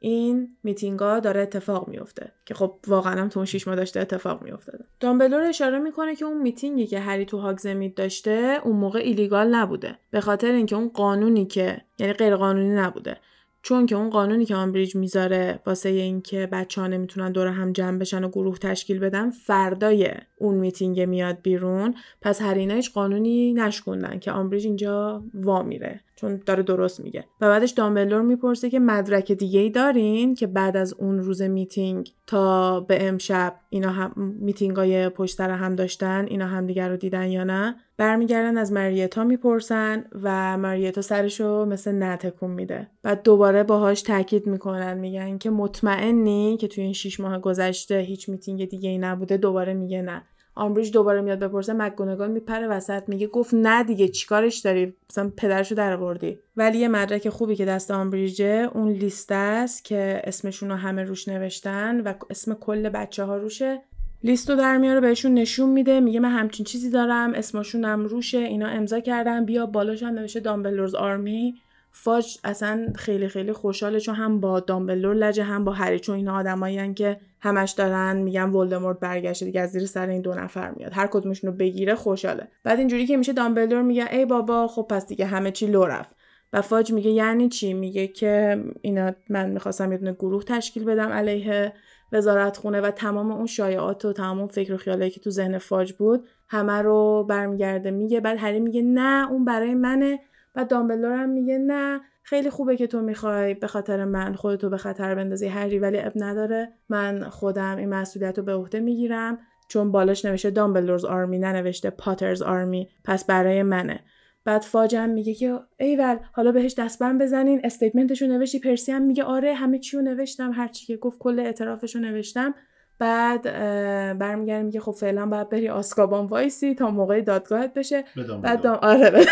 این میتینگا داره اتفاق میفته که خب واقعا هم تو اون 6 ماه داشته اتفاق میافتاده. دامبلور اشاره می‌کنه که اون میتینگی که هری تو هاگزمید داشته اون موقع ایلیگال نبوده به خاطر اینکه اون قانونی که یعنی غیر قانونی نبوده. چون که اون قانونی که آمبریج می‌ذاره واسه اینکه بچه ها نمی‌تونن دور هم جمع بشن و گروه تشکیل بدن فردای اون میتینگ میاد بیرون. پس هر اینا هیچ قانونی نشکوندن که آمبریج اینجا وا میره. چون داره درست میگه. و بعدش دامبلدور می‌پرسه که مدرک دیگه ای دارین که بعد از اون روز میتینگ تا به امشب اینا هم میتینگای پشت سر هم داشتن اینا هم دیگر رو دیدن یا نه؟ برمیگردن از مریتا می‌پرسن و مریتا سرشو مثلا نه تکون میده. بعد دوباره باهاش تاکید می‌کنن میگن که مطمئنی که توی این شیش ماه گذشته هیچ میتینگ دیگه ای نبوده؟ دوباره میگه نه. آمبریج دوباره میاد بپرسه مکگونگال میپره وسط میگه گفت نه دیگه چیکارش داری؟ مثلا پدرشو در آوردی ولی یه مدرک خوبی که دست آمبریجه اون لیست است که اسمشون رو همه روش نوشتن و اسم کل بچه ها روشه لیستو در میاره بهشون نشون میده میگه من همچین چیزی دارم اسمشونم روشه اینا امضا کردن بیا بالاش هم نوشته دامبلورز آرمی. فاج اصلا خیلی خیلی خوشحاله چون هم با دامبلور لجه هم با هری چون اینا آدمایی که همش دارن میگن ولدمورت برگشته دیگه از زیر سر این دو نفر میاد. هر کدومشون رو بگیره خوشحاله. بعد اینجوری که میشه دامبلور میگه ای بابا خب پس دیگه همه چی لو رفت. و فاج میگه یعنی چی؟ میگه که اینا من می‌خواستم یه گروه تشکیل بدم علیه وزارت خونه و تمام اون شایعات و تمام اون فکر و خیالایی که تو ذهن فاج بود همه رو برمیگرده. میگه بعد هری میگه نه اون برای منه. و دامبلور هم میگه نه. خیلی خوبه که تو می‌خوای به خاطر من خودتو به خطر بندازی هری ولی اب نداره. من خودم این مسئولیت رو به عهده می‌گیرم. چون بالاش نوشته دامبلورز آرمی ننوشته پاترز آرمی پس برای منه. بعد فاجم میگه که ایول حالا بهش دستبند بزنین. statementشو نوشتی پرسی هم میگه آره همه چی رو نوشتم هر چی که گفت کل اعترافشو نوشتم. بعد برمیگرده میگه خب فعلا باید بری آزکابان وایسی تا موقع دادگاهت بشه. بعد دام... آره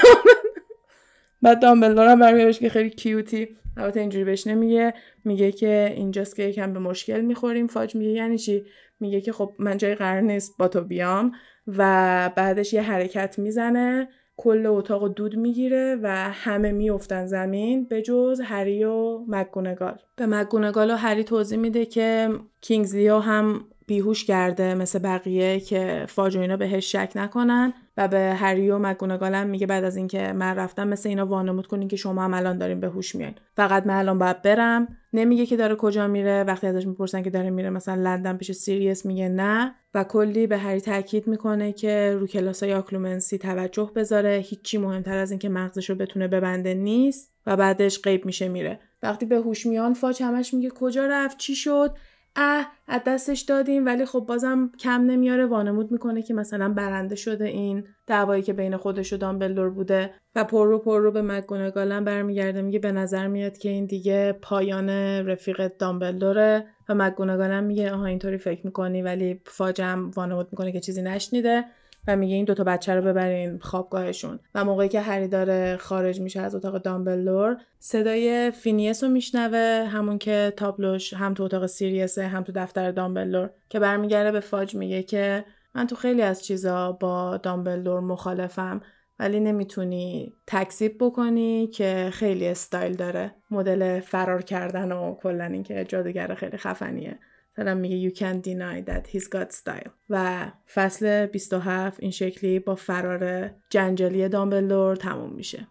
بعد دامبلدور هم برمیگردش که خیلی cuteی البته اینجوری بهش نمیگه. میگه که اینجاست که یکم به مشکل می‌خوریم. فاج میگه یعنی چی؟ میگه که خب من جایی قرار نیست با تو بیام. و بعدش یه حرکت می‌زنه. کل اتاق دود می‌گیره و همه میفتن زمین به جز هری و مک‌گونگال به مگونگال و هری توضیح میده که کینگزلیو هم بیهوش کرده مثل بقیه که فاج اینا بهش شک نکنن و به هری و مگونگال میگه بعد از اینکه من رفتم مثل اینا وانمود کنین که شما هم الان دارین به هوش میاین. فقط من الان باید برم. نمیگه که داره کجا میره. وقتی ازش می‌پرسن که داره میره مثلا لندن پیش سیریس میگه نه. و کلی به هری تاکید می‌کنه که رو کلاسای Occlumency توجه بذاره. هیچی مهمتر از اینکه مغزش رو بتونه ببنده نیست و بعدش غیب میشه میره. وقتی به هوش میان فاج همش میگه کجا رفت؟ چی شد؟ اه از دستش دادیم ولی خب بازم کم نمیاره. وانمود می‌کنه که مثلا برنده شده این دعوایی که بین خودش و دامبلدور بوده و پر رو پر رو به مگونگالم برمیگرده. میگه به نظر میاد که این دیگه پایان رفیق دامبلدوره و مگونگالم میگه آها اینطوری فکر می‌کنی ولی فاجم وانمود می‌کنه که چیزی نشنیده. و میگه این دوتا بچه رو ببرین خوابگاهشون. و موقعی که هری داره خارج میشه از اتاق دامبلدور صدای فینیس رو میشنوه همون که تابلوش هم تو اتاق سیریسه هم تو دفتر دامبلور که برمیگرده به فاج میگه که من تو خیلی از چیزا با دامبلدور مخالفم ولی نمی‌تونی تکذیب بکنی که خیلی استایل داره. مدل فرار کردن و کلا اینکه جادوگر خیلی خفنیه. مثلا میگه you can't deny that he's got style. و فصل 27 این شکلی با فرار جنجالی دامبلدور تموم میشه.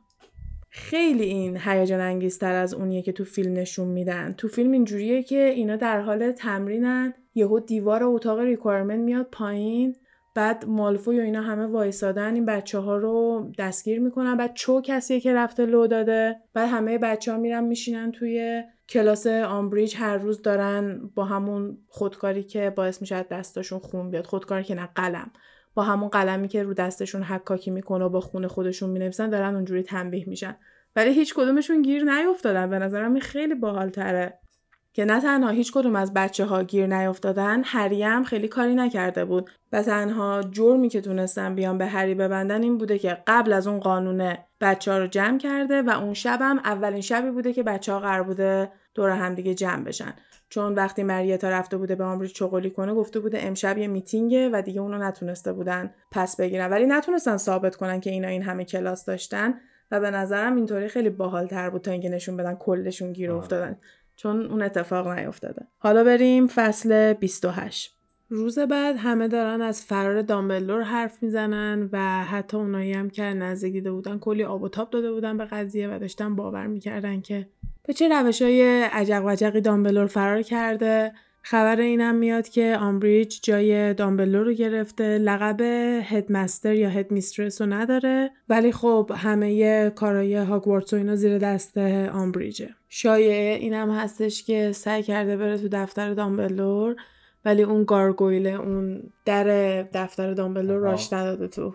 خیلی این هیجان انگیزتر از اونیه که تو فیلم نشون میدن. تو فیلم اینجوریه که اینا در حال تمرینن یهو دیوار اتاق requirement میاد پایین. بعد مالفوی و اینا همه وایسادن این بچه ها رو دستگیر می‌کنن. بعد چو کسیه که رفته لو داده. بعد همه بچه ها میرن میشینن توی کلاس آمبریج. هر روز دارن با همون خودکاری که باعث میشه دستاشون خون بیاد. خودکاری که نه قلم. با همون قلمی که رو دستشون حکاکی می‌کنه و با خون خودشون می‌نویسن دارن اونجوری تنبیه میشن. ولی هیچ کدومشون گیر نیافتادن به نظرم این خیلی باحالتره. که نه تنها هیچ کدوم از بچه ها گیر نیافتادن هری هم خیلی کاری نکرده بود و تنها جرمی که تونستن بیان به هری ببندن این بوده که قبل از اون قانون بچه ها رو جمع کرده و اون شبم اولین شبی بوده که بچه ها قرار بوده دور هم دیگه جمع بشن. چون وقتی مریتا رفته بوده به آمریج چغلی کنه گفته بوده امشب یه میتینگه و دیگه اونو نتونسته بودن پس بگیرن. ولی نتونستن ثابت کنن که اینا این همه کلاس داشتن و به نظرم اینطوری خیلی باحال تر بود تا اینکه نشون بدن کلشون گیر افتادن. چون اون اتفاق نیافتاده حالا بریم فصل 28 روز بعد همه دارن از فرار دامبلدور حرف می‌زنن و حتی اونایی هم که نزدیک دیده بودن کلی آب و تاب داده بودن به قضیه و داشتن باور می‌کردن که به چه روش های عجق و عجقی دامبلور فرار کرده. خبر اینم میاد که آمبریج جای دامبلور رو گرفته. لقب هدمستر یا هدمیسترس رو نداره. ولی خب همه کارای هاگوارتس و اینا زیر دست آمبریجه. شایعه اینم هستش که سعی کرده بره تو دفتر دامبلور ولی اون گارگویل اون در دفتر دامبلور راش نداده تو.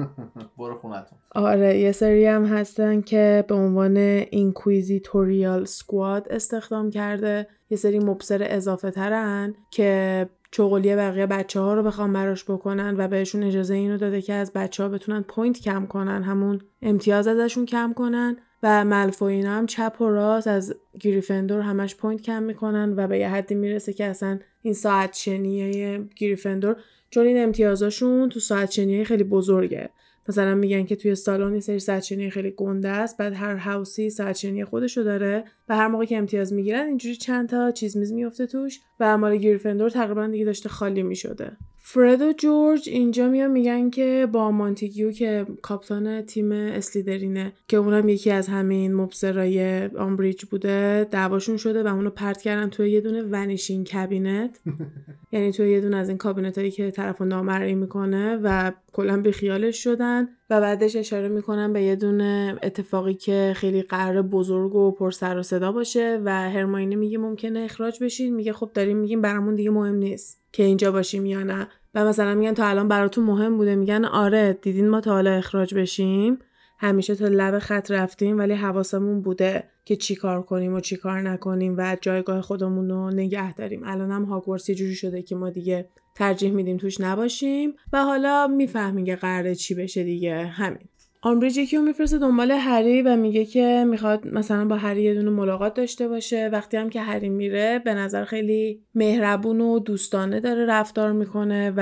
برو خونتون آره یه سری هم هستن که به عنوان Inquisitorial Squad استخدام کرده. یه سری مبصر اضافه ترن که چغلی بقیه بچه ها رو بخوام براش بکنن و بهشون اجازه اینو داده که از بچه ها بتونن point کم کنن همون امتیاز ازشون کم کنن. و ملفوینا هم چپ و راست از گریفندور همش point کم می‌کنن و به یه حدی می‌رسه که اصلا این ساعت شنیه گریفندور چون این امتیازاشون تو ساعت شنیه خیلی بزرگه. مثلا میگن که توی سالن یه سری ساعت خیلی گنده است بعد هر هاوسی ساعت شنی خودشو داره. و هر موقع که امتیاز می‌گیرن اینجوری چند تا چیز میز میفته توش و مال گریفندور تقریبا دیگه داشته خالی می‌شده. فرد و جورج اینجا میان میگن که با مانتیگیو که کاپتان تیم اسلیدرینه که اونم یکی از همین مبصرای آمبریج بوده دعواشون شده و اونو پرت کردن توی یه دونه ونیشین کابینت. یعنی توی یه دونه از این کابینت هایی که طرف نامرئی می‌کنه و کلا بیخیالش شدن. و بعدش اشاره می‌کنن به یه دونه اتفاقی که خیلی قرار بزرگ و پر سر و صدا باشه و هرماینی میگه ممکنه اخراج بشین. میگه خب داریم میگیم برامون دیگه مهم نیست که اینجا باشیم یا نه. و مثلا میگن تا الان براتون مهم بوده. میگن آره دیدین ما تا حالا اخراج بشیم. همیشه تا لب خط رفتیم ولی حواسمون بوده که چی کار کنیم و چی کار نکنیم و جایگاه خودمون رو نگه داریم. الان هم هاگوارتس جوری شده که ما دیگه ترجیح میدیم توش نباشیم و حالا می‌فهمیم که قراره چی بشه دیگه. همین. آمبریج یکی رو میفرسته دنبال هری و میگه که می‌خواد مثلا با هری یه دونه ملاقات داشته باشه. وقتی هم که هری میره به نظر خیلی مهربون و دوستانه داره رفتار می‌کنه و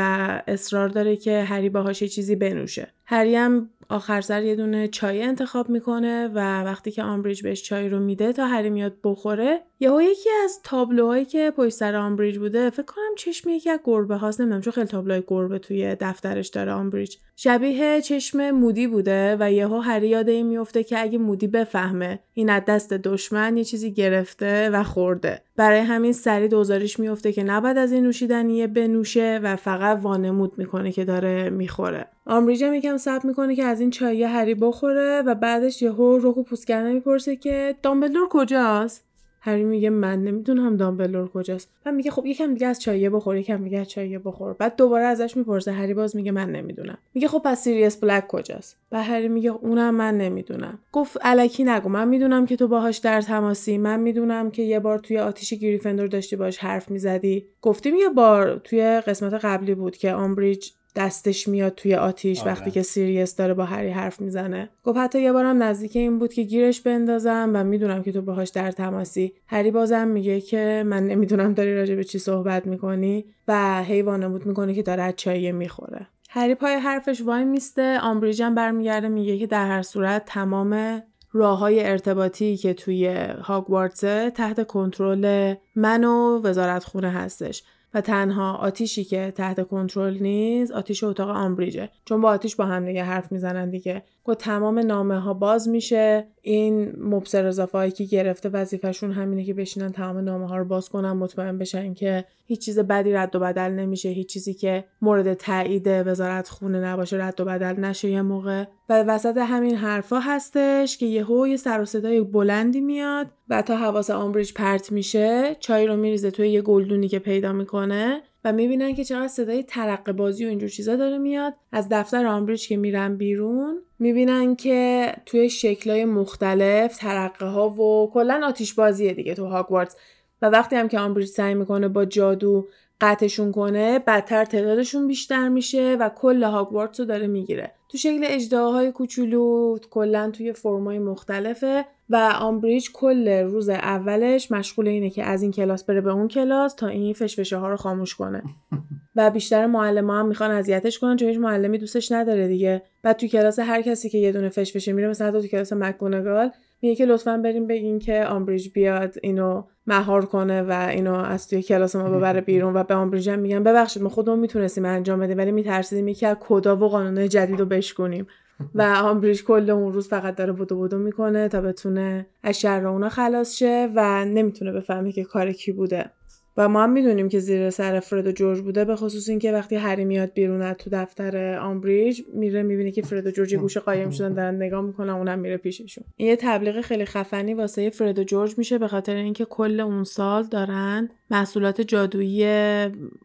اصرار داره که هری باهاش یه چیزی بنوشه. هری هم آخر سر یه دونه چای انتخاب می‌کنه و وقتی که آمبریج بهش چای رو میده تا هری میاد بخوره یهو یکی از تابلوهایی که پشت سر آمبریج بوده فکر کنم چشم یکی از گربه هاست نمی‌دونم چون خیلی تابلوهای گربه توی دفترش داره آمبریج. شبیه چشم مودی بوده و یهو هری یاد این میفته که اگه مودی بفهمه این از دست دشمن یه چیزی گرفته و خورده. برای همین سریع دوزارش میفته که نباید از این نوشیدنیه بنوشه و فقط وانمود می‌کنه که داره می‌خوره. آمبریج هم یکم صبر می‌کنه که از این چای هری بخوره و بعدش یهو رک و پوست می‌پرسه که دامبلدور کجاست؟ هری میگه من نمی‌دونم دامبلدور کجاست. و میگه خب یکم دیگه از چایه بخور یکم دیگه از چایه بخور. بعد دوباره ازش می‌پرسه هری باز میگه من نمی‌دونم. میگه خب پس سیریس بلک کجاست؟ و هری میگه اونم من نمی‌دونم. گفت الکی نگو من می‌دونم که تو باهاش در تماسی من می‌دونم که یه بار توی آتیش گریفندور داشتی باش حرف می‌زدی. گفتیم یه بار توی قسمت قبلی بود که آمبریج دستش میاد توی آتیش آره. وقتی که سیریس داره با هری حرف می‌زنه. گفت حتی یه بارم نزدیک این بود که گیرش بندازم و می‌دونم که تو باهاش در تماسی. هری بازم میگه که من نمی‌دونم داری راجع به چی صحبت می‌کنی و حیوانه بود می‌کنه که داره چای می‌خوره. هری پای حرفش وای میسته آمبریجم برمیگرده میگه که در هر صورت تمام راه های ارتباطی که توی هاگوارتسه تحت کنترل من و وزارت خونه هستش. و تنها آتیشی که تحت کنترل نیست آتیش اتاق آمبریجه. چون با آتیش با هم دیگه حرف می‌زنن دیگه. و تمام نامه ها باز میشه. این مبصر اضافه که گرفته وظیفهشون همینه که بشینن تمام نامه ها رو باز کنن مطمئن بشن که هیچ چیز بدی رد و بدل نمیشه هیچ چیزی که مورد تایید وزارت خونه نباشه رد و بدل نشه یه موقع. و وسط همین حرفا هستش که یهو یه سر و صدای بلندی میاد و تا حواس آمبریج پرت میشه چای رو میریزه توی یه گلدونی که پیدا می‌کنه. و می‌بینن که چقدر صدای ترقه بازی و اینجور چیزا داره میاد. از دفتر آمبریج که میرن بیرون می‌بینن که توی شکلهای مختلف ترقه ها و کلا آتیش بازیه دیگه تو هاگوارتس و وقتی هم که آمبریج سعی می‌کنه با جادو قطعشون کنه بدتر تعدادشون بیشتر میشه و کل هاگوارتس رو داره می‌گیره. تو شکل اجداهای کوچولو کلا توی فرمای مختلفه و آمبریج کل روز اولش مشغول اینه که از این کلاس بره به اون کلاس تا این فشفشه ها رو خاموش کنه. و بیشتر معلم هم می‌خوان اذیتش کنن چون هیچ معلمی دوستش نداره دیگه. بعد تو کلاس هر کسی که یه دونه فشفشه میره مثلا تو کلاس مکگونگال میگه که لطفا بریم بگین که آمبریج بیاد اینو مهار کنه و اینو از توی کلاس ما ببره بیرون و به آمبریج هم میگن. ببخشید ما خودمون می‌تونستیم انجام بدیم ولی میترسیدیم یکی از کدا و قانونهای جدید رو بشکنیم و آمبریج کل اون روز فقط داره بودو بودو می‌کنه تا بتونه از شر اونا خلاص شه و نمی‌تونه بفهمه که کار کی بوده. و ما هم می‌دونیم که زیر سر فرد و جورج بوده به خصوص اینکه وقتی هری میاد بیرون تو دفتر آمبریج میره می‌بینه که فرد و جورج گوشه قایم شدن دارن نگاه می‌کنن اونم میره پیششون. این یه تبلیغ خیلی خفنی واسه فرد و جورج میشه به خاطر اینکه کل اون سال دارن محصولات جادویی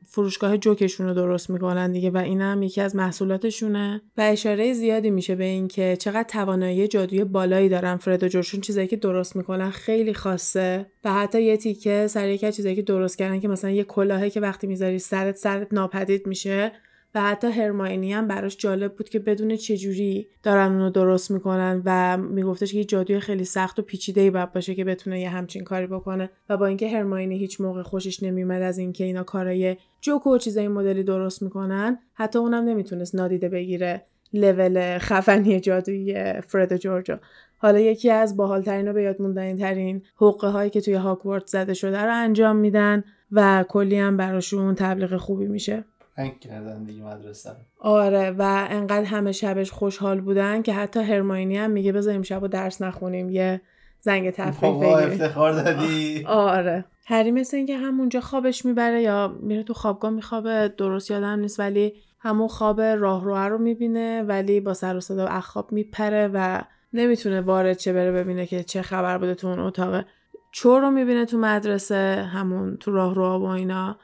فروشگاه جوکشون رو درست می‌کنن دیگه و اینم یکی از محصولاتشونه. و اشاره زیادی میشه به اینکه چقدر توانایی جادویی بالایی دارن فرد و جورجشون چیزایی که درست می‌کنن خیلی خاصه. و حتی یه تیکه سر یکی چیزایی که درست کردن که مثلا یه کلاهه که وقتی می‌ذاری سرت سرت ناپدید میشه. و حتی هرماینی هم براش جالب بود که بدون چجوری دارن اونو درست می‌کنن و میگفتش که یه جادوی خیلی سخت و پیچیده ای باید باشه که بتونه یه همچین کاری بکنه و با اینکه هرماینی هیچ موقع خوشش نمیومد از اینکه اینا کارای جوک و چیزای مدلی درست می‌کنن حتی اونم نمی‌تونست نادیده بگیره لول خفنی جادویی فرد جورجو. حالا یکی از باحالترین و به یاد ترین حقه هایی که توی هاکوارت زده شده رو انجام میدن و کلی هم براشون تبلیغ خوبی میشه. رنگ کردن دیگه مدرسه. آره و انقدر همه شبش خوشحال بودن که حتی هرماینی هم میگه بذاریم شب و درس نخونیم یه زنگ تفریح بگیریم افتخار دادی. آره. هری مثل اینکه همونجا خوابش می‌بره یا میره تو خوابگاه میخوابه درست یادم نیست ولی همون خواب راه رو می‌بینه ولی با سر و صدا اخواب میپره و نمی‌تونه وارد چه بره ببینه که چه خبر بوده تو اون اتاق. چور رو می‌بینه تو مدرسه همون تو راه رو و اینا.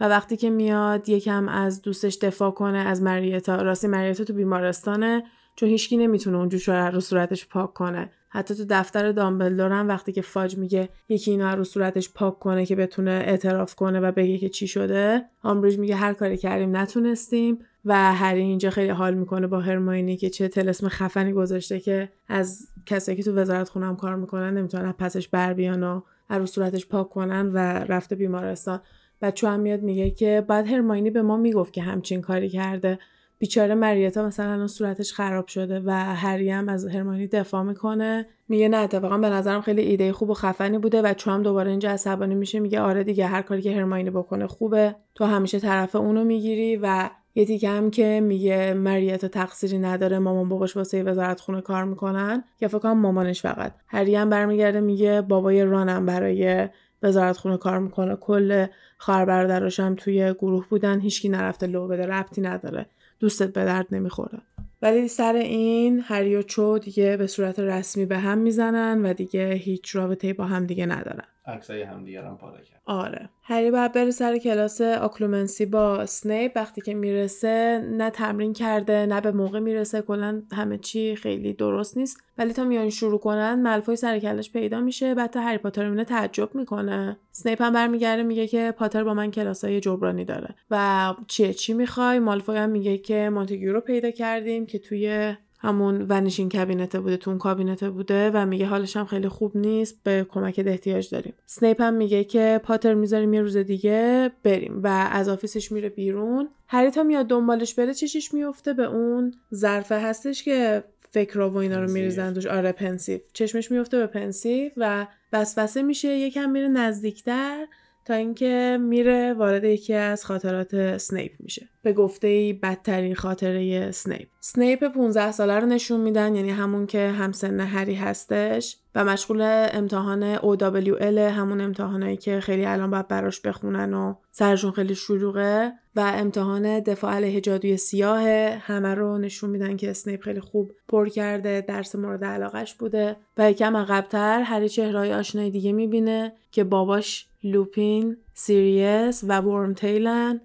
و وقتی که میاد یکم از دوستش دفاع کنه از مریتا راستی مریتا تو بیمارستانه چون هیچکی نمی‌تونه اونجور شوهر رو صورتش پاک کنه. حتی تو دفتر دامبلدور هم وقتی که فاج میگه یکی اینا رو صورتش پاک کنه که بتونه اعتراف کنه و بگه که چی شده آمبریج میگه هر کاری کردیم نتونستیم و هری اینجا خیلی حال می‌کنه با هرماینی که چه تلسم خفنی گذاشته که از کسایی که تو وزارت خونم کار می‌کنن نمی‌تونن پسش بر بیان و رو صورتش پاک کنن و رفته بیمارستان. بچه هم میاد میگه که بعد هرماینی به ما می‌گفت که همچین کاری کرده. بیچاره مریتا مثلا الان صورتش خراب شده و هری هم از هرماینی دفاع می‌کنه. میگه نه اتفاقا به نظرم خیلی ایده خوب و خفنی بوده و چون دوباره اینجا عصبانی میشه میگه آره دیگه هر کاری که هرماینی بکنه خوبه. تو همیشه طرف اونو می‌گیری و یه دیگه هم که میگه مریتا تقصیری نداره مامان باباش واسه وزارت خونه کار می‌کنن. یا فکر کنم مامانش فقط. هری هم برمیگرده میگه بابای رانم برای وزارت خونه کار می‌کنه. کل خواهر برادراش هم توی گروه بودن. هیچکی نرفته لو بده ربطی نداره. دوستت به درد نمی‌خوره. ولی سر این هری و چو دیگه به صورت رسمی به هم می‌زنن و دیگه هیچ رابطه با هم دیگه ندارن. عکسای هم دیگه هم پاره کرد. آره. هری باید بره سر کلاس Occlumency با سنیپ. وقتی که می‌رسه نه تمرین کرده نه به موقع می‌رسه. کلا همه چی خیلی درست نیست. ولی تا میان شروع کنن ملفوی سر کلش پیدا میشه. بعد تا هری پاتر می‌بینه تعجب می‌کنه. سنیپ هم برمیگرده میگه که پاتر با من کلاسای جبرانی داره. و چیه؟ چی می‌خوای؟ مالفوی هم میگه که مونتگیو رو پیدا کردیم که توی همون Vanishing Cabinet ه بوده تو اون کابینته بوده و میگه حالش هم خیلی خوب نیست به کمک احتیاج داریم. سنیپ هم میگه که پاتر می‌ذاریم یه روز دیگه بریم و از office ش میره بیرون. هری تا میاد دنبالش بره چشش میفته به اون ظرفه هستش که فکر و اینا رو. میریزن توش. آره Pensieve. چشمش میفته به Pensieve و وسوسه میشه. یکم میره نزدیکتر تا اینکه میره وارد یکی از خاطرات اسنیپ میشه. به گفته ای بدترین خاطره اسنیپ اسنیپ 15 ساله رو نشون میدن یعنی همون که همسن هری هستش و مشغول امتحان OWL همون امتحانایی که خیلی الان باید براش بخونن و سرشون خیلی شلوغه و امتحان دفاع علیه جادوی سیاه همه رو نشون میدن که اسنیپ خیلی خوب پر کرده درس مورد علاقش بوده و یکم عقبتر هری چهرهای آشنای دیگه می‌بینه که باباش لوپین، سیریس و ورم تیلن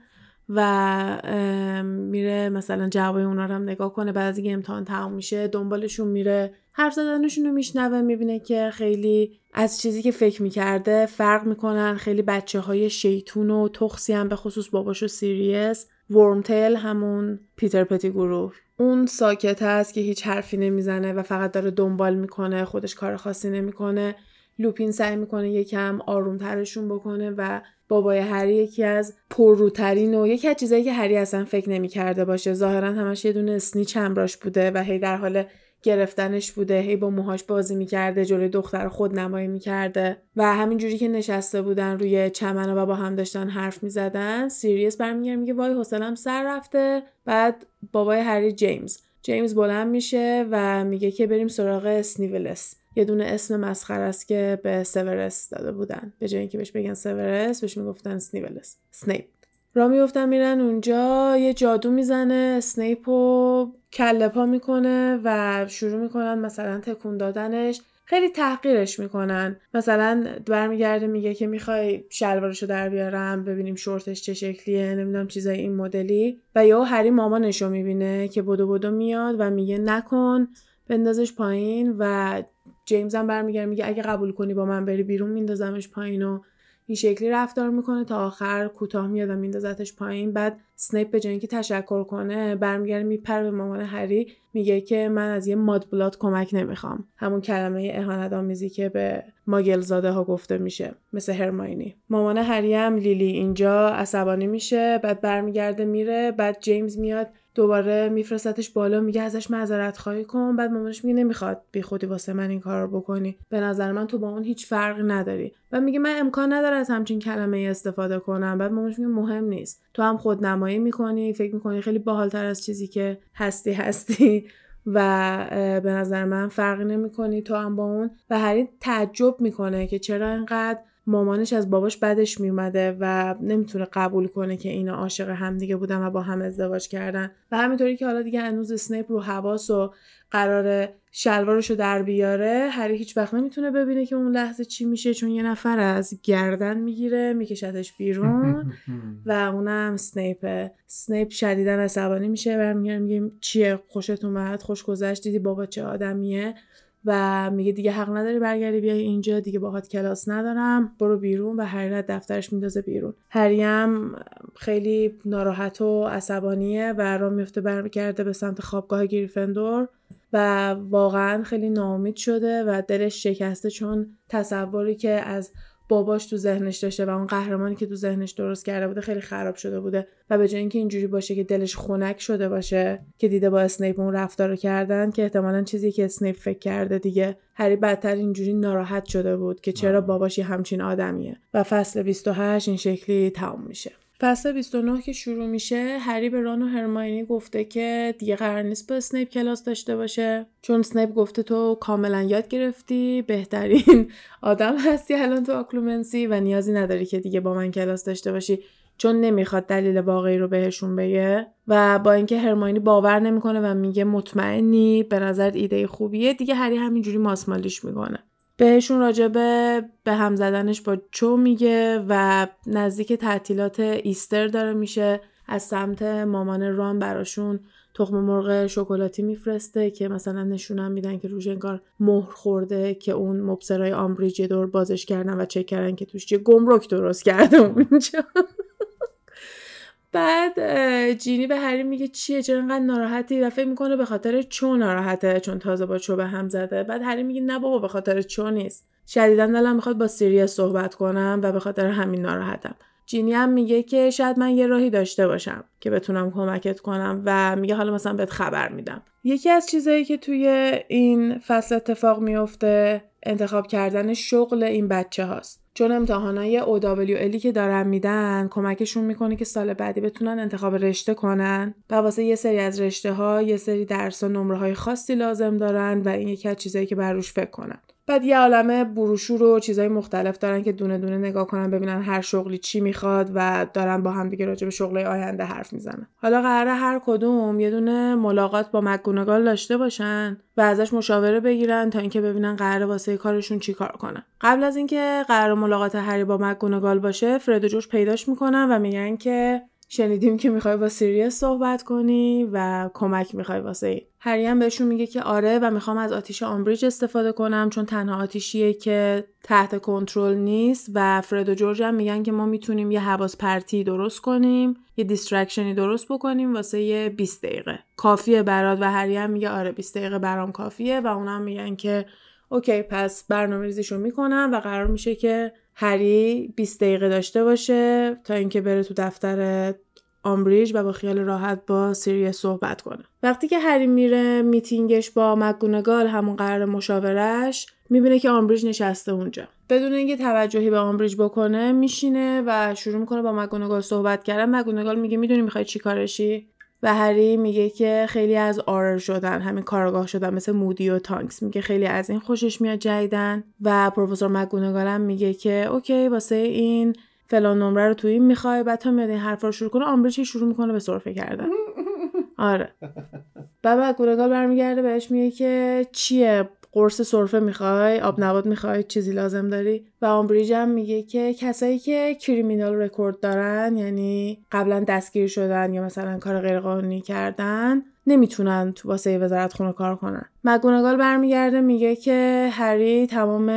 و میره مثلا جوابای اونا رو هم نگاه کنه بعد از اینکه امتحان تمام میشه دنبالشون میره. حرف زدنشون رو میشنوه می‌بینه که خیلی از چیزی که فکر می‌کرده فرق می‌کنن. خیلی بچه های شیطون و تخصی هم به خصوص باباش و سیریس. ورمتیل همون پیتر پتی گروه. اون ساکت هست که هیچ حرفی نمی‌زنه و فقط داره دنبال می‌کنه خودش کار خاصی نمی‌کنه. لوپین سعی می‌کنه یکم آرومترشون بکنه و بابای هری یکی از پرروترین و یکی از چیزایی که هری اصلا فکر نمی‌کرده باشه. ظاهرا همش یه دونه اسنیچ همراش بوده و هی در حال گرفتنش بوده. هی با موهاش بازی می‌کرده جلوی دختر خود نمایی می‌کرده و همین جوری که نشسته بودن روی چمن و با هم داشتن حرف می‌زدن سیریس برمیگرده میگه وای حوصلم سر رفته. بعد بابای هری جیمز. جیمز بلند میشه و میگه که بریم سراغ اسنیولس یه دونه اسم مسخره است که به سوروس داده بودن. به جای اینکه بهش بگن سوروس بهش می‌گفتن اسنیولس. سنیپ. را میفتن میرن اونجا یه جادو می‌زنه اسنیپ رو کله پا می‌کنه و شروع می‌کنن مثلا تکون دادنش. خیلی تحقیرش می‌کنن. مثلا برمیگرده میگه که می‌خوای شلوارشو در بیارم ببینیم شورتش چه شکلیه نمی‌دونم چیزای این مدلی. و یهو هری مامانشو می‌بینه که بدو بدو میاد و میگه نکن بندازش پایین و جیمز هم برمیگرده میگه اگه قبول کنی با من بری بیرون میندازمش پایین و این شکلی رفتار می‌کنه. تا آخر کوتاه میاد و میندازتش پایین. بعد سنیپ به جای اینکه تشکر کنه برمیگرده میپره به مامان هری میگه که من از یه ماد بلاد کمک نمی‌خوام. همون کلمه اهانت آمیزی که به ماگل زاده ها گفته میشه مثل هرماینی. مامان هری هم لیلی اینجا عصبانی میشه بعد برمیگرده میره بعد جیمز میاد دوباره میفرستتش بالا میگه ازش معذرت خواهی کن. بعد مامانش میگه نمی‌خواد بی خودی واسه من این کار رو بکنی. به نظر من تو با اون هیچ فرقی نداری. و میگه من امکان نداره از همچین کلمه ای استفاده کنم. بعد مامانش میگه مهم نیست. تو هم خودنمایی می‌کنی فکر می‌کنی خیلی باحالتر از چیزی که هستی هستی. و به نظر من فرقی نمی‌کنی. تو هم با اون. و هری تعجب می‌کنه که چرا اینقدر مامانش از باباش بدش میومده و نمی‌تونه قبول کنه که اینا عاشق همدیگه بودن و با هم ازدواج کردن. و همینطوری که حالا دیگه هنوز اسنیپ رو حواس و قرار شلوارش رو در بیاره هری هیچ وقت نمی‌تونه ببینه که اون لحظه چی میشه چون یه نفر از گردن می‌گیره میکشتش بیرون و اونم سنیپه سنیپ شدیدا عصبانی میشه و میگه میگه چیه؟ خوشت اومد؟ خوش گذشت؟ دیدی بابا چه آدمیه؟ و میگه دیگه حق نداری برگردی بیای اینجا دیگه باهات کلاس ندارم. برو بیرون و از دفترش میندازه بیرون. هری هم خیلی ناراحت و عصبانیه و را میفته برمیگرده به سمت خوابگاه گریفندور و واقعا خیلی ناامید شده و دلش شکسته چون تصوری که از باباش تو ذهنش داشته و اون قهرمانی که تو ذهنش درست کرده بوده خیلی خراب شده بوده. و به جای اینکه اینجوری باشه که دلش خنک شده باشه که دیده با اسنیپ اون رفتار رو کردن که احتمالا چیزی که اسنیپ فکر کرده دیگه هری بدتر اینجوری ناراحت شده بود که چرا باباش یه همچین آدمیه. و فصل 28 این شکلی تمام میشه. فصل 29 که شروع میشه هری به ران و هرماینی گفته که دیگه قرار نیست با اسنیپ کلاس داشته باشه. چون اسنیپ گفته تو کاملا یاد گرفتی بهترین آدم هستی الان تو Occlumency و نیازی نداری که دیگه با من کلاس داشته باشی چون نمی‌خواد دلیل واقعی رو بهشون بگه. و با اینکه هرماینی باور نمی‌کنه و میگه مطمئنی به نظر ایده خوبیه دیگه هری همینجوری ماسمالیش می‌کنه. بهشون راجبه به هم زدنش با چو میگه و نزدیک تعطیلات ایستر داره میشه. از سمت مامان ران براشون تخم مرغ شکلاتی میفرسته که مثلا نشونم میدن که روش انگار مهر خورده که اون مبصرای آمبریج دور بازش کردن و چک کردن که توش یه گمرک درست کرده اونجا بعد جینی به هری میگه چیه؟ چرا انقدر ناراحتی؟ و فکر می‌کنه به خاطر چو ناراحته چون تازه با چو به هم زده. بعد هری میگه نه بابا به خاطر چو نیست. شدیدا دلم می‌خواد با سیریس صحبت کنم و به خاطر همین ناراحتم. جینی هم میگه که شاید من یه راهی داشته باشم که بتونم کمکت کنم و میگه حالا مثلا بهت خبر میدم. یکی از چیزهایی که توی این فصل اتفاق میفته انتخاب کردن شغل این بچه هاست چون امتحانای OWL که دارن میدن کمکشون می‌کنه که سال بعدی بتونن انتخاب رشته کنن. و واسه یه سری از رشته ها یه سری درس و نمره های خاصی لازم دارن و این یکی از چیزایی که بر روش فکر کنن. بعد یه عالمه بروشور و چیزای مختلف دارن که دونه دونه نگاه کنن ببینن هر شغلی چی می‌خواد و دارن با هم دیگه راجع به شغل آینده حرف می‌زنن. حالا قراره هر کدوم یه دونه ملاقات با مکگونگال داشته باشن و ازش مشاوره بگیرن تا اینکه ببینن قراره واسه کارشون چی کار کنن. قبل از اینکه قرار ملاقات هری با مکگونگال باشه فرد و جورج پیداش می‌کنن و میگن که شنیدیم که می‌خوای با سیریس صحبت کنی و کمک می‌خوای واسه این. هری هم بهشون میگه که آره و می‌خوام از آتیش آمبریج استفاده کنم چون تنها آتیشیه که تحت کنترل نیست و فرد و جورج هم میگن که ما می‌تونیم یه حواس پرتی درست کنیم یه distraction ی درست بکنیم واسه یه 20 دقیقه. کافیه برات و هری هم میگه آره 20 دقیقه برام کافیه و اونم میگن که okay پس برنامه ریزیشو می‌کنم و قرار میشه که هری 20 دقیقه داشته باشه تا اینکه بره تو دفتر آمبریج و با خیال راحت با سیریس صحبت کنه. وقتی که هری میره میتینگش با مگونگال همون قرار مشاورش می‌بینه که آمبریج نشسته اونجا. بدون اینکه توجهی به آمبریج بکنه میشینه و شروع می‌کنه با مگونگال صحبت کردن. مگونگال میگه می‌دونی می‌خوای چی کاره شی؟ و هری میگه که خیلی از Auror شدن همین کارگاه شدن مثل مودی و تانکس. میگه خیلی از این خوشش میاد جیدن و پروفسور مگونگال هم میگه که okay واسه این فلان نمره رو تو این می‌خوای بعد تا میاد این حرفا رو شروع کنه آمبریج شروع می‌کنه به سرفه کردن. آره. بعد مگونگال برمیگرده بهش میگه که چیه؟ قرص سرفه می‌خوای؟ آب نبات می‌خوای؟ چیزی لازم داری؟ و آمبریج هم میگه که کسایی که criminal record دارن یعنی قبلا دستگیر شدن یا مثلا کار غیرقانونی کردن نمی‌تونن تو واسه وزارت خونه کار کنن. مگونگال برمیگرده میگه که هری تمام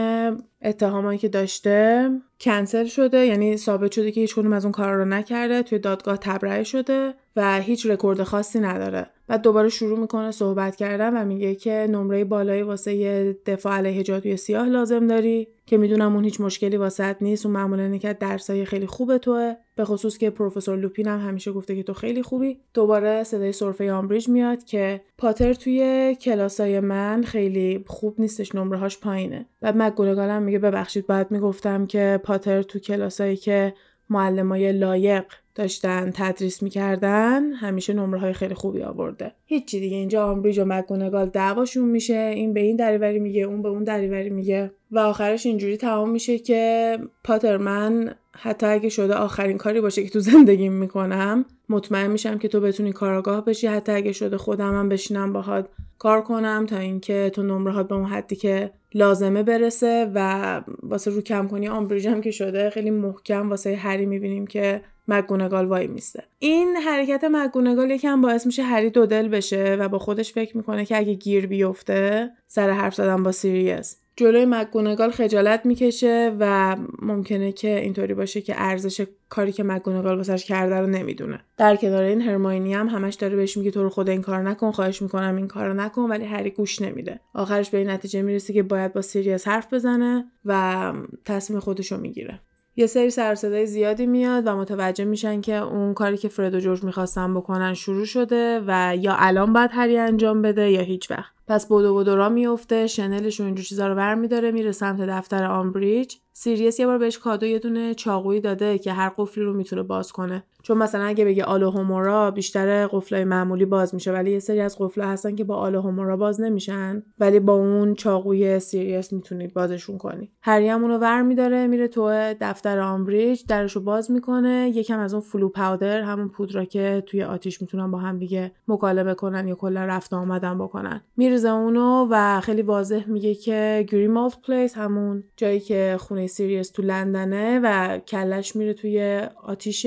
اتهامایی که داشته کنسل شده یعنی ثابت شده که هیچ کدوم از اون کارا رو نکرده توی دادگاه تبرئه شده و هیچ رکورد خاصی نداره. بعد دوباره شروع می‌کنه صحبت کردن و میگه که نمره بالایی واسه دفاع علیه جادوی سیاه لازم داری که می‌دونم اون هیچ مشکلی واست نیست اون معمولا که درسای خیلی خوبه توه. به خصوص که پروفسور لوپین هم همیشه گفته که تو خیلی خوبی. دوباره صدای سرفه آمبریج میاد که پاتر توی کلاسای من خیلی خوب نیستش نمره هاش پایینه. بعد مگونگال هم میگه ببخشید باید می‌گفتم که پاتر تو کلاسایی که معلمای لایق داشتن تدریس می‌کردن همیشه نمره های خیلی خوبی آورده. هیچی دیگه. اینجا آمبریج و مکگونگال دعواشون میشه این به این دریوری میگه اون به اون دریوری میگه. و آخرش اینجوری تمام میشه که پاتر من حتی اگه شده آخرین کاری باشه که تو زندگیم می‌کنم مطمئن میشم که تو بتونی کارآگاه بشی. حتی اگه شده خودم هم بشینم باهات کار کنم تا اینکه تو نمرهات به اون حدی که لازمه برسه و واسه رو کم کنی آمبریج هم که شده خیلی محکم واسه هری می‌بینیم که مگونگال وای میسته. این حرکت مگونگال یکم باعث میشه هری دو دل بشه و با خودش فکر می‌کنه که اگه گیر بیفته سر حرف زدن با سیریس. جلوی مگونگال خجالت می‌کشه و ممکنه که اینطوری باشه که ارزش کاری که مگونگال واسش کرده رو نمی‌دونه. در کنار این هرماینی هم همش داره بهش میگه تو رو خدا این کار نکن خواهش می‌کنم این کارو نکن ولی هری گوش نمیده. آخرش به این نتیجه می‌رسه که باید با سیریس حرف بزنه و تصمیم خودش رو می‌گیره. یه سر صدای زیادی میاد و متوجه میشن که اون کاری که فرد و جورج می‌خواستن بکنن شروع شده و یا الان باید هری انجام بده یا هیچ وقت. پس بدو بدو را میفته شنلش و اینجور چیزا رو برمیداره میره سمت دفتر آمبریج. سیریس یه بار بهش کادو یه دونه چاقویی داده که هر قفلی رو می‌تونه باز کنه. چون مثلا اگه بگه Alohomora بیشتر قفلای معمولی باز میشه ولی یه سری از قفلا هستن که با Alohomora باز نمیشن ولی با اون چاقوی سیریس می‌تونید بازشون کنی. هری هم اونو ور میداره میره تو دفتر آمبریج درشو باز می‌کنه. یکم از اون Floo Powder همون پودرا که توی آتیش می‌تونن با هم دیگه مکالمه کنن یا کلا رفت آمد بکنن. میرزه اونو و خیلی واضح میگه که Grimmauld Place همون جایی که خونه سیریس تو لندنه و کلش میره توی آتیش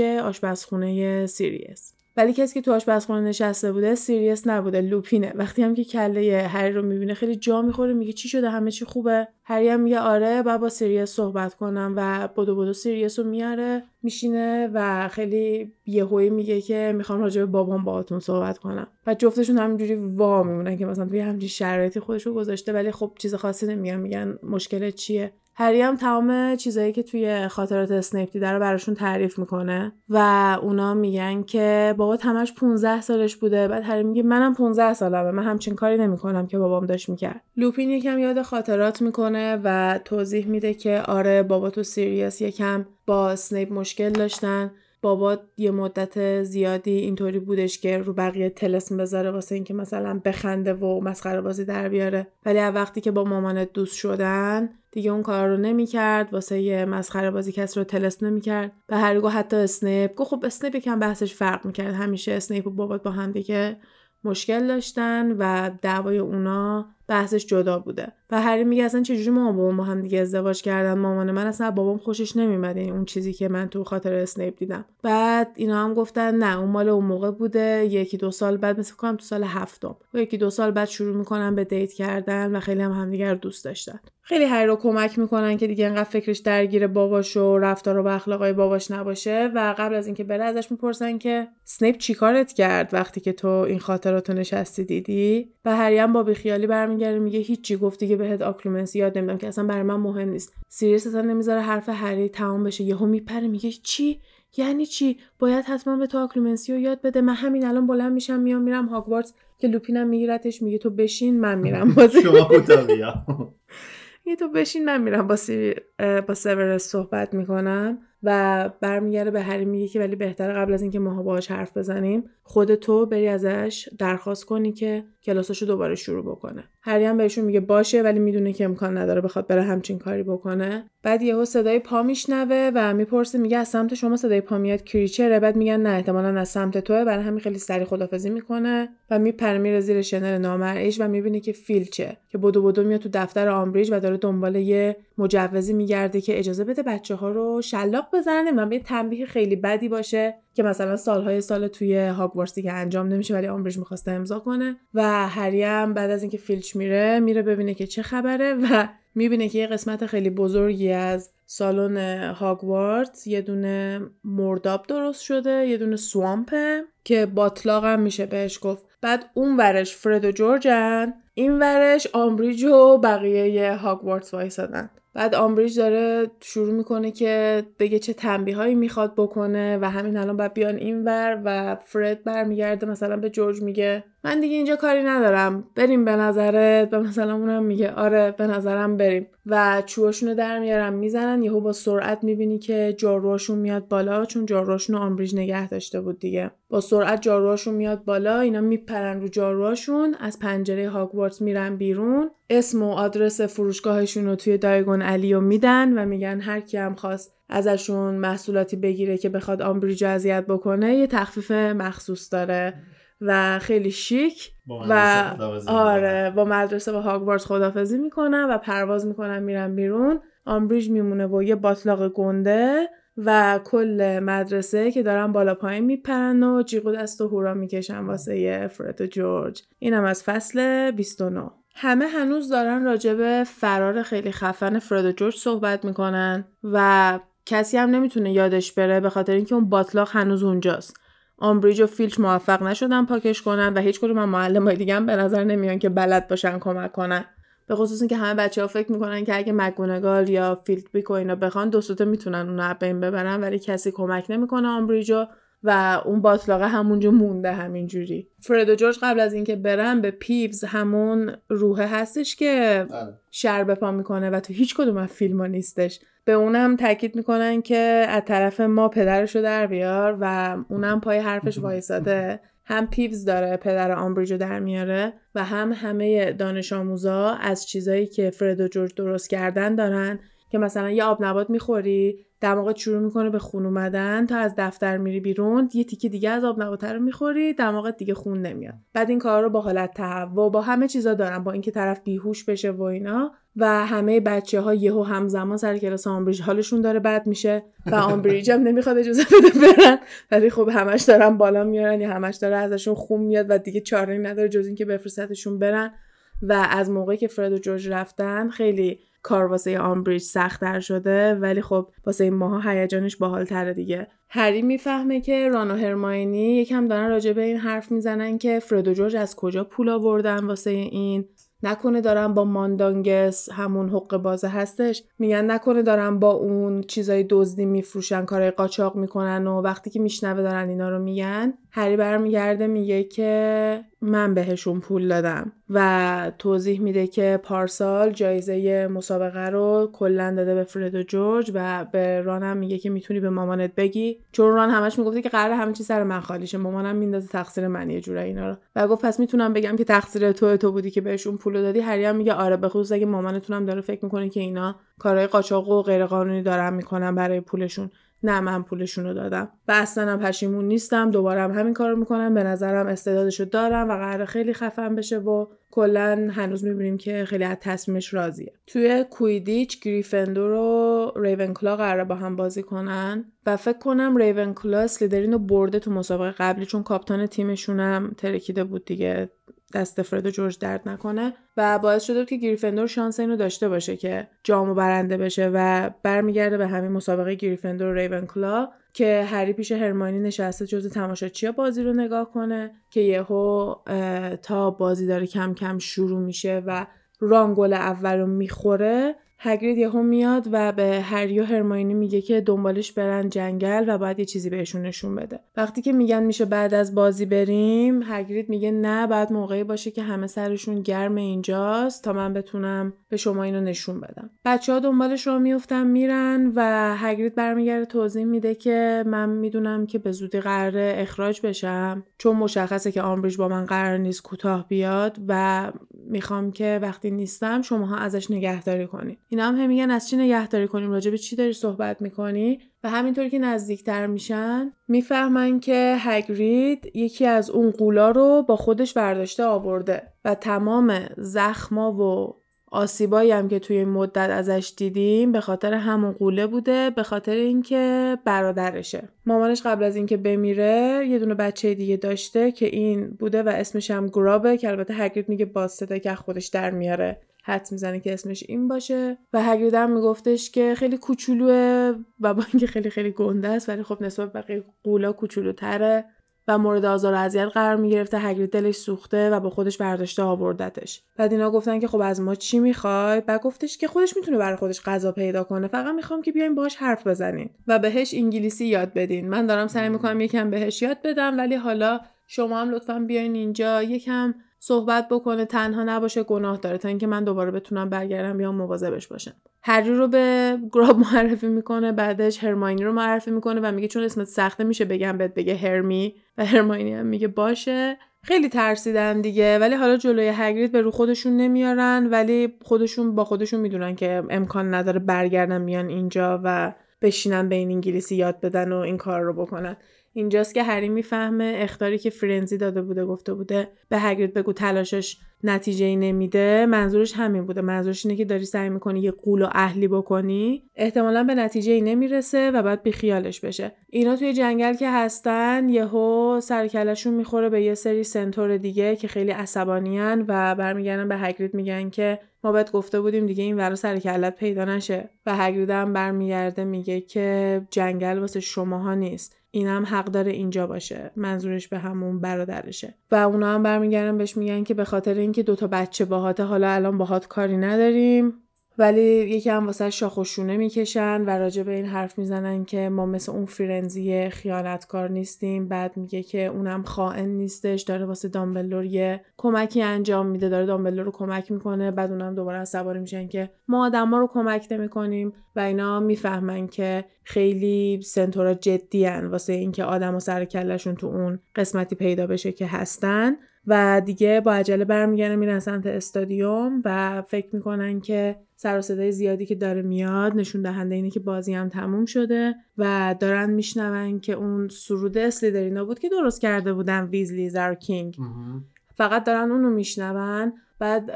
آشپزخونه سیریس. ولی کسی که تو آشپزخونه نشسته بوده سیریس نبوده لوپینه. وقتی هم که کله هری رو می‌بینه خیلی جا می‌خوره میگه چی شده؟ همه چی خوبه؟ هری هم میگه آره باید با سیریس صحبت کنم و بدو بدو سیریس رو میاره میشینه و خیلی یهویی میگه که می‌خوام راجع به بابام باهاتون صحبت کنم. و جفتشون همینجوری وا میمونن که مثلا توی همچین شرایطی خودش رو گذاشته ولی خب چیز خاصی نمیگن میگن مشکل چیه؟ هری هم تمام چیزایی که توی خاطرات اسنیپ دیده رو براشون تعریف می‌کنه و اونا میگن که بابات همش 15 سالش بوده. بعد هری میگه منم 15 سالمه. من همچین کاری نمی‌کنم که بابام داشت می‌کرد. لوپین یکم یاد خاطرات می‌کنه و توضیح میده که آره بابات و سیریس یکم با اسنیپ مشکل داشتن. بابات یه مدت زیادی اینطوری بودش که رو بقیه طلسم بذاره واسه اینکه مثلا بخنده و مسخره بازی در بیاره. ولی وقتی که با مامانت دوست شدن دیگه اون کار رو نمی‌کرد واسه یه مسخره بازی کس رو طلسم نمی‌کرد. به هری گفت حتی اسنیپ گفت خب اسنیپ یکم بحثش فرق می‌کرد. همیشه اسنیپ و بابات با هم دیگه مشکل داشتن و دعوای اونا بحثش جدا بوده. و هری میگه اصلا چجوری مامان بابام با هم دیگه ازدواج کردن؟ مامان من اصلا بابام خوشش نمیمد یعنی اون چیزی که من تو خاطره اسنیپ دیدم. بعد اینا هم گفتن نه اون مال اون موقع بوده یکی دو سال بعد مثل کنم تو سال هفتم. یکی دو سال بعد شروع می‌کنن به date کردن و خیلی هم همدیگه رو دوست داشتن. خیلی هری رو کمک می‌کنن که دیگه انقدر فکرش درگیر باباش و رفتار و اخلاقای باباش نباشه. و قبل از اینکه بره ازش می‌پرسن که سنیپ چیکارت کرد وقتی که تو این خاطراتو نشستی دیدی؟ و هری هم با بیخیالی برمیگرده میگه هیچی گفت دیگه بهت Occlumency یاد نمیدم که اصلا برای من مهم نیست. سیریس اصلا نمی‌ذاره حرف هری تمام بشه. یهو میپره میگه چی؟ یعنی چی؟ باید حتما به تو Occlumency رو یاد بده. من همین الان بلند میشم میام میرم هاگوارتس که لوپینم میگیرتش میگه تو بشین من میرم. بازی شما یه تو بشین من میرم. با, سی... با سوروس صحبت می‌کنم. و برمیگرده به هری میگه که ولی بهتره قبل از اینکه ماها باهاش حرف بزنیم خود تو بری ازش درخواست کنی که کلاساشو دوباره شروع بکنه. هری هم بهشون میگه باشه ولی می‌دونه که امکان نداره بخواد بره همچین کاری بکنه. بعد یهو صدای پا میشنوه و می‌پرسه میگه از سمت شما صدای پا میاد کریچره؟ بعد میگن نه احتمالا از سمت توه برای همین خیلی سری خدافزی می‌کنه و میپره میره زیر شنل نامرئیش و می‌بینه که فیلچه که بدو بدو میاد تو دفتر آمبریج و داره دنبال یه مجوزی میگرده که اجازه بده بچه ها رو شلاق بزنه. من یه تنبیه خیلی بدی باشه که مثلا سالهای سال توی هاگوارتس دیگه انجام نمیشه ولی آمبریج می‌خواسته امضا کنه و هریم بعد از اینکه فیلچ میره میره ببینه که چه خبره و می‌بینه که یه قسمت خیلی بزرگی از سالن هاگوارتس یه دونه مرداب درست شده یه دونه swamp ه که باتلاق هم میشه بهش گفت. بعد اون ورش فرد و جورجن این ورش آمبریج و بقیه هاگوارتس وایسادن. بعد آمبریج داره شروع می‌کنه که بگه چه تنبیه هایی می‌خواد بکنه و همین الان باید بیان اینور و فرد برمیگرده مثلا به جورج میگه من دیگه اینجا کاری ندارم بریم به نظرت و مثلا اونم میگه آره به نظرم بریم. و چوباشون رو در میارن می‌زنن یهو با سرعت می‌بینی که جاروهاشون میاد بالا چون جاروهاشون رو آمبریج نگه داشته بود دیگه. با سرعت جاروهاشون میاد بالا اینا میپرن رو جاروهاشون از پنجره هاگوارتس میرن بیرون. اسم و آدرس فروشگاهشون رو توی دایگون علی رو میدن و میگن هر کی هم خواست ازشون محصولاتی بگیره که بخواد آمبریج اذیت بکنه یه تخفیف مخصوص داره و خیلی شیک و آره با مدرسه با هاگوارتس خدافزی می‌کنن و پرواز می‌کنن میرن بیرون. آمبریج میمونه و یه باطلاق گنده و کل مدرسه که دارن بالا پایین میپرن و جیغ دست و هورا می‌کشن واسه یه فرد و جورج. اینم از فصل 29 همه هنوز دارن راجب فرار خیلی خفن فرد جورج صحبت می‌کنن و کسی هم نمی‌تونه یادش بره به خاطر اینکه اون باتلاق هنوز اونجاست. آمبریج و فیلچ موفق نشدن پاکش کنن و هیچ کدوم از معلم های دیگه هم به نظر نمیان که بلد باشن کمک کنن. به خصوص اینکه همه بچه ها فکر می‌کنن که اگه مگونگال یا فلیت‌ویک و اینا بخوان دو می‌تونن از بین ببرن ولی کسی کمک نمی‌کنه آمبریجو و اون باتلاقه همونجا مونده همینجوری. فرد و جورج قبل از اینکه برن به پیوز همون روحه هستش که بله. شر بپا می‌کنه و تو هیچ کدوم از فیلم ها نیستش. به اونم تاکید می‌کنن که از طرف ما پدرش رو در بیار و اونم پای حرفش وایساده. هم پیوز داره پدر آمبریج رو در میاره و هم همه دانش آموزا از چیزایی که فرد و جورج درست کردن دارن که مثلا یه آب نبات می‌خوری دماغت شروع می‌کنه به خون اومدن تا از دفتر میری بیرون یه تیکه دیگه از آب نبات رو می‌خوری دماغت دیگه خون نمیاد. بعد این کار رو با حالت تهوع با همه چیزا دارن با اینکه طرف بیهوش بشه و اینا و همه بچه ها یهو همزمان سر کلاس آمبریج حالشون داره بد میشه و آمبریج هم نمی‌خواد اجازه بده برن. ولی خب همش دارن بالا میارن یا همش داره ازشون خون میاد و دیگه چاره نداره جز اینکه بفرستتشون برن. و از موقعی که فرد و جورج رفتن خیلی کار واسه آمبریج سختتر شده ولی خب واسه این ماها هیجانش باحالتره دیگه. هری می‌فهمه که ران و هرماینی یکم دارن راجع به این حرف می‌زنن که فرد و جورج از کجا پول آوردن واسه این. نکنه دارن با ماندانگس همون حق بازه هستش. میگن نکنه دارن با اون چیزای دزدی میفروشن کارهای قاچاق می‌کنن و وقتی که میشنوه دارن اینا رو میگن. هری برمیگرده میگه که من بهشون پول دادم و توضیح میده که پارسال جایزه مسابقه رو کلا داده به فرد و جورج و به رانم میگه که می‌تونی به مامانت بگی. چون ران همش می‌گفته که قرار همه چی سر من خالیشه مامانم میندازه تقصیر من یه جورایی اینا رو. و گفت پس می‌تونم بگم که تقصیر تو تو بودی که بهشون پول دادی. هری هم میگه آره به خصوص اگه مامانتونم داره فکر می‌کنه که اینا کارهای قاچاق و غیرقانونی دارن می‌کنن برای پولشون. نه من پولشون رو دادم. و اصلا هم پشیمون نیستم دوباره هم همین کار می‌کنم. به نظرم استعدادشو دارم و قرار خیلی خفن بشه و کلا هنوز می‌بینیم که خیلی از تصمیمش راضیه. توی کویدیچ گریفندور و ریونکلا قراره با هم بازی کنن. و فکر کنم ریونکلا سلیدرین رو برده تو مسابقه قبلی چون کاپتان تیمشونم ترکیده بود دیگه. دست فرد جورج درد نکنه و باعث شده که گریفندور شانس اینو داشته باشه که جامو برنده بشه و برمیگرده به همین مسابقه گریفندور و ریونکلا که هری پیش هرماینی نشسته جز تماشاچی بازی رو نگاه کنه که یهو تا بازی داره کم کم شروع میشه و رانگل اول رو می‌خوره هگرید یهو میاد و به هری و هرماینی میگه که دنبالش برن جنگل و باید یه چیزی بهشون نشون بده. وقتی که میگن میشه بعد از بازی بریم هگرید میگه نه بعد موقعی باشه که همه سرشون گرم اینجاست تا من بتونم به شما اینو نشون بدم. بچه ها دنبالش رو میفتن میرن و هگرید برمیگرده توضیح میده که من می‌دونم که به زودی قرار اخراج بشم چون مشخصه که آمبریج با من قرار نیست کوتاه بیاد و می‌خوام که وقتی نیستم شماها ازش نگهداری کنید. اینا هم میگن از چی نگهداری کنیم؟ راجع به چی داری صحبت می‌کنی؟ و همینطور که نزدیکتر میشن می‌فهمن که هگرید یکی از اون قولا رو با خودش برداشته آورده و تمام زخما و آسیبایی هم که توی این مدت ازش دیدیم به خاطر همون قوله بوده به خاطر اینکه برادرشه. مامانش قبل از اینکه بمیره یه دونه بچه دیگه داشته که این بوده و اسمش هم گرابه که البته هگرید میگه باسته که خودش در میاره. حد می‌زنه که اسمش این باشه. و هگرید هم میگفتش که خیلی کوچولوه و با اینکه خیلی خیلی گنده است ولی خب نسبت بقیه قولا کوچولوتره و مورد آزار و اذیت قرار می‌گرفته. هگرید دلش سوخته و با خودش برداشته آوردتش. بعد اینا گفتن که خب از ما چی می‌خوای؟ بعد گفتش که خودش می‌تونه برای خودش غذا پیدا کنه. فقط می‌خوام که بیاین باهاش حرف بزنین و بهش انگلیسی یاد بدین. من دارم سعی می‌کنم یکم بهش یاد بدم ولی حالا شما هم لطفا بیاین اینجا. یکم صحبت بکنه تنها نباشه گناه داره تا اینکه من دوباره بتونم برگردم بیام مواظبش باشم. هری رو به گراب معرفی می‌کنه بعدش هرماینی رو معرفی می‌کنه و میگه چون اسمت سخته میشه بگم بهت بگه هرمی و هرماینی هم میگه باشه. خیلی ترسیدن دیگه ولی حالا جلوی هگرید به رو خودشون نمیارن ولی خودشون با خودشون می‌دونن که امکان نداره برگردن میان اینجا و بشینن به این انگلیسی یاد بدن و این کار رو بکنن. اینجاست که هری می‌فهمه اختاری که فرنزی داده بوده گفته بوده. به هگرید بگو تلاشش نتیجه ای نمیده. منظورش همین بوده. منظورش اینه که داری سعی می‌کنی یه قول و اهلی بکنی. احتمالا به نتیجه ای نمی‌رسه و بعد بیخیالش بشه. اینا توی جنگل که هستن یهو سرکلشون می‌خوره به یه سری سنتور دیگه که خیلی عصبانیان و برمیگردن به هگرید میگن که ما بهت گفته بودیم دیگه این ورا سر پیدا نشه. و هگرید هم برمیگرده میگه که جنگل واسه شماها نیست. اینم حق داره اینجا باشه منظورش به همون برادرشه. و اونا هم برمیگردن بهش میگن که به خاطر اینکه دوتا بچه باهات حالا الان باهات کاری نداریم. ولی یکم واسه شاخ و شونه می‌کشن و راجع به این حرف می‌زنن که ما مثل اون فرنزی خیانتکار نیستیم. بعد میگه که اونم خائن نیستش داره واسه دامبلور یه کمکی انجام میده داره دامبلور رو کمک می‌کنه. بعد اونم دوباره عصبانی میشن که ما آدما رو کمک نمی‌کنیم و اینا می‌فهمن که خیلی سنتورا جدی هن واسه اینکه آدم و سر کلشون تو اون قسمتی پیدا بشه که هستن. و دیگه با عجله برمیگردن میرن سمت استادیوم و فکر می‌کنن که سر و صدای زیادی که داره میاد نشون دهنده اینه که بازی هم تموم شده و دارن میشنون که اون سرود اسلیدرینا بود که درست کرده بودن ویزلی زار کینگ فقط دارن اونو میشنون بعد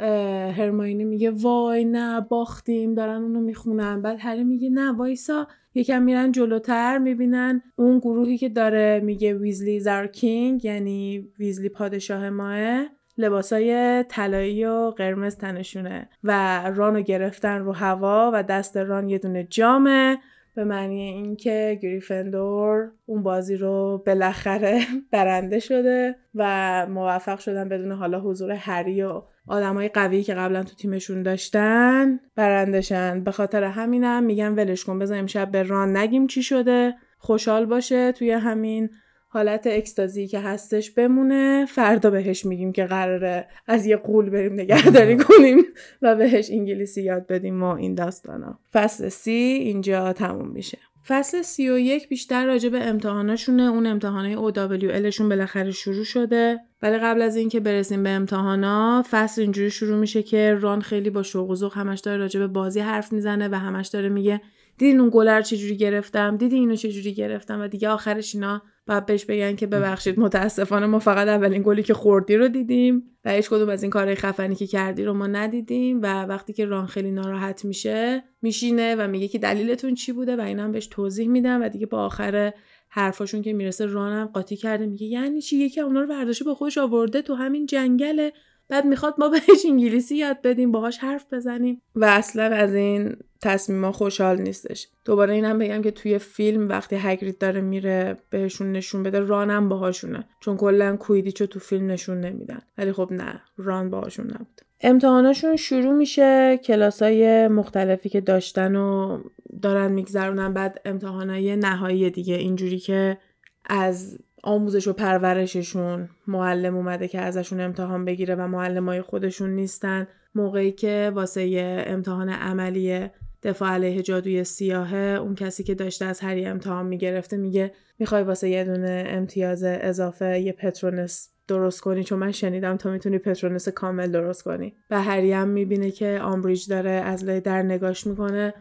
هرماینی میگه وای نه باختیم دارن اونو می‌خونن. بعد هری میگه نه وایسا. یکم میرن جلوتر می‌بینن اون گروهی که داره میگه ویزلی زار کینگ یعنی ویزلی پادشاه ماه لباسای طلایی و قرمز تنشونه و رانو گرفتن رو هوا و دست ران یه دونه جامه. به معنی اینکه گریفندور اون بازی رو بالاخره برنده شده و موفق شدن بدون حالا حضور هری و آدمای قوی که قبلا تو تیمشون داشتن برندشن. به خاطر همینم میگن ولش کن بذار امشب به ران. نگیم چی شده. خوشحال باشه توی همین. حالت اکستازی که هستش بمونه فردا بهش میگیم که قراره از یه قول بریم نگهداری کنیم و بهش انگلیسی یاد بدیم و این داستانا. فصل سی اینجا تموم میشه. فصل سی و یک بیشتر راجع به امتحاناشونه. اون امتحانای OWL شون بالاخره شروع شده. ولی قبل از اینکه برسیم به امتحانا فصل اینجوری شروع میشه که ران خیلی با شوق و ذوق همش داره راجع به بازی حرف می‌زنه و همش داره میگه دیدین اون گلر چجوری گرفتم؟ دیدی اینو چجوری گرفتم؟ و دیگه آخرش اینا بعد بهش بگن که ببخشید متاسفانه ما فقط اولین گلی که خوردی رو دیدیم و هیچ کدوم از این کارهای خفنی که کردی رو ما ندیدیم و وقتی که ران خیلی ناراحت میشه میشینه و میگه که دلیلتون چی بوده و اینا هم بهش توضیح میدم و دیگه با آخر حرفاشون که می‌رسه رانم قاطی کرده میگه یعنی چی؟ یکی اونا رو برداشته با خودش آورده تو همین جنگله بعد می‌خواد ما بهش انگلیسی یاد بدیم باهاش حرف بزنیم. و اصلا از این تصمیما خوشحال نیستش. دوباره اینم بگم که توی فیلم وقتی هگرید داره میره بهشون نشون بده رانم باهاشونه. چون کلا کویدیچو تو فیلم نشون نمیدن. ولی خب نه ران باهاشون نبود. امتحاناشون شروع میشه کلاسای مختلفی که داشتن و دارن میگذرونن. بعد امتحانای نهایی دیگه. اینجوری که از آموزش و پرورششون معلم اومده که ازشون امتحان بگیره و معلمای خودشون نیستن. موقعی که واسه امتحان عملی دفاع علیه جادوی سیاهه اون کسی که داشته از هری امتحان می‌گرفته میگه می‌خوای واسه یه دونه امتیاز اضافه یه پترونس درست کنی؟ چون من شنیدم تا می‌تونی پترونس کامل درست کنی. و هری هم می‌بینه که آمبریج داره از لای در نگاش می‌کنه.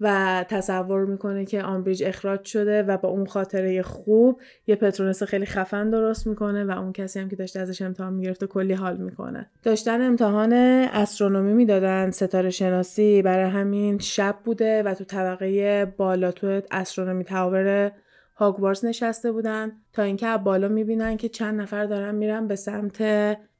و تصور می‌کنه که آمبریج اخراج شده و با اون خاطره خوب یه پترونس خیلی خفن درست می‌کنه و اون کسی هم که داشته ازش امتحان می‌گرفته کلی حال می‌کنه. داشتن امتحان استرونومی می‌دادن ستاره شناسی برای همین شب بوده و تو طبقه بالا تو استرونومی تاور هاگوارتس نشسته بودن تا اینکه بالا می‌بینن که چند نفر دارن میرن به سمت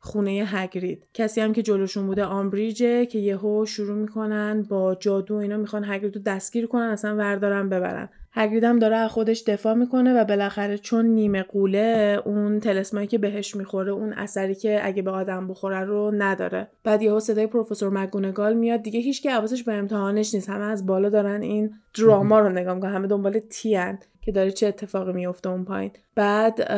خونه هگرید. کسی هم که جلوشون بوده آمبریجه که یهو شروع می‌کنن با جادو اینا می‌خوان هگرید رو دستگیر کنن اصلا وردارن ببرن. هگرید هم داره خودش دفاع می‌کنه و بالاخره چون نیمه قوله اون تلسمایی که بهش می‌خوره اون اثری که اگه به آدم بخوره رو نداره. بعد یهو صدای پروفسور مگونگال میاد. دیگه هیچ که حواسش به امتحانش نیست. همه از بالا دارن این دراما رو نگاه می‌کنن. همه دنبال تیان که داره چه اتفاقی میفته اون پایین. بعد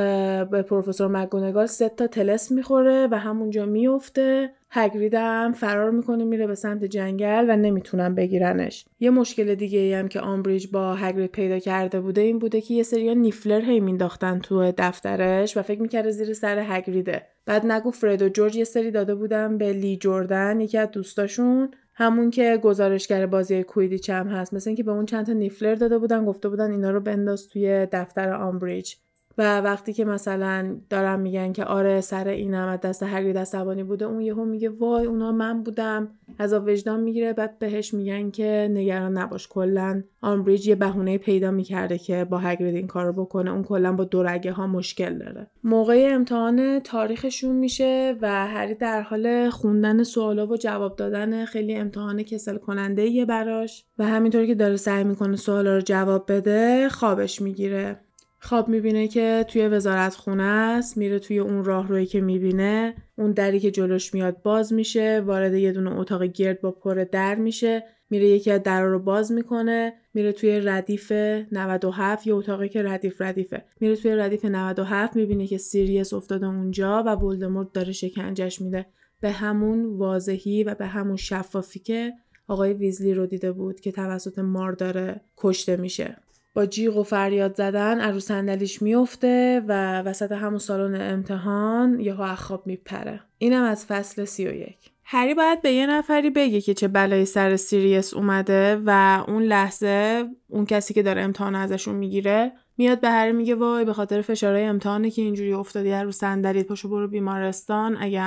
به پروفسور مگونگال سه تا تلس می‌خوره و همونجا میفته هگرید هم فرار می‌کنه میره به سمت جنگل و نمی‌تونن بگیرنش. یه مشکل دیگه ای هم که آمبریج با هگرید پیدا کرده بوده این بوده که یه سری نیفلر هی مینداختن تو دفترش و فکر می‌کرده زیر سر هگریده. بعد نگو فرد و جورج یه سری داده بودن به لی جردن یکی از دوستاشون. همون که گزارشگر بازی کویدیچ هم هست. مثل اینکه به اون چند تا نیفلر داده بودن گفته بودن اینا رو بنداز توی دفتر آمبریج. و وقتی که مثلا دارم میگن که آره سر اینم از دست هگرید عصبانی بوده اون یهو میگه وای اونا من بودم. از وجدان می‌گیره بعد بهش میگن که نگران نباش کلا آمبریج یه بهونه پیدا می‌کرده که با هگرید این کارو بکنه. اون کلا با دورگه ها مشکل داره. موقع امتحان تاریخشون میشه و هری در حال خوندن سوالا و جواب دادن خیلی امتحان کسل کننده یه براش و همینطور که داره سعی می‌کنه سوالا رو جواب بده خوابش می‌گیره. خواب می‌بینه که توی وزارت خونه است میره توی اون راه روی که می‌بینه. اون دری که جلوش میاد باز میشه وارد یه دونه اتاق گرد با پر در میشه. میره یکی از در رو باز می‌کنه. میره توی ردیف 97 یه اتاقی که ردیف ردیفه. میره توی ردیف 97 می‌بینه که سیریس افتاده اونجا و ولدمورت داره شکنجش میده. به همون واضحی و به همون شفافی که آقای ویزلی رو دیده بود که توسط مار داره کشته میشه. با جیغ و فریاد زدن عرو صندلیش میفته و وسط همون سالن امتحان یهو خواب میپره. اینم از فصل سی و یک. هری باید به یه نفری بگه که چه بلایی سر سیریس اومده و اون لحظه اون کسی که داره امتحان ازشون می‌گیره میاد به هری میگه وای به خاطر فشارهای امتحانه که اینجوری افتادی رو صندلیت پاشو برو بیمارستان. اگه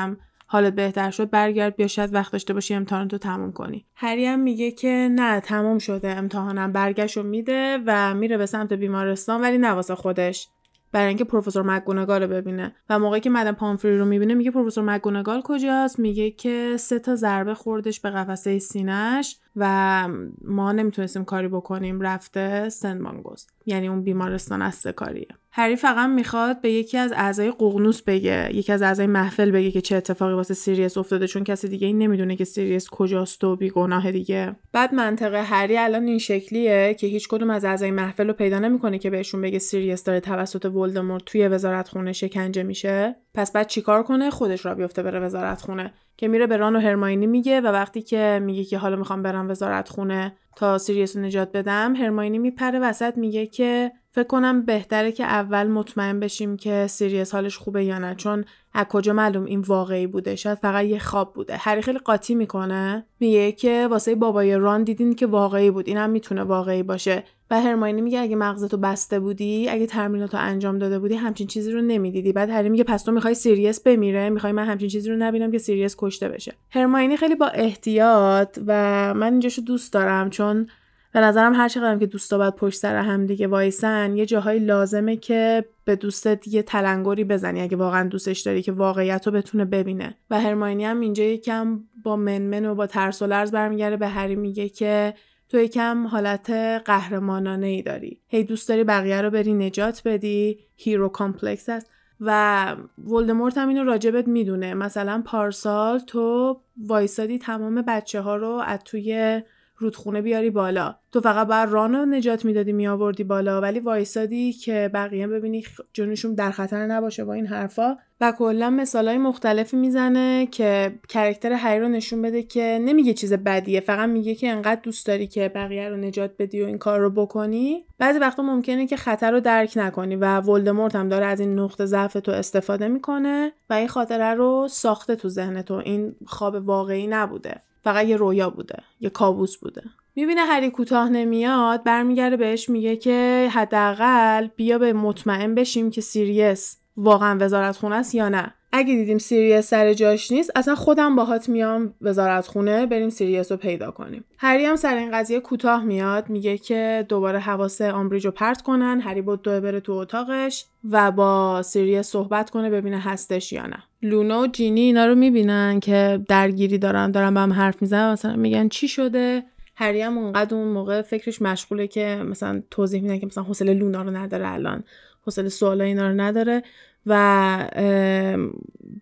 حالت بهتر شد برگرد بیا شاید وقت داشته باشی امتحان تو تموم کنی. هری هم میگه که نه تموم شده امتحانم برگشت میده و میره به سمت بیمارستان ولی نه خودش. برای اینکه پروفسور مکگوناگال رو ببینه. و موقعی که مادام پامفری رو می‌بینه میگه پروفسور مکگوناگال کجاست؟ میگه که سه تا ضربه خوردش به قفسه سینهش و ما نمی‌تونستیم کاری بکنیم رفته سن مانگوست یعنی اون بیمارستان است کاریه. هری فقط می‌خواد به یکی از اعضای ققنوس بگه یکی از اعضای محفل بگه که چه اتفاقی واسه سیریس افتاده چون کسی دیگه این نمی‌دونه که سیریس کجاست و بیگناه دیگه. بعد منطقه هری الان این شکلیه که هیچ کدوم از اعضای محفل رو پیدا نمی‌کنه که بهشون بگه سیریس داره توسط ولدمورت توی وزارت خونه شکنجه میشه. پس بعد چیکار کنه؟ خودش راه بیفته بره وزارت خونه که میره به ران و هرماینی میگه و وقتی که میگه که حالا می‌خوام برم وزارت خونه تا سیریس رو نجات بدم هرماینی میپره وسط میگه که فکر کنم بهتره که اول مطمئن بشیم که سیریس حالش خوبه یا نه. چون از کجا معلوم این واقعی بوده؟ شاید فقط یه خواب بوده. هری خیلی قاطی می‌کنه. میگه که واسه بابای ران دیدین که واقعی بود. اینم می‌تونه واقعی باشه. و هرماینی میگه اگه مغزتو بسته بودی اگه تمریناتو انجام داده بودی همچین چیزی رو نمی‌دیدی. بعد هری میگه پس تو می‌خوای سیریس بمیره می‌خوای من همچین چیزی رو نبینم که سیریس کشته بشه. هرماینی خیلی با احتیاط و من اینجاشو دوست دارم چون به نظرم هر چقدر که دوستا باید پشت سر هم دیگه وایسن یه جاهایی لازمه که به دوستت یه تلنگری بزنی اگه واقعا دوستش داری که واقعیت رو بتونه ببینه. و هرماینی هم اینجا یکم با منمن و با ترس و لرز برمیگرده. به هری میگه که تو یکم حالت قهرمانانه ای داری. هی دوست داری بقیه رو بری نجات بدی؟ hero complex است. و ولدمورت هم اینو راجبت می‌دونه. مثلا پارسال تو وایسادی تمام بچه ها رو از توی رودخونه بیاری بالا. تو فقط بر رانو نجات می‌دادی میآوردی بالا. ولی وایسادی که بقیه ببینی جونشون در خطر نباشه با این حرفا. و کلا مثالای مختلفی می‌زنه که کرکتر هری رو نشون بده که نمیگه چیز بدیه. فقط میگه که انقدر دوست داری که بقیه رو نجات بدی و این کار رو بکنی. بعضی وقتا ممکنه که خطر رو درک نکنی و ولدمورت هم داره از این نقطه ضعف تو استفاده می‌کنه و این خاطره رو ساخته تو ذهن تو. این خواب واقعی نبوده. فقط یه رویا بوده یه کابوس بوده. می‌بینه هری کوتاه نمیاد برمیگرده بهش میگه که حداقل بیا به مطمئن بشیم که سیریس واقعا وزارت خونه است یا نه. اگه دیدیم سیریس سر جاش نیست اصلا خودم باهات میام وزارت خونه بریم سیریس رو پیدا کنیم. هری هم سر این قضیه کوتاه میاد میگه که دوباره حواس آمبریج رو پرت کنن هری بدو بره تو اتاقش و با سیریس صحبت کنه ببینه هستش یا نه. لونا و جینی اینا رو می‌بینن که درگیری دارن دارن با هم حرف می‌زنن مثلا میگن چی شده؟ هری هم اونقدر اون موقع فکرش مشغوله که مثلا توضیح میدن که مثلا حوصله لونا رو نداره الان حوصله سوالا اینا رو نداره. و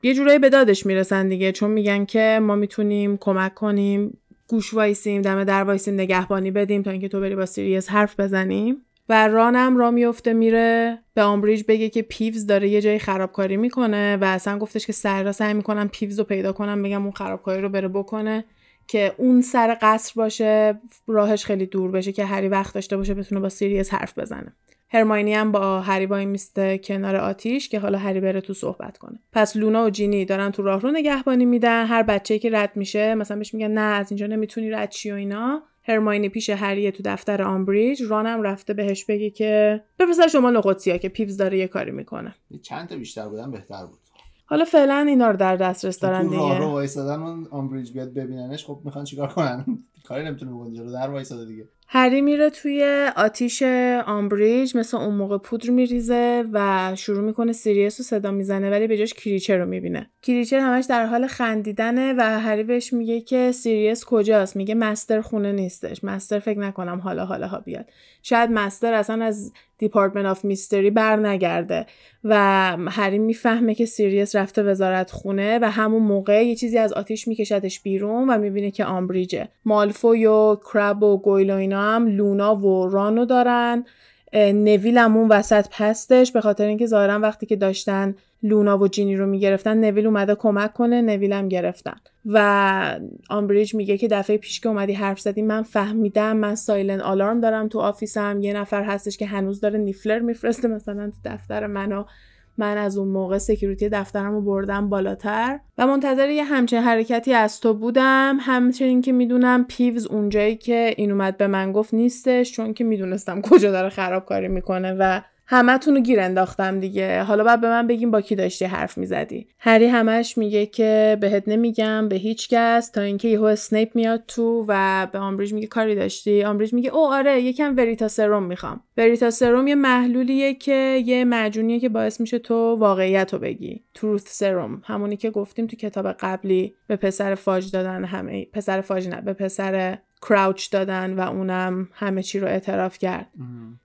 یه جورایی به دادش می‌رسن دیگه چون میگن که ما می‌تونیم کمک کنیم گوش وایسیم دم در وایسیم نگهبانی بدیم تا اینکه تو بری با سیریس حرف بزنیم. و رانم راه میفته میره به آمبریج بگه که پیوز داره یه جایی خرابکاری می‌کنه و اصلا گفتش که سر راه سعی می‌کنم پیوز رو پیدا کنم بگم اون خرابکاری رو بره بکنه که اون سر قصر باشه راهش خیلی دور بشه که هری وقت داشته باشه بتونه با سیریس حرف بزنه. هرماینی هم با هری وای میسته کنار آتیش که حالا هری بره تو صحبت کنه. پس لونا و جینی دارن تو راه رو نگهبانی میدن. هر بچه‌ای که رد میشه مثلا بهش میگن نه از اینجا نمی‌تونی رد شی و اینا. هرماینی پیش هریه تو دفتر آمبریج. رانم رفته بهش بگه که بفرست شما نقطیا که پیوز داره یه کاری می‌کنه. چند تا بیشتر بودن بهتر بود. حالا فعلا اینا رو در دسترس دارن دیگه. راه رو وایسادن اون آمبریج بیاد ببیننش خب می‌خوان چیکار کنن؟ کاری نمی‌تونه بکنه جلو در وایساده دیگه. هری میره توی آتیش آمبریج مثل اون موقع پودر میریزه و شروع می‌کنه سیریس رو صدا می‌زنه ولی به جاش کریچر رو می‌بینه. کریچر همش در حال خندیدنه و هری بهش میگه که سیریس کجاست؟ میگه master خونه نیستش. master فکر نکنم حالا حالا ها بیاد. شاید master اصلا از Department of Mystery بر نگرده و هری می‌فهمه که سیریس رفته وزارت خونه و همون موقع یه چیزی از آتیش میکشدش بیرون و می‌بینه که آمبریجه. مالفوی و کرب و گویل هم لونا و رانو دارن. نویل هم اون وسط هستش به خاطر اینکه ظاهرا وقتی که داشتن لونا و جینی رو می‌گرفتن نویل اومده کمک کنه نویل هم گرفتن. و آمبریج میگه که دفعه پیش که اومدی حرف زدی من فهمیدم من silent alarm دارم تو office م. یه نفر هستش که هنوز داره Niffler میفرسته مثلا تو دفتر منو. من از اون موقع security دفترم رو بردم بالاتر. و منتظر یه همچین حرکتی از تو بودم. همچنین که می‌دونم پیوز اونجایی که این اومد به من گفت نیستش چون که می‌دونستم کجا داره خرابکاری می‌کنه و همتون رو گیر انداختم دیگه. حالا باید به من بگیم با کی داشتی حرف می‌زدی. هری همش میگه که بهت نمیگم به هیچ کس تا اینکه یهو اسنیپ میاد تو و به آمبریج میگه کاری داشتی؟ آمبریج میگه او آره یکم Veritaserum می‌خوام. Veritaserum یه محلولیه که یه معجونیه که باعث میشه تو واقعیت رو بگی. truth serum همونی که گفتیم تو کتاب قبلی به پسر فاج دادن همه پسر فاج نه به پسر کراوچ دادن و اونم همه چی رو اعتراف کرد.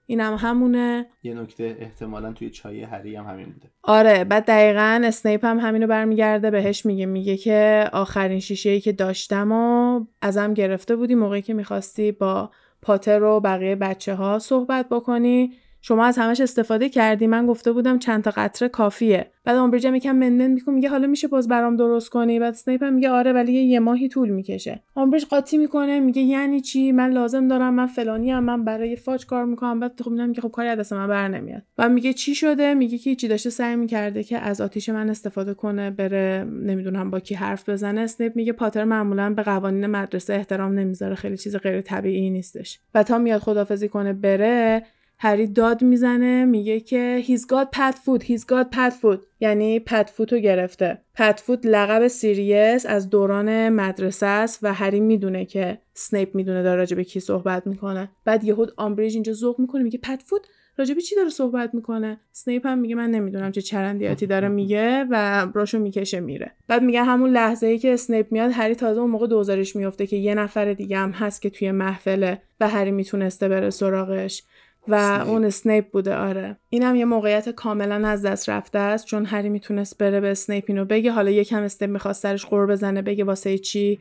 اینم همونه. یه نکته احتمالا توی چای هری هم همین بوده. آره بعد دقیقا اسنیپ هم همینو برمیگرده بهش میگه میگه که آخرین شیشه ای که داشتم و ازم گرفته بودی موقعی که می‌خواستی با پاتر و بقیه بچه ها صحبت بکنی. شما از همش استفاده کردی. من گفته بودم چند تا قطره کافیه. بعد آمبریج هم یکم منمن می‌کنه میگه حالا میشه باز برام درست کنی؟ بعد اسنیپ هم میگه آره ولی یه ماهی طول می‌کشه. آمبریج قاطی می‌کنه میگه یعنی چی؟ من لازم دارم من فلانی هم من برای فاج کار می‌کنم. بعد خب میگم که خب کاری دست من بر نمیاد. و میگه چی شده؟ میگه که چی داشته سعی می‌کرده که از آتیش من استفاده کنه بره نمی‌دونم با کی حرف بزنه. اسنیپ میگه پاتر معمولا به قوانین مدرسه احترام نمی‌ذاره. خیلی چیز غیر طبیعی نیستش. و تا میاد خدافظی کنه بره هری داد می‌زنه میگه که he's got Padfoot he's got Padfoot. یعنی Padfoot رو گرفته. Padfoot لقب سیریس از دوران مدرسه است و هری می‌دونه که سنیپ می‌دونه داره راجع به کی صحبت می‌کنه. بعد یهو آمبریج اینجا ذوق می‌کنه میگه Padfoot راجع چی داره صحبت می‌کنه؟ سنیپ هم میگه من نمی‌دونم چه چرندیاتی داره میگه و راهشو می‌کشه میره. بعد میگه همون لحظه ای که اسنیپ میاد هری تازه اون موقع دوزارش میفته که یه نفر دیگه هم هست که توی محفله و هری می‌تونسته بره سراغش. و اون اسنیپ بوده آره. اینم یه موقعیت کاملا از دست رفته است چون هری می‌تونست بره به اسنیپ اینو بگه. حالا یکم اسنیپ می‌خواست سرش غر بزنه بگه واسه چی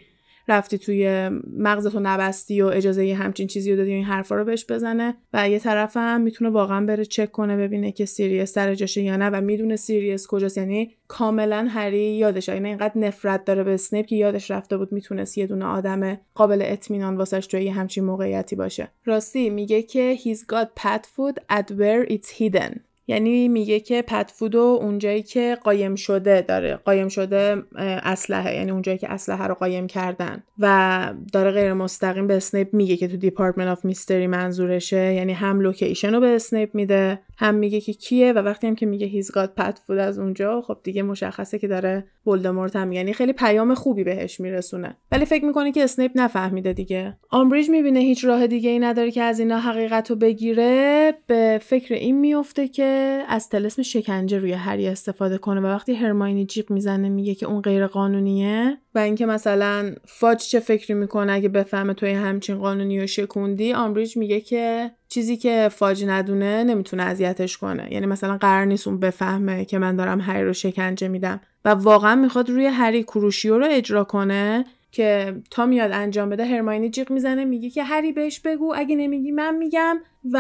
رفتی توی مغزتو نبستی و اجازه یه همچین چیزی رو دادی و این حرفا رو بهش بزنه و یه طرف هم می‌تونه واقعا بره چک کنه ببینه که سیریس سر جاشه یا نه و می‌دونه سیریس کجاست. یعنی کاملا هری یادش یعنی اینقدر نفرت داره به اسنیپ که یادش رفته بود می‌تونست یه دونه آدم قابل اطمینان واسش توی همچین موقعیتی باشه. راستی میگه که he's got Padfoot at where it's hidden. یعنی میگه که Padfoot و اونجایی که قایم شده داره. قایم شده اسلحه یعنی اونجایی که اسلحه رو قایم کردن. و داره غیر مستقیم به اسنیپ میگه که تو Department of Mystery منظورشه. یعنی هم location رو به اسنیپ میده هم میگه که کیه و وقتی هم که میگه he's got Padfoot از اونجا خب دیگه مشخصه که داره ولدمورت هم یعنی خیلی پیام خوبی بهش میرسونه. ولی فکر می‌کنه که اسنیپ نفهمیده دیگه. آمبریج می‌بینه هیچ راه دیگه ای نداره که از اینا حقیقت رو بگیره. به فکر این میفته که از تلسم شکنجه روی هری استفاده کنه و وقتی هرماینی جیغ می‌زنه میگه که اون غیر قانونیه و اینکه مثلا فاج چه فکری می‌کنه اگه بفهمه توی همچین قانونی و شکوندی آمبریج میگه که چیزی که فاج ندونه نمی‌تونه اذیتش کنه. یعنی مثلا قرار نیست اون بفهمه که من دارم هری رو شکنجه میدم. و واقعا می‌خواد روی هری کروشیو رو اجرا کنه که تا میاد انجام بده هرماینی جیغ می‌زنه میگه که هری بهش بگو اگه نمیگی من میگم. و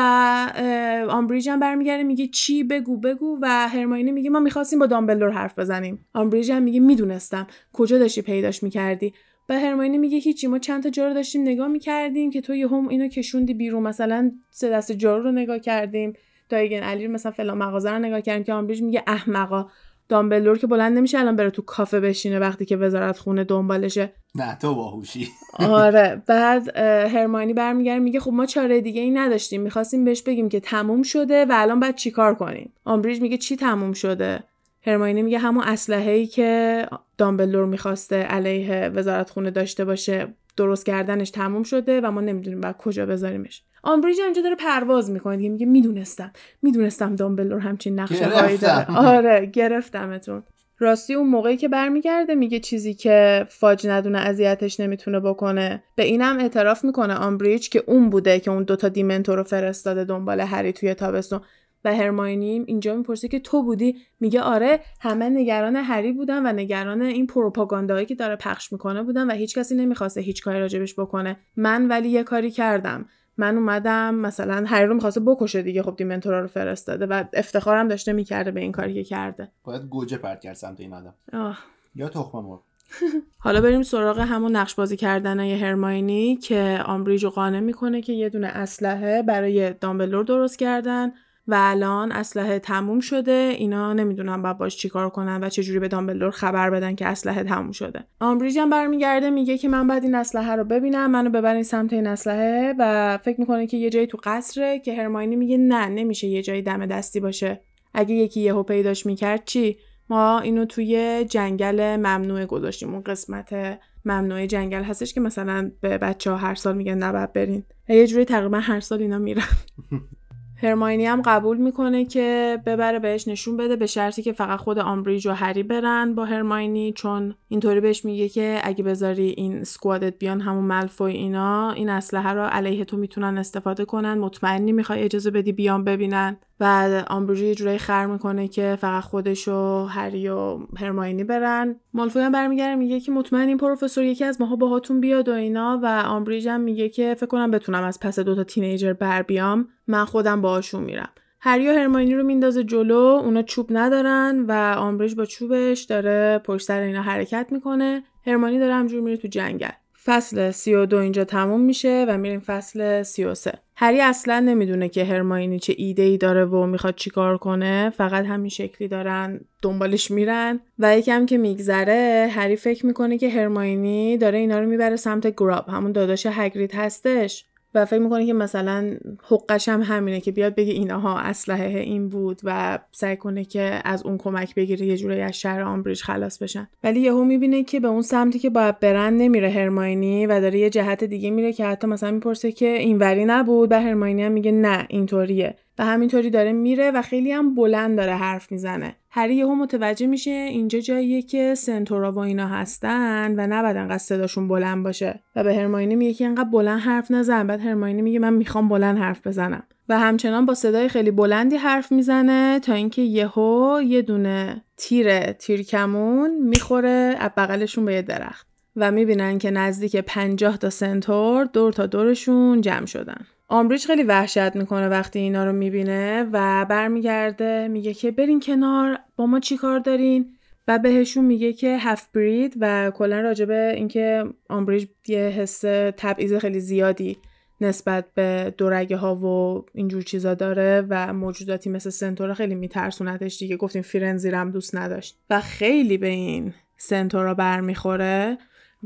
آمبریج هم برمیگرده میگه چی؟ بگو بگو. و هرماینی میگه ما می‌خواستیم با دامبلدور حرف بزنیم. آمبریج هم میگه می‌دونستم. کجا داشتی پیداش می‌کردی؟ به هرماینی میگه هیچی ما چند تا جارو داشتیم نگاه می‌کردیم که تو یه هم اینو کشوندی بیرون مثلا سه دست جارو رو نگاه کردیم. دایگن علی مثلا فلان مغازه رو نگاه کردیم که آمبریج میگه احمقا دامبلور که بلند نمیشه الان بره تو کافه بشینه وقتی که وزارت خونه دنبالشه. نه تو باهوشی. آره بعد هرمانی برمیگرده میگه خب ما چاره دیگه ای نداشتیم می‌خواستیم بهش بگیم که تموم شده و الان باید چیکار کنیم؟ آمبریج میگه چی تموم شده؟ هرماینی میگه همون اسلحه ای که دامبلور می‌خواسته علیه وزارت خونه داشته باشه درست کردنش تموم شده و ما نمی‌دونیم بعد کجا بذاریمش. آمبریج اینجا داره پرواز می‌کنه دیگه میگه می‌دونستم می‌دونستم دامبلور همچین نقشه هایی داره آره گرفتمتون. راستی اون موقعی که برمیگرده میگه چیزی که فاج ندونه اذیتش نمی‌تونه بکنه. به اینم اعتراف می‌کنه آمبریج که اون بوده که اون دوتا دیمنتور رو فرستاده دنبال هری توی تابستون. و هرماینی اینجا می‌پرسه که تو بودی؟ میگه آره همه نگران هری بودن و نگران این پروپاگاندایی که داره پخش می‌کنه بودن و هیچ کسی نمی‌خواسته هیچ کاری راجبش بکنه. من ولی یه کاری کردم. من اومدم مثلا هری رو می‌خواسته بکشه دیگه. خب دیمنتورا رو فرستاده و افتخارم داشته می‌کرده به این کاری که کرده. باید گوجه پرت کرد سمت این آدم. آه. یا تخم مرغ. حالا بریم سراغ همون نقش بازی کردن هرماینی که آمبریج رو قانع می‌کنه که یه دونه اسلحه برای دامبلور درست کردن. و الان اسلحه تموم شده. اینا نمی‌دونن باید باش چیکار کنن و چجوری به دامبلدور خبر بدن که اسلحه تموم شده. آمبریج هم برمیگرده میگه که من باید این اسلحه رو ببینم منو ببرین سمت این اسلحه و فکر می‌کنه که یه جایی تو قصره که هرماینی میگه نه نمیشه یه جایی دم دستی باشه. اگه یکی یهو پیداش می‌کرد چی؟ ما اینو توی جنگل ممنوع گذاشتیم اون قسمت ممنوع جنگل هستش که مثلا به بچه ها هر سال میگن نباید برین. یه جوری تقریبا هر سال اینا میرن. هرماینی هم قبول می‌کنه که ببره بهش نشون بده به شرطی که فقط خود آمبریج و هری برن با هرماینی چون اینطوری بهش میگه که اگه بذاری این سکوادت بیان همون ملفوی اینا این اسلحه رو علیه تو می‌تونن استفاده کنن مطمئنی می‌خوای اجازه بدی بیان ببینن. و آمبریج یه جورایی خر می‌کنه که فقط خودش و هری و هرماینی برن. مالفوی هم برمیگره میگه که مطمئن این پروفسور یکی از ماها باهاتون بیاد و اینا و آمبریج هم میگه که فکر کنم بتونم از پس دوتا تینیجر بر بیام. من خودم باهاشون میرم. هری و هرماینی رو میندازه جلو اونا چوب ندارن و آمبریج با چوبش داره پشت سر اینا حرکت می‌کنه. هرمانی داره همجور میره تو جنگل. فصل 32 اینجا تموم میشه و میریم فصل 33 هری اصلا نمی‌دونه که هرماینی چه ایده ای داره و می‌خواد چیکار کنه. فقط همین شکلی دارن دنبالش میرن. و یکم که میگذره هری فکر می‌کنه که هرماینی داره اینا رو می‌بره سمت گراب. همون داداش هگرید هستش. و فکر می‌کنه که مثلا حقش هم همینه که بیاد بگه اینها اسلحه این بود و سعی کنه که از اون کمک بگیره یه جورایی از شهر آمبریج خلاص بشن. ولی یهو می‌بینه که به اون سمتی که باید برن نمیره هرماینی و داره یه جهت دیگه میره که حتی مثلا می‌پرسه که اینوری نبود؟ و هرماینی هم میگه نه اینطوریه. و همینطوری داره میره و خیلی هم بلند داره حرف می‌زنه. هری یهو متوجه میشه اینجا جاییه که سنتورا و اینا هستن و نباید انقدر صداشون بلند باشه. و به هرماینی میگه که انقدر بلند حرف نزن. بعد هرماینی میگه من می‌خوام بلند حرف بزنم. و همچنان با صدای خیلی بلندی حرف می‌زنه تا اینکه یهو یه دونه تیر تیرکمون می‌خوره از بغلشون به یه درخت. و می‌بینن که نزدیک 50 تا سنتور دور تا دورشون جمع شدن. آمبریج خیلی وحشت می‌کنه وقتی اینا رو می‌بینه و برمیگرده میگه که برین کنار با ما چی کار دارین؟ و بهشون میگه که هف برید و کلا راجبه اینکه آمبریج یه حس تبعیض خیلی زیادی نسبت به دورگه ها و اینجور چیزا داره و موجوداتی مثل سنتورا خیلی میترسونتش دیگه. گفتیم فیرنزی هم دوست نداشت. و خیلی به این سنتورا برمیخوره.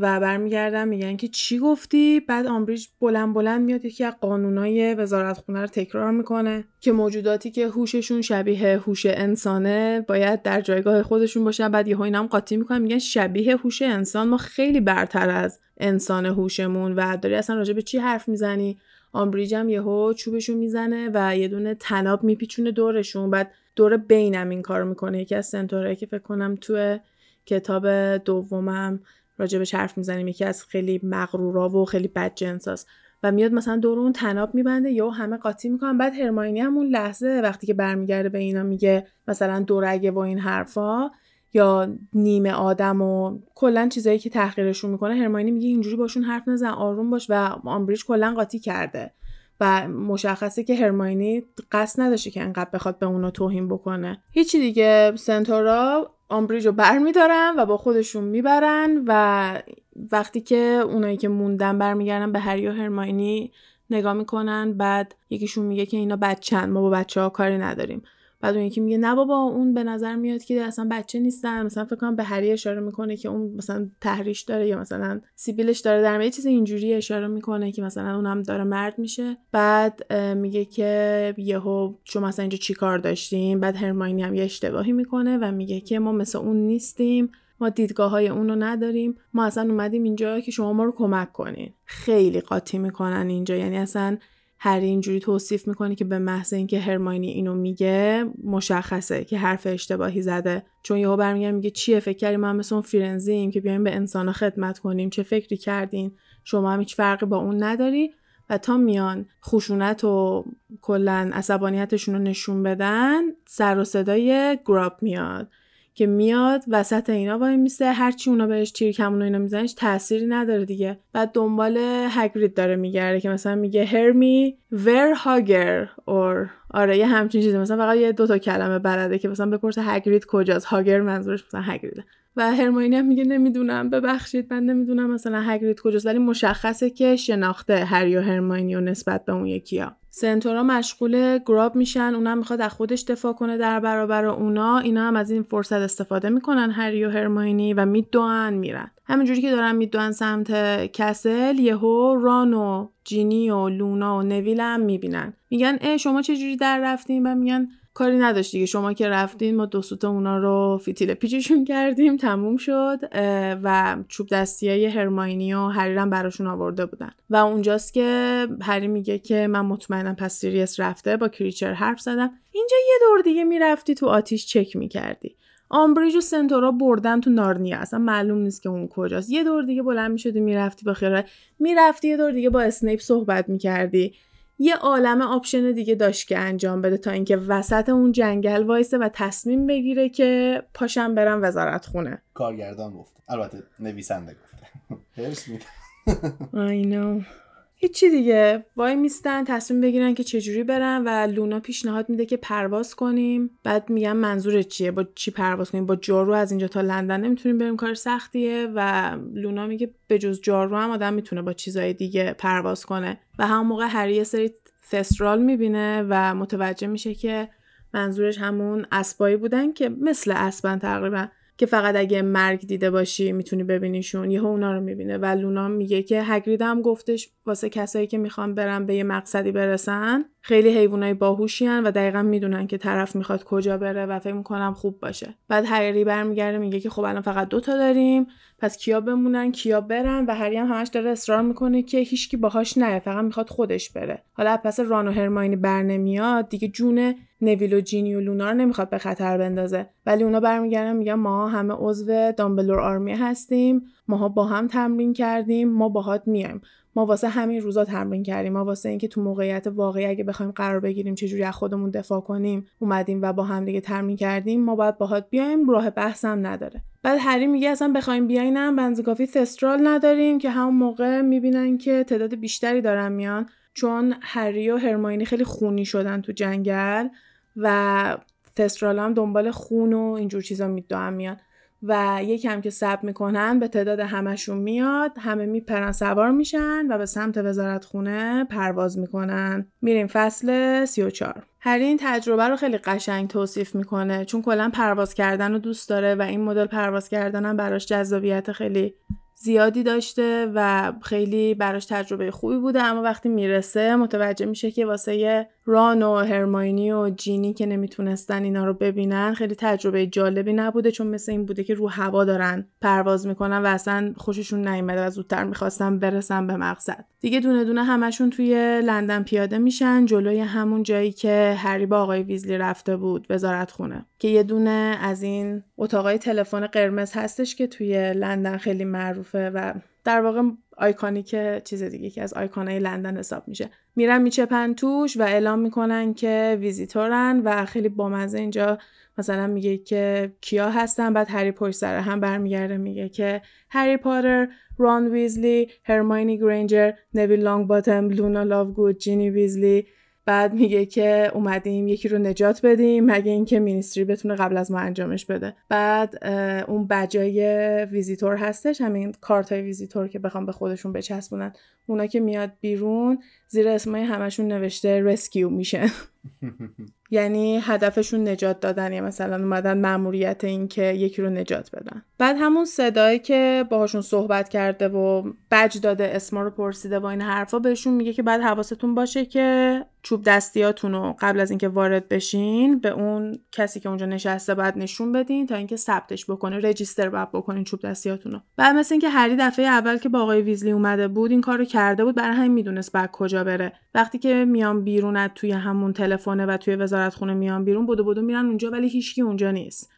و برمیگردن میگن که چی گفتی؟ بعد آمبریج بلند بلند میاد یکی از قانونای وزارت خونه رو تکرار می‌کنه که موجوداتی که هوششون شبیه هوش انسانه باید در جایگاه خودشون باشن. بعد یهو اینم قاطی می‌کنن میگن شبیه هوش انسان. ما خیلی برتر از انسان هوشمون و داری اصلا راجع به چی حرف می‌زنی؟ آمبریج هم یهو چوبشون می‌زنه و یه دونه تناب میپیچونه دورشون. بعد دور بینم این کار می‌کنه. یکی از سنتورایی که فکر کنم تو کتاب دومم راجبش حرف می‌زنیم یکی از خیلی مغرورا و خیلی بد جنساست و میاد مثلا دور اون تناب میبنده یا همه قاطی می‌کنن. بعد هرماینی هم اون لحظه وقتی که برمیگرده به اینا میگه مثلا دورگه و این حرفا یا نیمه آدم و کلا چیزایی که تحقیرشون می‌کنه هرماینی میگه اینجوری باشون حرف نزن آروم باش و آمبریج کلا قاطی کرده. و مشخصه که هرماینی قصد نداشته که انقدر بخواد به اونا توهین بکنه. هیچی دیگه. سنتورا آمبریج رو برمیدارن و با خودشون می‌برن و وقتی که اونایی که موندن برمیگردن به هری و هرماینی نگاه می‌کنن بعد یکیشون میگه که اینا بچن ما با بچه ها کاری نداریم. بعد اون یکی میگه نه بابا اون به نظر میاد که اصلا بچه نیستن. مثلا فکر کنم به هری اشاره می‌کنه که اون مثلا تحریش داره یا مثلا سیبیلش داره. در یه چیز اینجوری اشاره می‌کنه که مثلا اونم داره مرد میشه. بعد میگه که یهو شما مثلا اینجا چیکار داشتیم بعد هرماینی هم یه اشتباهی می‌کنه و میگه که ما مثل اون نیستیم. ما دیدگاه های اون رو نداریم. ما اصلا اومدیم اینجا که شما ما رو کمک کنین. خیلی قاطی می‌کنن اینجا. یعنی اصلا هری اینجوری توصیف می‌کنه که به محض اینکه هرماینی اینو میگه مشخصه که حرف اشتباهی زده. چون یهو برمیگرده میگه چیه؟ فکر کردیم ما مثل اون فیرنزیم که بیایم به انسان خدمت کنیم. چه فکری کردین؟ شما هم هیچ فرقی با اون نداری. و تا میان خشونت و کلا عصبانیتشون رو نشون بدن سر و صدای گراب میاد. که میاد وسط اینا وای میسه هرچی اونا بهش تیر کمون اینا میزنش تأثیری نداره دیگه. بعد دنبال هگرید داره میگرده که مثلا میگه هرمی ور هاگر اور آره یه همچین چیزی. مثلا فقط یه دو تا کلمه بلده که مثلا بپرسه هگرید کجاست. هاگر منظورش مثلا هگریده. و هرماینی هم میگه نمی‌دونم ببخشید من نمی‌دونم مثلا هگرید کجاست. ولی مشخصه که شناخته هری و هرماینی و نسبت به اون یکی ها سنتورا مشغول گراب میشن اونم می‌خواد از خودش دفاع کنه در برابر اونا. اینا هم از این فرصت استفاده می‌کنن هری و هرماینی و میدوئن میرن. همینجوری که دارن میدوئن سمت castle یهو ران و جینی و لونا و نویل هم می‌بینن. میگن اه شما چه جوری در رفتین؟ و میگن کاری نداشت دیگه. شما که رفتین ما دو سوت اونا رو فیتیل پیچشون کردیم تموم شد و چوب دستی های هرماینی و هریرم براشون آورده بودن. و اونجاست که هری میگه که من مطمئنم پس سیریس رفته با کریچر حرف زدم. اینجا یه دور دیگه می‌رفتی تو آتیش چک می‌کردی. آمبریج و سنتورا بردن تو نارنیا. اصلا معلوم نیست که اون کجاست. یه دور دیگه بلند می‌شدی می‌رفتی با خیال. می‌رفتی یه دور دیگه با اسنیپ صحبت می‌کردی. یه عالم option دیگه داشت که انجام بده تا اینکه وسط اون جنگل وایسه و تصمیم بگیره که پاشم برم وزارت خونه. کارگردان گفت. البته نویسنده گفته. هرس I know. هیچی دیگه. وای میستن تصمیم بگیرن که چجوری برن و لونا پیشنهاد میده که پرواز کنیم. بعد میگم منظور چیه؟ با چی پرواز کنیم؟ با جارو از اینجا تا لندن نمی‌تونیم بریم؟ کار سختیه. و لونا میگه به جز جارو هم آدم می‌تونه با چیزای دیگه پرواز کنه. و همون موقع هری یه سری فسترال می‌بینه و متوجه میشه که منظورش همون اسبایی بودن که مثل اسبن تقریبا. که فقط اگه مرگ دیده باشی می‌تونی ببینیشون. یه اونا رو می‌بینه. و لونا میگه که هگرید هم گفتش واسه کسایی که می‌خوان برن به یه مقصدی برسن خیلی حیوانای باهوشیان و دقیقا می‌دونن که طرف می‌خواد کجا بره و فکر می‌کنم خوب باشه. بعد هری برمیگرده میگه که خب الان فقط دوتا داریم پس کیا بمونن کیا برن؟ و هری هم همش داره اصرار می‌کنه که هیچکی باهاش نه فقط می‌خواد خودش بره. حالا پس ران و هرماینی برنمیاد دیگه جون نویل و جینی و لونا رو نمی‌خواد به خطر بندازه. ولی اونا برمیگردن میگن ما همه عضو دامبلور آرمی هستیم ماها با هم تمرین کردیم ما باهات میایم. ما واسه همین روزا تمرین کردیم. ما واسه اینکه تو موقعیت واقعی اگه بخوایم قرار بگیریم چجوری از خودمون دفاع کنیم اومدیم و با هم دیگه تمرین کردیم ما باید باهات بیایم راه بحثم نداره. بعد هری میگه اصلا بخوایم بیاینم بنز کافی تسترال نداریم که همون موقع می‌بینن که تعداد بیشتری دارن میان چون هری و هرماینی خیلی خونی شدن تو جنگل و تسترال هم دنبال خون و اینجور چیزا میدوام میان. و یکم که سب می‌کنن به تعداد همشون میاد همه میپرن سوار میشن و به سمت وزارت خونه پرواز می‌کنن. میریم فصل 34 هری این تجربه رو خیلی قشنگ توصیف می‌کنه چون کلا پرواز کردن رو دوست داره و این مدل پرواز کردن هم براش جذابیت خیلی زیادی داشته و خیلی براش تجربه خوبی بوده اما وقتی می‌رسه متوجه میشه که واسه ران و هرماینی و جینی که نمی‌تونستن اینا رو ببینن خیلی تجربه جالبی نبوده چون مثل این بوده که رو هوا دارن پرواز می‌کنن و اصلا خوششون نیومده و زودتر می‌خواستن برسن به مقصد. دیگه دونه دونه همشون توی لندن پیاده میشن جلوی همون جایی که هری با آقای ویزلی رفته بود وزارت خونه که یه دونه از این اتاقای تلفن قرمز هستش که توی لندن خیلی معروفه و در واقع iconic چیز دیگه که از آیکونای لندن حساب میشه. میرن میچپن توش و اعلام می‌کنن که ویزیتورن و خیلی بامزه اینجا مثلا میگه که کیا هستن بعد هری پشت سر هم برمیگرده میگه که هری پاتر ران ویزلی هرماینی گرینجر نویل لانگ باتم لونا لاوگود جینی ویزلی بعد میگه که اومدیم یکی رو نجات بدیم مگه اینکه Ministry بتونه قبل از ما انجامش بده. بعد اون badge ای visitor هستش همین کارت های ویزیتور که بخوام به خودشون بچسبونن اونا که میاد بیرون زیر اسمای همشون نوشته rescue mission. یعنی هدفشون نجات دادن یا مثلا اومدن مأموریت این که یکی رو نجات بدن. بعد همون صدایی که باهاشون صحبت کرده و بج داده اسما رو پرسیده و این حرفا بهشون میگه که بعد حواستون باشه که چوب دستیاتون رو قبل از اینکه وارد بشین به اون کسی که اونجا نشسته بعد نشون بدین تا اینکه ثبتش بکنه register بعد بکنین چوب دستیاتون رو. بعد مثل اینکه هری دفعه اول که با آقای ویزلی اومده بود این کارو کرده بود برای همین می‌دونست بعد کجا بره. وقتی که میان بیرون توی همون تلفن و توی وزارت خونه میان بیرون بدو بدو میرن اونجا ولی هیچکی اونجا نیست.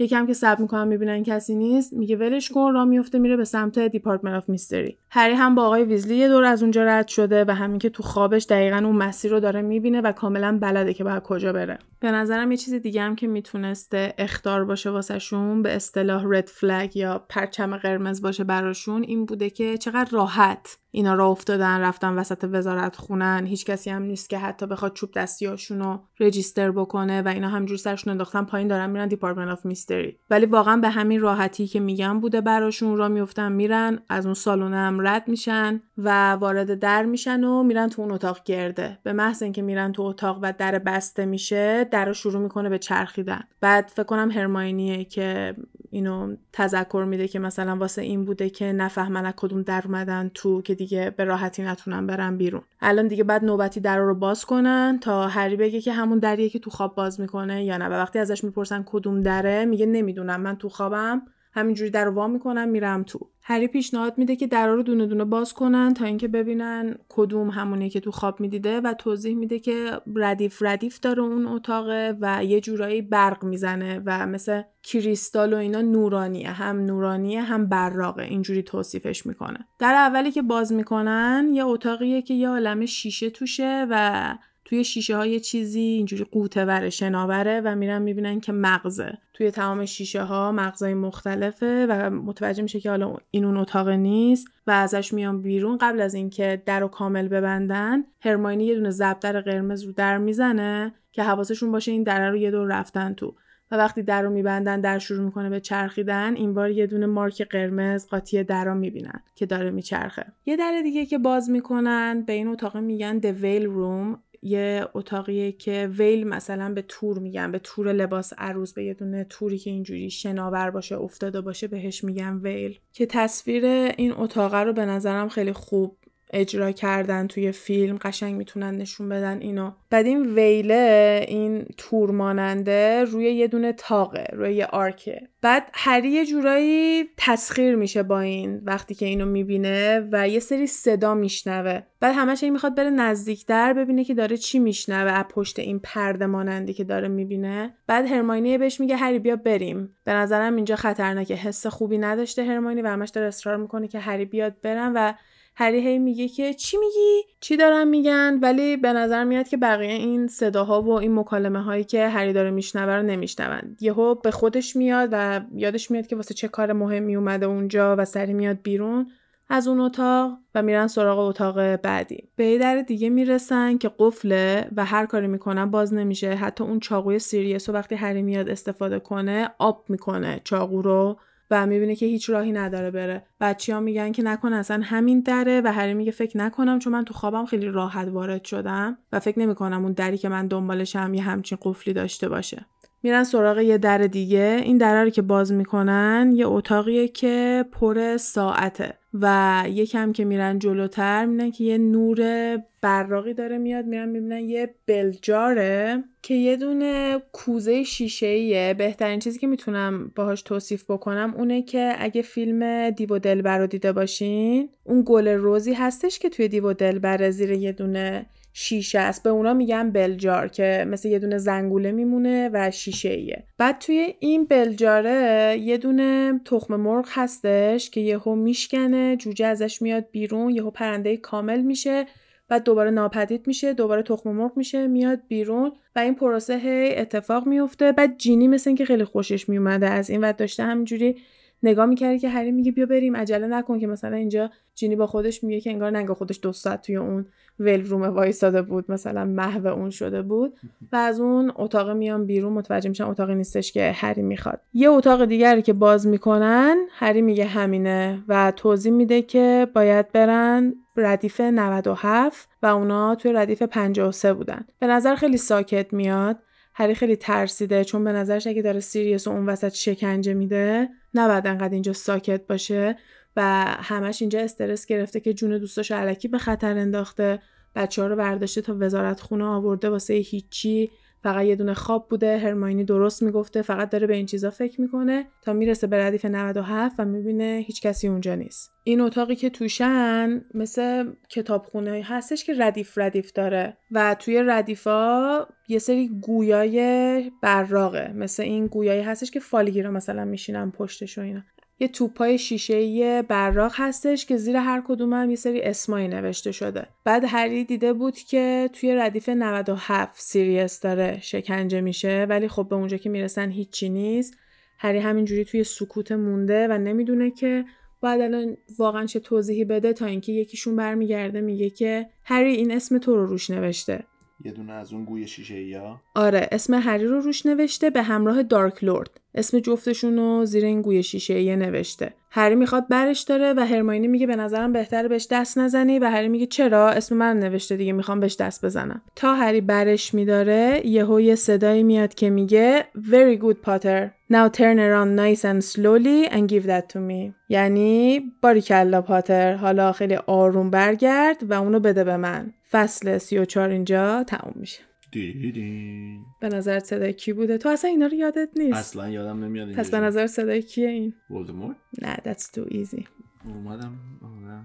یکم که صبر می‌کنن می‌بینن کسی نیست میگه ولش کن را میفته میره به سمت Department of Mystery هری هم با آقای ویزلی یه دور از اونجا رد شده و همین که تو خوابش دقیقا اون مسیر رو داره می‌بینه و کاملا بلده که باید کجا بره. به نظرم یه چیز دیگه هم که می‌تونسته اخطار باشه واسهشون به اصطلاح red flag یا پرچم قرمز باشه براشون این بوده که چقدر راحت اینا را افتادن رفتن وسط وزارت خونه ان. هیچ کسی هم نیست که حتی بخواد چوب دستیاشون رو register بکنه و اینا همینجور سرشون انداختن پایین دارن میرن Department of Mystery ولی واقعا به همین راحتی که میگم بوده براشون را میفتن میرن از اون سالن هم رد میشن و وارد در میشن و میرن تو اون اتاق گرده. به محض اینکه میرن تو اتاق و در بسته میشه در رو شروع می‌کنه به چرخیدن. بعد فکر کنم هرماینیه که اینو تذکر میده که مثلا واسه این بوده که نفهمن کدوم در اومدن تو که دیگه به راحتی نتونن برن بیرون. الان دیگه بعد نوبتی در رو باز کنن تا هری بگه که همون دریه که تو خواب باز می‌کنه یا نه. و وقتی ازش می‌پرسن کدوم دره میگه نمی‌دونم من تو خوابم همینجوری در رو وا می‌کنم میرم تو. هری پیشنهاد میده که درا رو دونه دونه باز کنن تا اینکه ببینن کدوم همونی که تو خواب می‌دیده و توضیح میده که ردیف ردیف داره اون اتاقه و یه جورایی برق می‌زنه و مثل کریستال و اینا نورانیه هم نورانیه هم براقه. اینجوری توصیفش می‌کنه. در اولی که باز می‌کنن یه اتاقیه که یه عالم شیشه توشه و توی شیشه های چیزی اینجوری قوطه وره شناوره و میرن می‌بینن که مغزه. توی تمام شیشه ها مغزای مختلفه و متوجه میشه که حالا این اون اتاق نیست و ازش میان بیرون. قبل از اینکه در رو کامل ببندن هرماینی یه دونه زبدر قرمز رو در می‌زنه که حواسشون باشه این در رو یه دور رفتن تو. و وقتی در رو میبندن در شروع می‌کنه به چرخیدن این بار یه دونه مارک قرمز قاطی در رو می‌بینن که داره میچرخه. یه در دیگه که باز می‌کنن به این اتاق میگن The Veil Room. یه اتاقیه که ویل مثلا به تور میگن به تور لباس عروس به یه دونه توری که اینجوری شناور باشه افتاده باشه بهش میگن ویل. که تصویر این اتاقه رو به نظرم خیلی خوب اجرا کردن توی فیلم قشنگ می‌تونن نشون بدن اینو. بعد این ویله این تور ماننده روی یه دونه تاقه روی یه آرکه. بعد هری یه جورایی تسخیر میشه با این وقتی که اینو می‌بینه و یه سری صدا میشنوه. بعد همش این می‌خواد بره نزدیکتر ببینه که داره چی میشنوه از پشت این پرده مانندی که داره می‌بینه. بعد هرماینی بهش میگه هری بیا بریم. به نظرم اینجا خطرناکه حس خوبی نداشته هرماینی و همش داره اصرار می‌کنه که هری بیاد برم و هری هی میگه که چی میگی؟ چی دارن میگن؟ ولی به نظر میاد که بقیه این صداها و این مکالمه هایی که هری داره میشنوه رو نمیشنون. یهو به خودش میاد و یادش میاد که واسه چه کار مهمی اومده اونجا و سری میاد بیرون. از اون اتاق و میرن سراغ اتاق بعدی. به یه در دیگه می‌رسن که قفله و هر کاری می‌کنن باز نمیشه. حتی اون چاقوی سیریس و وقتی هری میاد استفاده کنه آب می‌کنه چاقو رو. و می‌بینه که هیچ راهی نداره بره. بچه ها میگن که نکنه اصلا همین دره و هری میگه فکر نکنم چون من تو خوابم خیلی راحت وارد شدم و فکر نمی‌کنم اون دری که من دنبالشم یه همچین قفلی داشته باشه. میرن سراغ یه در دیگه. این در رو که باز می‌کنن یه اتاقیه که پر ساعته و یکم که میرن جلوتر می‌بینن که یه نور براقی داره میاد. میرن می‌بینن یه بلجاره که یه دونه کوزه شیشه ایه بهترین چیزی که می‌تونم باهاش توصیف بکنم اونه که اگه فیلم دیو دلبر رو دیده باشین اون گل روزی هستش که توی دیو دلبر زیر یه دونه شیشه است. به اونا میگن بلجار که مثل یه دونه زنگوله میمونه و شیشه ایه. بعد توی این بلجاره یه دونه تخم مرغ هستش که یهو میشکنه جوجه ازش میاد بیرون یهو پرنده کامل میشه بعد دوباره ناپدید میشه دوباره تخم مرغ میشه میاد بیرون و این پروسه هی اتفاق میفته. بعد جینی مثل اینکه خیلی خوشش میومده از این و داشته همینجوری نگاه می‌کردی که هری میگه بیا بریم عجله نکن که مثلا اینجا جینی با خودش میگه که انگار نگاه خودش دو ساعت توی اون ول روم وایساده بود مثلا محو اون شده بود. و از اون اتاق میان بیرون متوجه میشن اتاقی نیستش که هری می‌خواد. یه اتاق دیگری که باز می‌کنن هری میگه همینه و توضیح میده که باید برن ردیف 97 و اونا توی ردیف 53 بودن. به نظر خیلی ساکت میاد. هری خیلی ترسیده چون به نظرش اگه داره سیریس و اون وسط شکنجه میده نباید انقدر اینجا ساکت باشه و همش اینجا استرس گرفته که جون دوستاش الکی به خطر انداخته. بچه ها رو برداشته تا وزارت خونه آورده واسه هیچی. فقط یه دونه خواب بوده هرماینی درست می‌گفته فقط داره به این چیزا فکر می‌کنه تا می‌رسه به ردیف 97 و می‌بینه هیچ کسی اونجا نیست. این اتاقی که توشن مثل کتابخونه هستش که ردیف ردیف داره و توی ردیفا یه سری گوی‌های براقه مثل این گویایی هستش که فالگیرا مثلا میشینن پشتش و اینا. یه توپای شیشه براق هستش که زیر هر کدوم هم یه سری اسمایی نوشته شده. بعد هری دیده بود که توی ردیف 97 سیریس داره شکنجه میشه ولی خب به اونجا که می‌رسن هیچی نیست. هری همینجوری توی سکوت مونده و نمی‌دونه که باید الان واقعا چه توضیحی بده تا اینکه یکیشون برمیگرده میگه که هری این اسم تو رو روش نوشته. یه دونه از اون گوی شیشه یا آره اسم هری رو روش نوشته به همراه دارک لورد. اسم جفتشون رو زیر این گوی شیشه یه نوشته. هری می‌خواد برش داره و هرماینی میگه به نظرم بهتره بهش دست نزنی و هری میگه چرا؟ اسم من نوشته دیگه می‌خوام بهش دست بزنم. تا هری برش میداره یهو یه صدایی میاد که میگه very good پاتر now turn around nice and slowly and give that to me. یعنی باریکلا پاتر حالا خیلی آروم برگرد و اونو بده به من. فصل 34 اینجا تموم میشه. دیدین. به نظر صدای کی بوده؟ تو اصلا اینا رو یادت نیست؟ اصلا یادم نمیاد پس به نظر صدای کیه این؟ ولدمورت نه that's too easy. اومدم آره.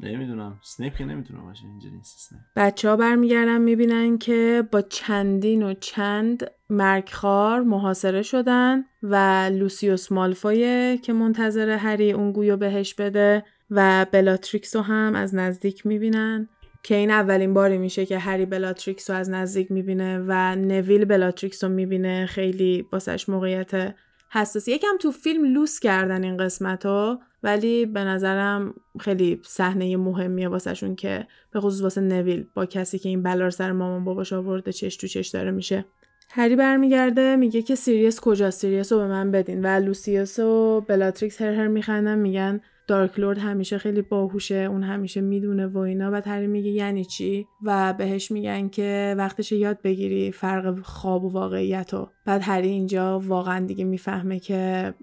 نمی‌دونم. سنیپ که نمی‌تونه باشه اینجا نیست بچه ها برمیگردن می‌بینن که با چندین و چند مرگخوار محاصره شدن و لوسیوس مالفوی که منتظر هری اون گویو بهش بده و بلاتریکس رو هم از نزدیک می‌بینن. که این اولین باری میشه که هری بلاتریکس رو از نزدیک می‌بینه و نویل بلاتریکس رو می‌بینه. خیلی واسش موقعیت حساسی. یکم تو فیلم لوس کردن این قسمت ها ولی به نظرم خیلی صحنه مهمیه واسهشون که به خصوص واسه نویل با کسی که این بلا رو سر مامان باباش آورده چش تو چش داره میشه. هری برمیگرده میگه که سیریس کجاست؟ سیریس رو به من بدین. و لوسیوس و بلاتریکس هر هر میخندن میگن دارک لورد همیشه خیلی باهوشه اون همیشه می‌دونه و اینا. و هری میگه یعنی چی؟ و بهش میگن که وقتش یاد بگیری فرق خواب و واقعیت رو بعد هری اینجا واقعا دیگه می‌فهمه که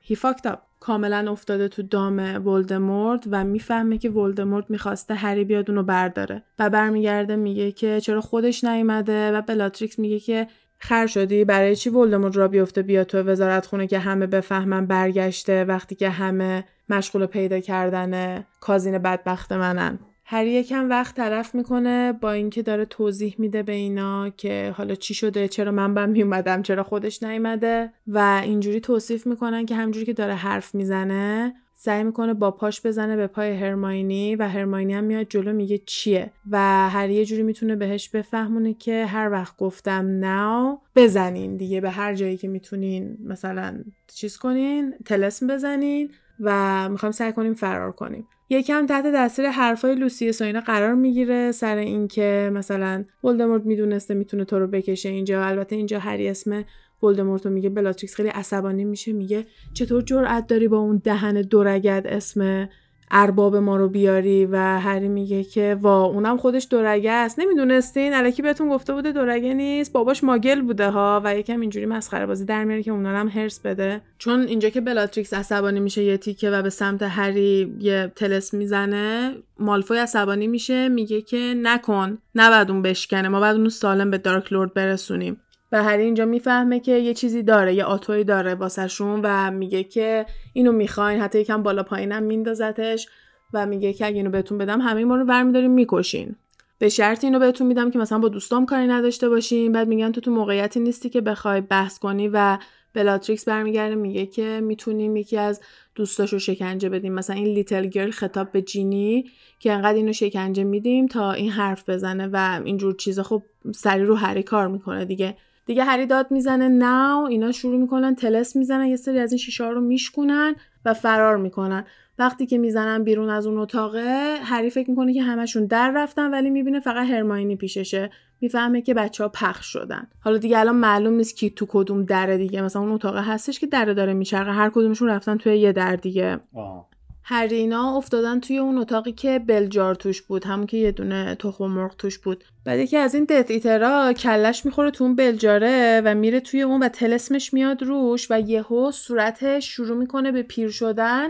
he fucked up کاملا افتاده تو دام ولدمورت و می‌فهمه که ولدمورت می‌خواسته هری بیاد اونو برداره. و برمیگرده میگه که چرا خودش نیومده؟ و بلاتریکس میگه که خر شدی برای چی ولدمورت را بیفته؟ بیا تو وزارت خونه که همه بفهمن برگشته وقتی که همه مشغول پیدا کردن cousin بدبخت منن هری یکم وقت تلف می‌کنه با اینکه داره توضیح میده به اینا که حالا چی شده چرا من باید میومدم چرا خودش نیومده و اینجوری توصیف می‌کنن که همجوری که داره حرف می‌زنه سعی می‌کنه با پاش بزنه به پای هرماینی و هرماینی هم میاد جلو میگه چیه و هر یه جوری می‌تونه بهش بفهمونه که هر وقت گفتم now بزنین دیگه به هر جایی که می‌تونین مثلا چیز کنین طلسم بزنین و می‌خوایم سعی کنیم فرار کنیم. یکم تحت تاثیر حرفای لوسیوس و اینا قرار می‌گیره سر اینکه مثلا ولدمورت می‌دونسته می‌تونه تو رو بکشه اینجا البته اینجا هری اسم ولدمورت رو میگه بلاتریکس خیلی عصبانی میشه میگه چطور جرأت داری با اون دهن دورگت اسم ارباب ما رو بیاری و هری میگه که وا اونم خودش دورگه است. نمی‌دونستین؟ الکی بهتون گفته بوده دورگه نیست. باباش ماگل بوده ها و یکم اینجوری مسخره بازی در میاره که اونا هم حرص بده. چون اینجا که بلاتریکس عصبانی میشه یه تیکه و به سمت هری یه طلسم می‌زنه مالفوی عصبانی میشه میگه که نکن نباید اون بشکنه. ما باید اونو سالم به دارک لورد برسونیم. و هری اینجا می‌فهمه که یه چیزی داره یه آتوی داره واسهشون و میگه که اینو می‌خواین. حتی یکم بالا پایینم میندازتش و میگه که اگه اینو بهتون بدم همه ما رو برمیداریم می‌کشین. به شرط اینو بهتون میدم که مثلا با دوستام کاری نداشته باشین. بعد میگن تو تو موقعیتی نیستی که بخوای بحث کنی و بلاتریکس برمیگرده میگه که می‌تونیم یکی از دوستاشو شکنجه بدیم. مثلا این لیتل گرل خطاب به جینی که انقدر اینو شکنجه میدیم تا این حرف بزنه و اینجور چیزا خب سری رو هری کار می‌کنه دیگه. دیگه هری داد می‌زنه ناو اینا شروع می‌کنن تلس می‌زنن یه سری از این شیشه رو میشکونن و فرار می‌کنن. وقتی که می‌زنن بیرون از اون اتاقه هری فکر می‌کنه که همشون در رفتن ولی می‌بینه فقط هرماینی پیششه. می‌فهمه که بچه ها پخش شدن. حالا دیگه الان معلوم نیست کی تو کدوم دره دیگه. مثلا اون اتاقه هستش که دره داره میچرخه. هر کدومشون رفتن توی یه در دیگه. هر اینا افتادن توی اون اتاقی که بلجار توش بود همون که یه دونه تخم مرغ توش بود. بعد که از این دت ایترا کلش می‌خوره تو اون بلجاره و میره توی اون و تلسمش میاد روش و یهو صورتش شروع می‌کنه به پیر شدن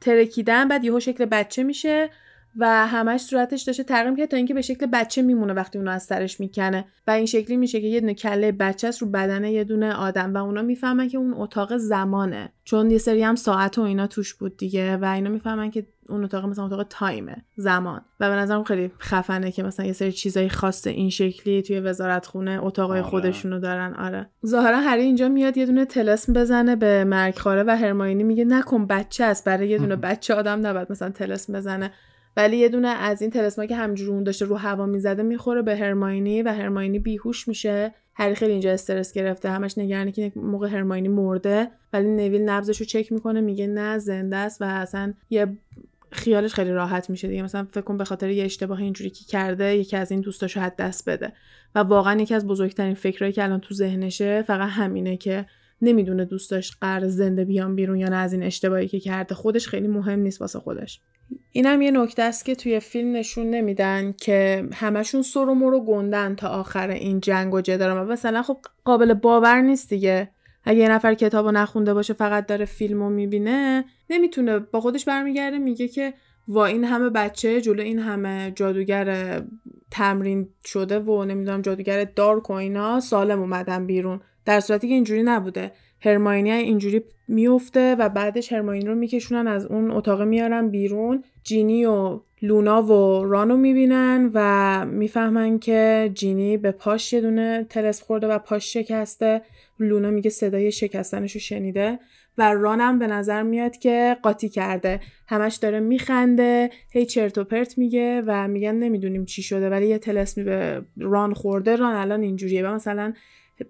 ترکیدن بعد یهو شکل بچه میشه. و همش صورتش داشته تغییر می‌کنه تا اینکه به شکل بچه میمونه وقتی اونو از سرش می‌کنه. و این شکلی میشه که یه دونه کله بچه است رو بدن یه دونه آدم و اونا می‌فهمن که اون اتاق زمانه. چون یه سری هم ساعت و اینا توش بود دیگه و اینا می‌فهمن که اون اتاق مثلا اتاق تایمه زمان. و به نظرم خیلی خفنه که مثلا یه سری چیزای خاص این شکلی توی وزارت خونه اتاقای آره. خودشونو دارن. آره. ظاهرا هری اینجا میاد یه دونه تلسم بزنه به مرگخواره و هرماینی میگه نکن بچه است برای یه دونه بچه آدم نباید مثلا تلسم بزنه. ولی یه دونه از این تلسما که همجوری اون داشته رو هوا می‌زده می‌خوره به هرماینی و هرماینی بیهوش میشه. هری خیلی اینجا استرس گرفته. همش نگرانه که موقع هرماینی مرده. ولی نویل نبضش رو چک می‌کنه میگه نه زنده است و اصلا یه خیالش خیلی راحت میشه دیگه. مثلا فکر کن به خاطر یه اشتباه اینجوری که کرده یکی از این دوستاشو حد دست بده. و واقعا یکی از بزرگترین فکرهایی که الان تو ذهنشه فقط همینه که نمی‌دونه دوست داشت قرار زنده بیان بیرون یا نه از این اشتباهی که کرده. خودش خیلی مهم نیست واسه خودش. اینم یه نکته است که توی فیلم نشون نمیدن که همشون سر و مرو گندن تا آخر این جنگ و جدال مثلا خب قابل باور نیست دیگه. اگه یه نفر کتاب نخونده باشه فقط داره فیلم رو می‌بینه نمی‌تونه. با خودش برمیگرده میگه که وا این همه بچه جلو این همه جادوگر تمرین شده و نمی‌دونم جادوگر دارک و اینا سالم اومدن بیرون. در صورتی که اینجوری نبوده. هرماینی اینجوری میفته و بعدش هرماینی رو میکشونن از اون اتاق میارن بیرون. جینی و لونا و رانو می‌بینن و می‌فهمن که جینی به پاش یه دونه تلس خورده و پاش شکسته. لونا میگه صدای شکستنش رو شنیده و رانم به نظر میاد که قاطی کرده. همش داره میخنده هی چرت و پرت میگه و میگن نمی‌دونیم چی شده ولی یه تلسمی به ران خورده. ران الان اینجوریه. و مثلا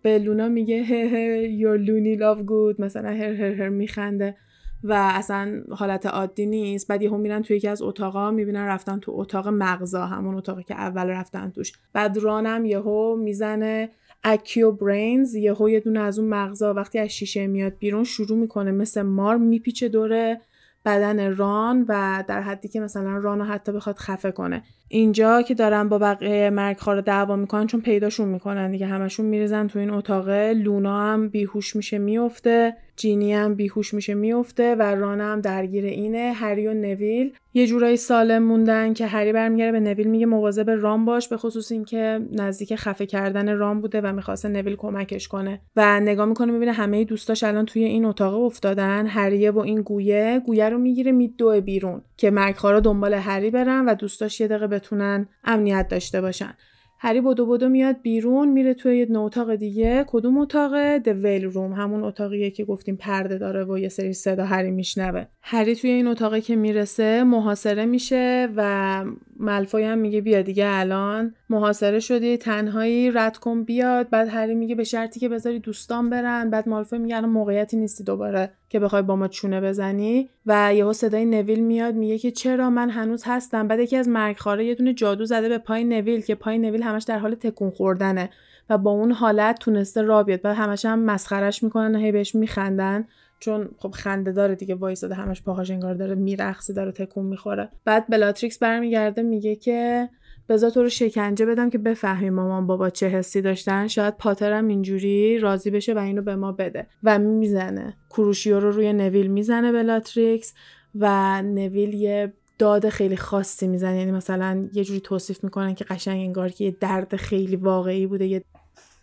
به لونا میگه هه your loony love good. مثلا هر هر هر میخنده. و اصلا حالت عادی نیست. بعد یهو میرن توی یکی از اتاقا می‌بینن رفتن تو اتاق مغزا همون اتاقی که اول رفتن توش. بعد رانم یهو می‌زنه اکیو برینز یهو یه دونه از اون مغزا. وقتی از شیشه میاد بیرون شروع می‌کنه مثل مار میپیچه دور بدن ران و در حدی که مثلا ران حتی بخواد خفه کنه. اینجا که دارن با بقیه مرگخوار دعوا می‌کنن چون پیداشون می‌کنن دیگه. همشون میریزن تو این اتاقه لونا هم بیهوش میشه میفته جینی هم بیهوش میشه میفته و ران هم درگیر اینه. هری و نویل یه جورایی سالم موندن که هری برمیگره به نویل میگه مواظب رام باش به خصوص اینکه نزدیک خفه کردن رام بوده و می‌خواسته نویل کمکش کنه. و نگاه می‌کنه می‌بینه همه دوستاش الان توی این اتاق افتادن. هریه و این گویه گویه رو می‌گیره میدوه بیرون. که مرگخوارا دنبال هری برن و دوستاش یه دقیقه بتونن امنیت داشته باشن. هری بدو بدو میاد بیرون میره توی یه اتاق دیگه. کدوم اتاقه د ویل روم همون اتاقیه که گفتیم پرده داره و یه سری صدا هری میشنوه. هری توی این اتاقی که می‌رسه محاصره میشه و ملفوی هم میگه بیا دیگه الان. محاصره شدی تنهایی رد کن بیاد. بعد هری میگه به شرطی که بذاری دوستان برن. بعد مالفوی میگه الان موقعیتی نیستی دوباره که بخوای با ما چونه بزنی. و یهو صدای نویل میاد میگه که چرا من هنوز هستم؟ بعد یکی از مرگخواره یه دونه جادو زده به پای نویل که پای نویل همش در حال تکون خوردنه. و با اون حالت تونسته راه بیاد. بعد همش هم مسخرش می‌کنن هی بهش میخندن. چون خب خنده داره دیگه وایساده همش پاهاش انگار داره میرقصه داره تکون می‌خوره. بعد بلاتریکس برمیگرده میگه که بذار تو رو شکنجه بدم که بفهمی مامان بابا چه حسی داشتن. شاید پاترم اینجوری راضی بشه و اینو به ما بده. و می‌زنه. کروشیو رو روی نویل می‌زنه بلاتریکس و نویل یه داد خیلی خاصی می‌زنه. یعنی مثلا یه جوری توصیف می‌کنن که قشنگ انگار که یه درد خیلی واقعی بوده یه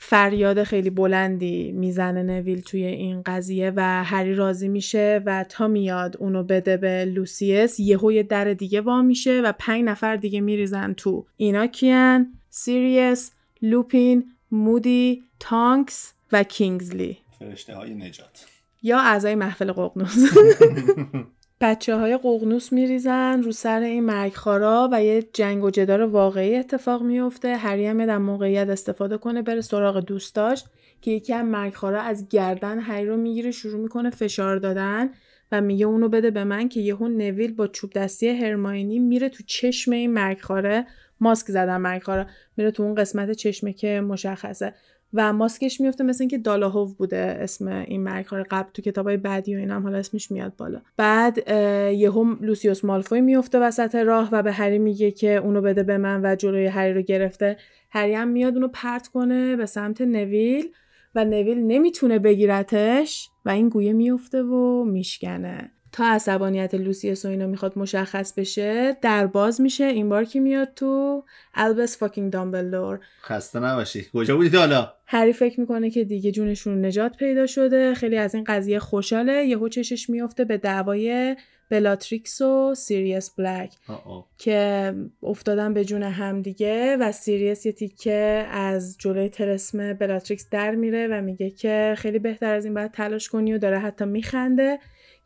فریاد خیلی بلندی می‌زنه نویل توی این قضیه و هری راضی میشه و تا میاد اونو بده به لوسیوس یهو یه در دیگه وا میشه و پنج نفر دیگه میریزن تو. اینا کیان؟ سیریس لوپین مودی تانکس و کینگزلی. فرشته های نجات. یا اعضای محفل ققنوس. بچه های ققنوس میریزن رو سر این مرگخوارا و یه جنگ و جدال واقعی اتفاق میفته هری هم در موقعیت استفاده کنه بره سراغ دوستاش که یکی از مرگخارا از گردن هری رو می‌گیره شروع می‌کنه فشار دادن و میگه اونو بده به من که یهو نویل با چوب دستی هرماینی میره تو چشم این مرگخاره ماسک زدن مرگخارا میره تو اون قسمت چشمه که مشخصه. و ماسکش میفته مثل اینکه دالاهوف بوده اسم این مرگخوار قبل تو کتابای بعدی و اینم حالا اسمش میاد بالا. بعد یهو لوسیوس مالفوی میفته وسط راه و به هری میگه که اونو بده به من و جلوی هری رو گرفته. هری هم میاد اونو پرت کنه به سمت نویل و نویل نمی‌تونه بگیرتش و این گویه میفته و میشکنه. تا عصبانیت لوسیوس و اینا می‌خواد مشخص بشه در باز میشه این بار کی میاد تو آلبوس fucking دامبلدور خسته نباشی. کجا بودید حالا؟ هری فکر می‌کنه که دیگه جونشون نجات پیدا شده. خیلی از این قضیه خوشحاله. یهو چشش میفته به دعوای بلاتریکس و سیریس بلک که افتادن به جون هم دیگه و سیریس یه تیکه از جلوی طلسم بلاتریکس در میره و میگه که خیلی بهتر از این باید تلاش کنی و داره حتی میخنده.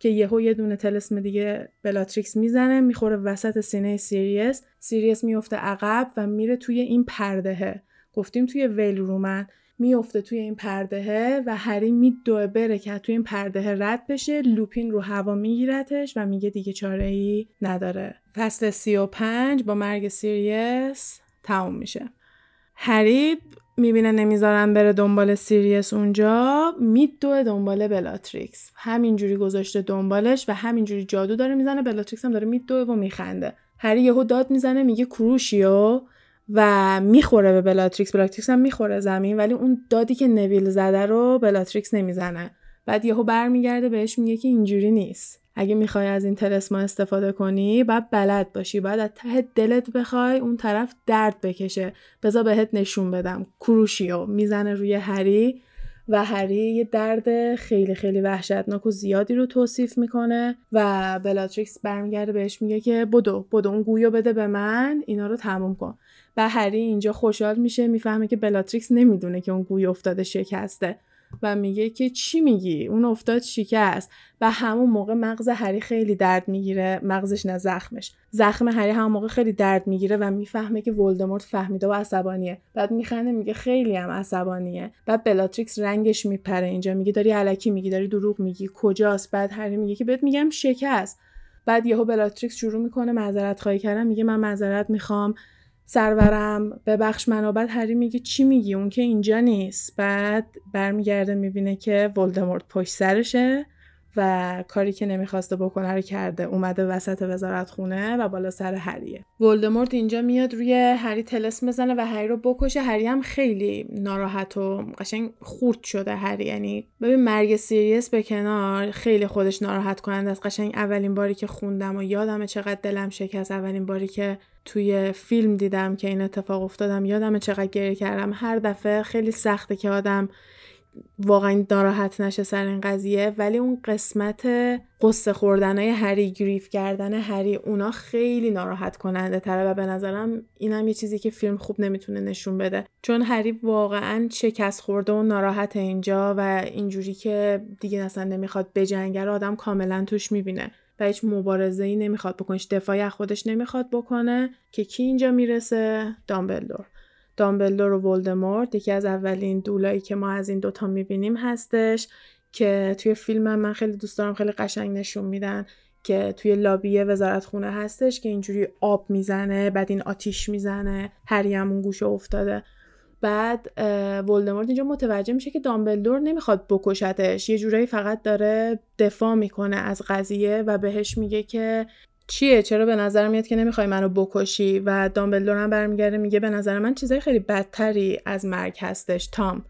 که یهو یه دونه تلسم دیگه بلاتریکس می‌زنه می‌خوره وسط سینه سیریس. سیریس میفته عقب و میره توی این پردهه. گفتیم توی veil roomن میفته توی این پردهه و هری میدوه بره که توی این پردهه رد بشه. لوپین رو هوا میگیرتش و میگه دیگه چاره ای نداره. فصل سی و پنج با مرگ سیریس تموم میشه. هری می‌بینه نمی‌ذارن بره دنبال سیریس اونجا میدوه دنبال بلاتریکس. همینجوری گذاشته دنبالش و همینجوری جادو داره می‌زنه بلاتریکس هم داره میدوه و میخنده. هری یهو داد می‌زنه میگه Crucio و می‌خوره به بلاتریکس. بلاتریکس هم می‌خوره زمین ولی اون دادی که نویل زده رو بلاتریکس نمی‌زنه. بعد یهو برمیگرده بهش میگه که اینجوری نیست. اگه می‌خوای از این طلسما استفاده کنی باید بلد باشی باید از ته دلت بخوای اون طرف درد بکشه. بذار بهت نشون بدم. Crucio می‌زنه روی هری و هری یه درد خیلی خیلی وحشتناک و زیادی رو توصیف می‌کنه و بلاتریکس برمیگرده بهش میگه که بدو بدو اون گویو بده به من اینا رو تموم کن. و هری اینجا خوشحال میشه می‌فهمه که بلاتریکس نمی‌دونه که اون گوی افتاده شکسته. و میگه که چی میگی؟ اون افتاد شکست و همون موقع مغز هری خیلی درد می‌گیره. مغزش نه زخمش. زخم هری همون موقع خیلی درد می‌گیره و می‌فهمه که ولدمورت فهمیده و عصبانیه. بعد میخنده میگه خیلی هم عصبانیه. بعد بلاتریکس رنگش میپره اینجا. میگه داری الکی میگی داری دروغ میگی. کجاست؟ بعد هری میگه که بهت میگم شکست. بعد یهو بلاتریکس شروع می‌کنه معذرت خواهی کردن. میگه من معذرت می‌خوام. سرورم. ببخش منو بعد هری میگه چی میگی؟ اون که اینجا نیست. بعد برمیگرده می‌بینه که ولدمورت پشت سرشه و کاری که نمی‌خواسته بکنه رو کرده. اومده وسط وزارت خونه و بالا سر هریه. ولدمورت اینجا میاد روی هری طلسم بزنه و هری رو بکشه. هری هم خیلی ناراحت و قشنگ خورد شده هری. یعنی ببین مرگ سیریس به کنار خیلی خودش ناراحت کننده از قشنگ اولین باری که خوندم و یادم چقدر دلم شکست. اولین باری که توی فیلم دیدم که این اتفاق افتادم یادم چقدر گریه کردم. هر دفعه خیلی سخته که آدم واقعا ناراحت نشه سر این قضیه. ولی اون قسمت قصه خوردن های هری گریف کردن هری اونا خیلی ناراحت کننده تره و به نظرم اینم یه چیزی که فیلم خوب نمی‌تونه نشون بده. چون هری واقعا شکست خورده و ناراحت اینجا و اینجوری که دیگه اصلا نمی‌خواد بجنگه آدم کاملا توش می‌بینه. و هیچ مبارزه ای نمی‌خواد بکنش دفاعی از خودش نمی‌خواد بکنه که کی اینجا می‌رسه؟ دامبلدور. دامبلدور و ولدمورت یکی از اولین دولایی که ما از این دوتا می‌بینیم هستش که توی فیلم من خیلی دوست دارم خیلی قشنگ نشون میدن که توی لابی وزارت خونه هستش که اینجوری آب می‌زنه بعد این آتیش می‌زنه هری همون گوشه افتاده. بعد ولدمورت اینجا متوجه میشه که دامبلدور نمی‌خواد بکشتش. یه جورایی فقط داره دفاع می‌کنه از قضیه و بهش میگه که چیه؟ چرا به نظر میاد که نمی‌خوای منو بکشی؟ و دامبلدور هم برمیگرده میگه به نظر من چیزای خیلی بدتری از مرگ هستش. تام.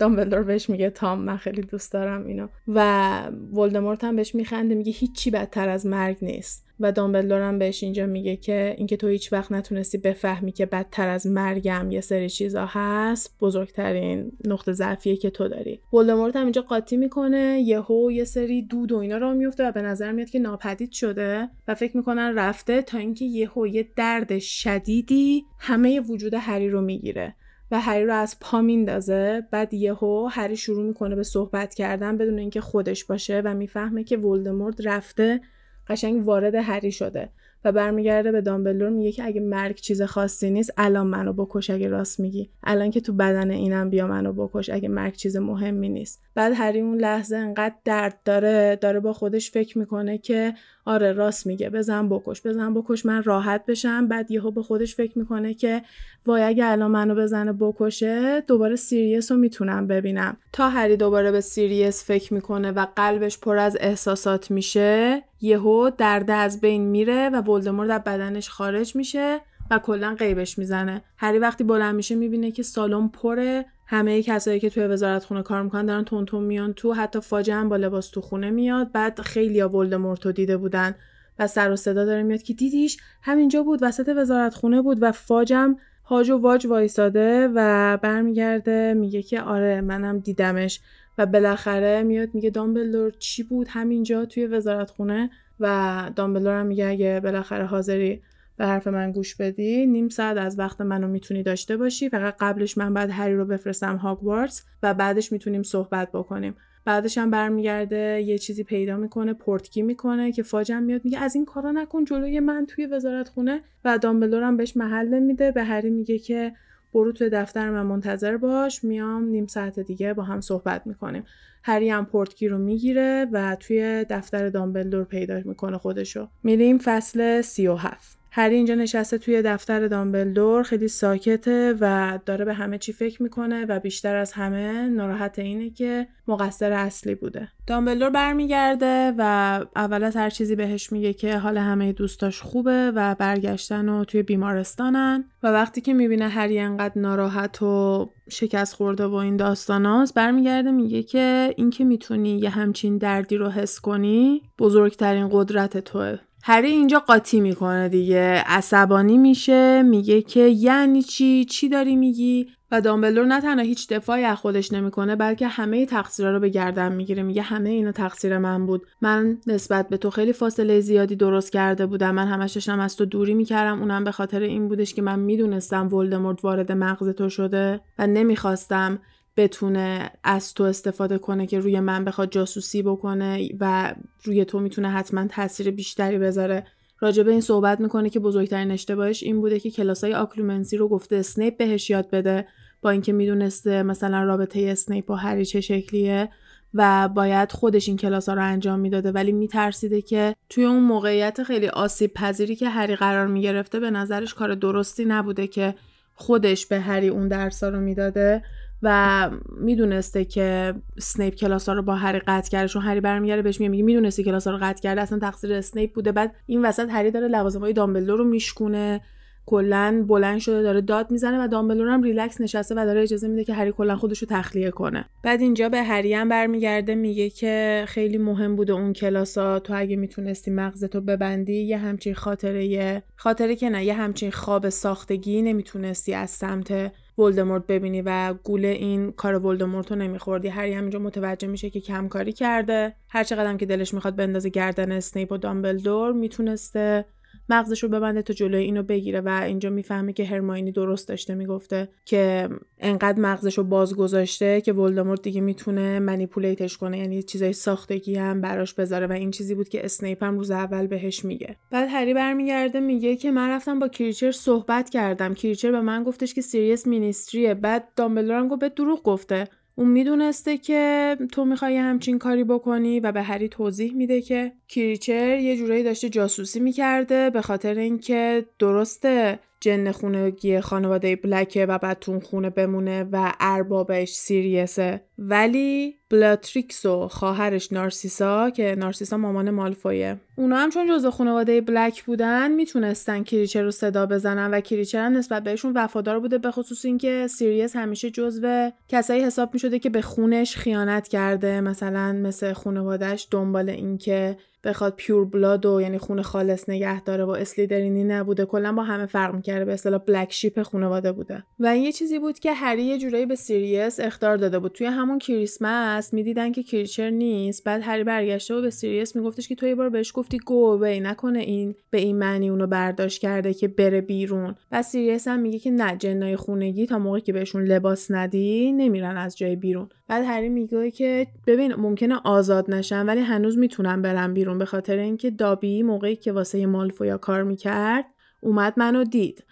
دامبلدور بهش میگه تام من خیلی دوست دارم اینو. و ولدمورت هم بهش میخنده میگه هیچی بدتر از مرگ نیست. و دامبلدور هم بهش اینجا میگه که اینکه تو هیچ وقت نتونستی بفهمی که بدتر از مرگم یه سری چیزا هست بزرگترین نقطه ضعفیه که تو داری. ولدمورت هم اینجا قاطی می‌کنه یهو یه سری دود و اینا را میفته و به نظر میاد که ناپدید شده و فکر می‌کنن رفته تا اینکه یهو یه درد شدیدی همه وجود هری رو می‌گیره و هری رو از پا میندازه. بعد یهو هری شروع می‌کنه به صحبت کردن بدون اینکه خودش باشه و می‌فهمه که ولدمورت رفته قشنگ وارد هری شده و برمیگرده به دامبلدور میگه که اگه مرگ چیز خاصی نیست الان منو بکش اگه راست میگی. الان که تو بدن اینم بیا منو بکش اگه مرگ چیز مهمی نیست. بعد هری اون لحظه انقدر درد داره داره با خودش فکر می‌کنه که آره راست میگه. بزن بکش بزن بکش من راحت بشم. بعد یهو به خودش فکر می‌کنه که وای اگه الان منو بزنه بکشه دوباره سیریس رو می‌تونم ببینم. تا هری دوباره به سیریس فکر می‌کنه و قلبش پر از احساسات میشه یهو درده از بین میره و ولدمورت از بدنش خارج میشه و کلا غیبش می‌زنه. هری وقتی بلند میشه می‌بینه که سالن پره همه کسایی که توی وزارت خونه کار می‌کنن دارن تون میان تو حتی فاج هم با لباس تو خونه میاد. بعد خیلی ها ولدمورت رو دیده بودن و سر و صدا داره میاد که دیدیش همینجا بود وسط وزارت خونه بود و فاجم هاج و واج وایساده و برمیگرده. میگه که آره منم دیدمش و بالاخره میاد میگه دامبلدور چی بود؟ همینجا توی وزارت خونه و دامبلدور هم میگه اگه بالاخره حاضری به حرف من گوش بدی نیم ساعت از وقت منو می‌تونی داشته باشی. فقط قبلش من بعد هری رو بفرستم هاگوارتس و بعدش می‌تونیم صحبت بکنیم. بعدش هم برمیگرده یه چیزی پیدا می‌کنه پورتکی می‌کنه که فاجم میاد میگه از این کارا نکن جلوی من توی وزارت خونه و دامبلدور هم بهش محل میده. به هری میگه که برو توی دفتر من منتظر باش میام نیم ساعت دیگه با هم صحبت می‌کنیم. هری هم پورتکی رو می‌گیره و توی دفتر دامبلدور پیدا می‌کنه خودشو. میریم فصل سی و هفت. هری اینجا نشسته توی دفتر دامبلدور خیلی ساکته و داره به همه چی فکر می‌کنه و بیشتر از همه ناراحت اینه که مقصر اصلی بوده. دامبلدور برمیگرده و اول از هر چیزی بهش میگه که حال همه دوستاش خوبه و برگشتن و توی بیمارستانن و وقتی که می‌بینه هری انقدر ناراحت و شکست خورده و این داستاناست برمیگرده میگه که اینکه می‌تونی یه همچین دردی رو حس کنی بزرگترین قدرت توه. هری اینجا قاطی می‌کنه دیگه. عصبانی میشه میگه که یعنی چی؟ چی داری میگی؟ و دامبلور نه تنها هیچ دفاعی از خودش نمی‌کنه بلکه همه تقصیرها رو به گردن می‌گیره. میگه همه اینا تقصیر من بود. من نسبت به تو خیلی فاصله زیادی درست کرده بودم. من همش داشتم از تو دوری می‌کردم. اونم به خاطر این بودش که من می‌دونستم ولدمورت وارد مغز تو شده و نمی‌خواستم بتونه از تو استفاده کنه که روی من بخواد جاسوسی بکنه و روی تو می‌تونه حتما تاثیر بیشتری بذاره. راجبه این صحبت می‌کنه که بزرگترین اشتباهش این بوده که کلاسای Occlumency رو گفته اسنیپ بهش یاد بده با اینکه می‌دونسته مثلا رابطه اسنیپ و هری چه شکلیه و باید خودش این کلاس ها رو انجام می‌داده. ولی میترسیده که توی اون موقعیت خیلی آسیب پذیری که هری قرار می‌گرفته به نظرش کار درستی نبوده که خودش به هری اون درس رو می‌داده. و می‌دونسته که سنیپ کلاس ها رو با هری قطع کرده چون هری برمیگرده بهش میگه می‌دونستی کلاس ها رو قطع کرده اصلا تقصیر اسنیپ بوده. بعد این وسط هری داره لوازم های دامبلدور رو میشکونه. کلا بلند شده داره داد می‌زنه و دامبلدور هم ریلکس نشسته و داره اجازه میده که هری کلا خودش رو تخلیه کنه. بعد اینجا به هری هم برمیگرده میگه که خیلی مهم بوده اون کلاسا تو اگه می‌تونستی مغزتو ببندی یه همچین خاطره خاطره که نه یه همچین خواب ساختگی نمی‌تونستی از سمت ولدمورت ببینی و گول این کار ولدمورت رو نمیخوردی. هری همینجا متوجه میشه که کم‌کاری کرده. هر چقدر که دلش می‌خواد بندازه گردن اسنیپ و دامبلدور می‌تونسته مغزش رو ببنده تا جلوی اینو بگیره و اینجا می‌فهمه که هرماینی درست داشته می‌گفته که انقدر مغزش رو باز گذاشته که ولدمورت دیگه می‌تونه manipulate ش کنه. یعنی چیزای ساختگی هم براش بذاره و این چیزی بود که اسنیپ هم روز اول بهش میگه. بعد هری برمیگرده میگه که من رفتم با کریچر صحبت کردم. کریچر به من گفتش که سیریس ministry ه بعد دامبلدور هم گفت به دروغ گفته. اون می‌دونسته که تو می‌خوای همچین کاری بکنی و به هری توضیح میده که کریچر یه جورایی داشته جاسوسی می‌کرده به خاطر اینکه درسته جن خونگی خانواده بلکه و بعد تو خونه بمونه و اربابش سیریسه. ولی بلاتریکس و خواهرش نارسیسا که نارسیسا مامان مالفویه. اونا هم چون جزء خانواده بلک بودن می‌تونستن کریچر رو صدا بزنن و کریچر هم نسبت بهشون وفادار بوده به خصوص اینکه سیریس همیشه جزو کسایی حساب می‌شده که به خونش خیانت کرده. مثلا مثل خانوادهش دنبال اینکه بخواد pure blood و یعنی خون خالص نگه داره و اسلیدرینی نبوده کلا با همه فرق می‌کرده به اصطلاح black sheep خانواده بوده. و این یه چیزی بود که هری یه جورایی به سیریس اخطار داده بود. توی همون کریسمس می‌دیدن که کریچر نیست بعد هری برگشته و به سیریس میگفتش که تو یه بار بهش گفتی go away نکنه این به این معنی اونو برداشت کرده که بره بیرون. و سیریس هم میگه که نه جن‌های خونگی تا موقعی که بهشون لباس ندی نمیرن از جای بیرون. بعد هری میگه که ببین ممکنه آزاد نشن ولی هنوز می‌تونن برن بیرون. به خاطر اینکه دابی موقعی که واسه مالفویا کار می‌کرد اومد منو دید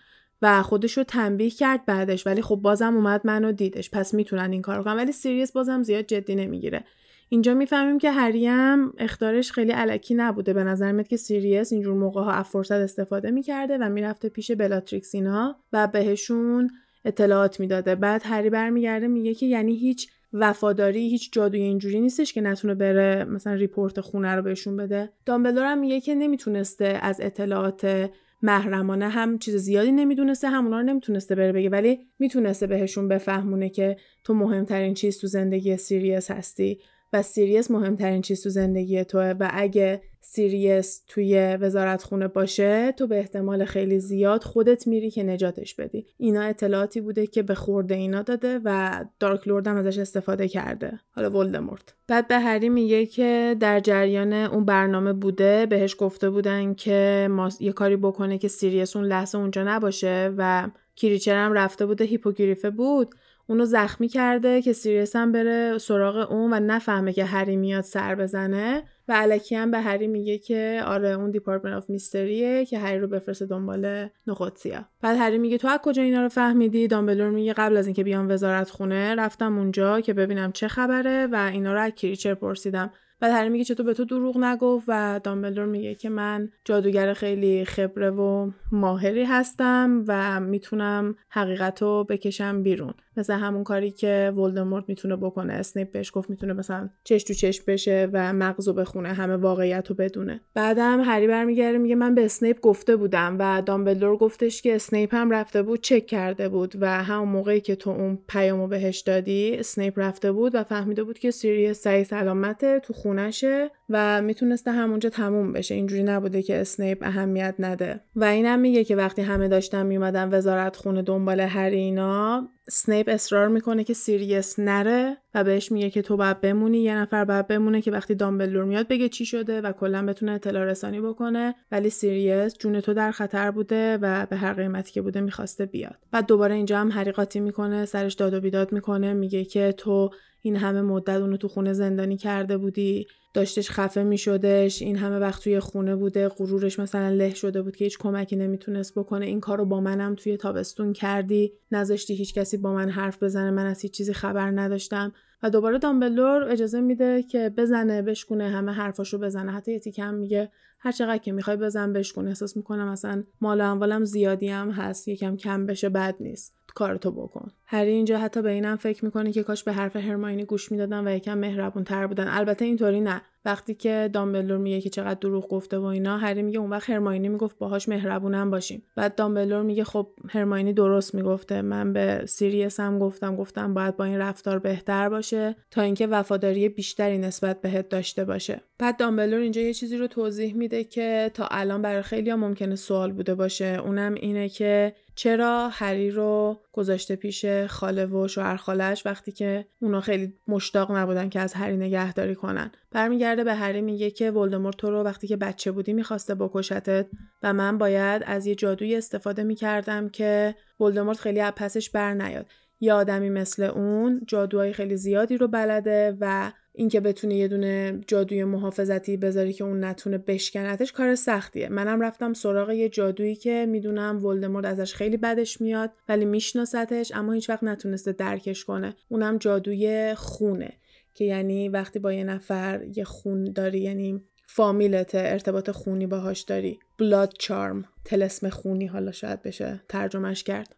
و خودش رو تنبیه کرد بعدش. ولی خب بازم اومد منو دیدش. پس می‌تونن این کار کنن. ولی سیریس بازم زیاد جدی نمی‌گیره. اینجا می‌فهمیم که هریم اخطارش خیلی الکی نبوده. به نظر میاد که سیریس اینجور موقع ها استفاده می‌کرده و می‌رفته پیش بلاتریکس اینا و بهشون اطلاعات می‌داده. بعد هری برمیگرده میگه که یعنی هیچ وفاداری هیچ جادوی اینجوری نیستش که نتونه بره مثلا report خونه رو بهشون بده. دامبلدور هم میگه که نمی‌تونسته از اطلاعات محرمانه هم چیز زیادی نمی‌دونسته همونا رو نمی‌تونسته بره بگه ولی می‌تونسته بهشون بفهمونه که تو مهمترین چیز تو زندگی سیریس هستی. سیریس مهمترین چیز تو زندگی توه و اگه سیریس توی وزارت خونه باشه تو به احتمال خیلی زیاد خودت میری که نجاتش بدی. اینا اطلاعاتی بوده که به خورد اینا داده و Dark Lord هم ازش استفاده کرده. حالا ولدمورت. بعد به هری میگه که در جریان اون برنامه بوده بهش گفته بودن که ما یه کاری بکنه که سیریس اون لحظه اونجا نباشه و کریچر هم رفته بوده hippogriff ه بود. اونو زخمی کرده که سیریس هم بره سراغ اون و نفهمه که هری میاد سر بزنه. و الکی هم به هری میگه که آره اون Department of Mystery ه که هری رو بفرسته دنبال نخود سیا بعد هری میگه تو از کجا اینا رو فهمیدی؟ دامبلدور میگه قبل از اینکه بیام وزارت خونه رفتم اونجا که ببینم چه خبره و اینا رو از کریچر پرسیدم. بعد هری میگه چطور به تو دروغ نگفت و دامبلدور میگه که من جادوگر خیلی خبره و ماهری هستم و می‌تونم حقیقت رو بکشم بیرون. مثل همون کاری که ولدمورت می‌تونه بکنه. اسنیپ بهش گفت می‌تونه مثلا چش تو چش بشه و مغزو بخونه همه واقعیت بدونه. بعدم هری برمیگرده میگه من به اسنیپ گفته بودم و دامبلدور گفتش که اسنیپ هم رفته بود چک کرده بود و همون موقعی که تو اون پیامو بهش دادی اسنیپ رفته بود و فهمیده بود که سیریس صحیح سلامته تو خونشه و می‌تونسته همونجا تموم بشه. اینجوری نبوده که اسنیپ اهمیت نده. و اینم میگه که وقتی همه داشتن میومدن وزارت خونه دنبال هری اینا اسنیپ اصرار می‌کنه که سیریس نره. و بهش میگه که تو باید بمونی. یه نفر باید بمونه که وقتی دامبلدور میاد بگه چی شده و کلا بتونه اطلاع رسانی بکنه. ولی سیریس جون تو در خطر بوده و به هر قیمتی که بوده می‌خواسته بیاد. بعد دوباره اینجا هم هری قاطی می‌کنه سرش داد و بیداد می‌کنه. میگه که تو این همه مدت اونو تو خونه زندانی کرده بودی. داشتش خفه می شدش این همه وقت توی خونه بوده. غرورش مثلا له شده بود که هیچ کمکی نمی‌تونست بکنه. این کارو با منم توی تابستون کردی. نذاشتی هیچ کسی با من حرف بزنه. من از هیچ چیزی خبر نداشتم. و دوباره دامبلور اجازه میده که بزنه بشکونه همه حرفاشو بزنه. حتی یه تیکم میگه هر چقدر که می‌خوای بزن بشکن احساس می‌کنم مثلا مال اموالم زیادی هم هست یکم کم بشه بد نیست. کارتو بکن. هری اینجا حتی به اینم فکر می‌کنه که کاش به حرف هرماینی گوش می‌دادن و یکم مهربون تر بودن. البته اینطوری نه. وقتی که دامبلور میگه که چقدر دروغ گفته و اینا هری میگه اون وقت هرماینی می‌گفت باهاش مهربونم باشیم. بعد دامبلور میگه خب هرماینی درست می‌گفته. من به سیریس هم گفتم گفتم باید با این رفتار بهتر باشه تا اینکه وفاداری بیشتری نسبت بهت داشته باشه. بعد دامبلور اینجا یه چیزی رو توضیح میده که تا الان برای خیلی ممکنه سوال بوده باشه. اونم اینه که چرا هری رو گذاشته پیش خاله و شوهر خالش وقتی که اونا خیلی مشتاق نبودن که از هری نگهداری کنن؟ برمیگرده به هری میگه که ولدمورت تو رو وقتی که بچه بودی می‌خواسته بکشتت و من باید از یه جادویی استفاده می‌کردم که ولدمورت خیلی از پسش بر نیاد یه آدمی مثل اون جادوهای خیلی زیادی رو بلده و اینکه بتونه یه دونه جادوی محافظتی بذاری که اون نتونه بشکنتش کار سختیه. منم رفتم سراغ یه جادویی که می‌دونم ولدمورت ازش خیلی بدش میاد ولی میشناستش اما هیچ وقت نتونسته درکش کنه. اونم جادوی خونه که یعنی وقتی با یه نفر یه خون داری یعنی فامیلت ارتباط خونی باهاش داری. بلاد چارم تلسم خونی حالا شاید بشه ترجمهش کرد.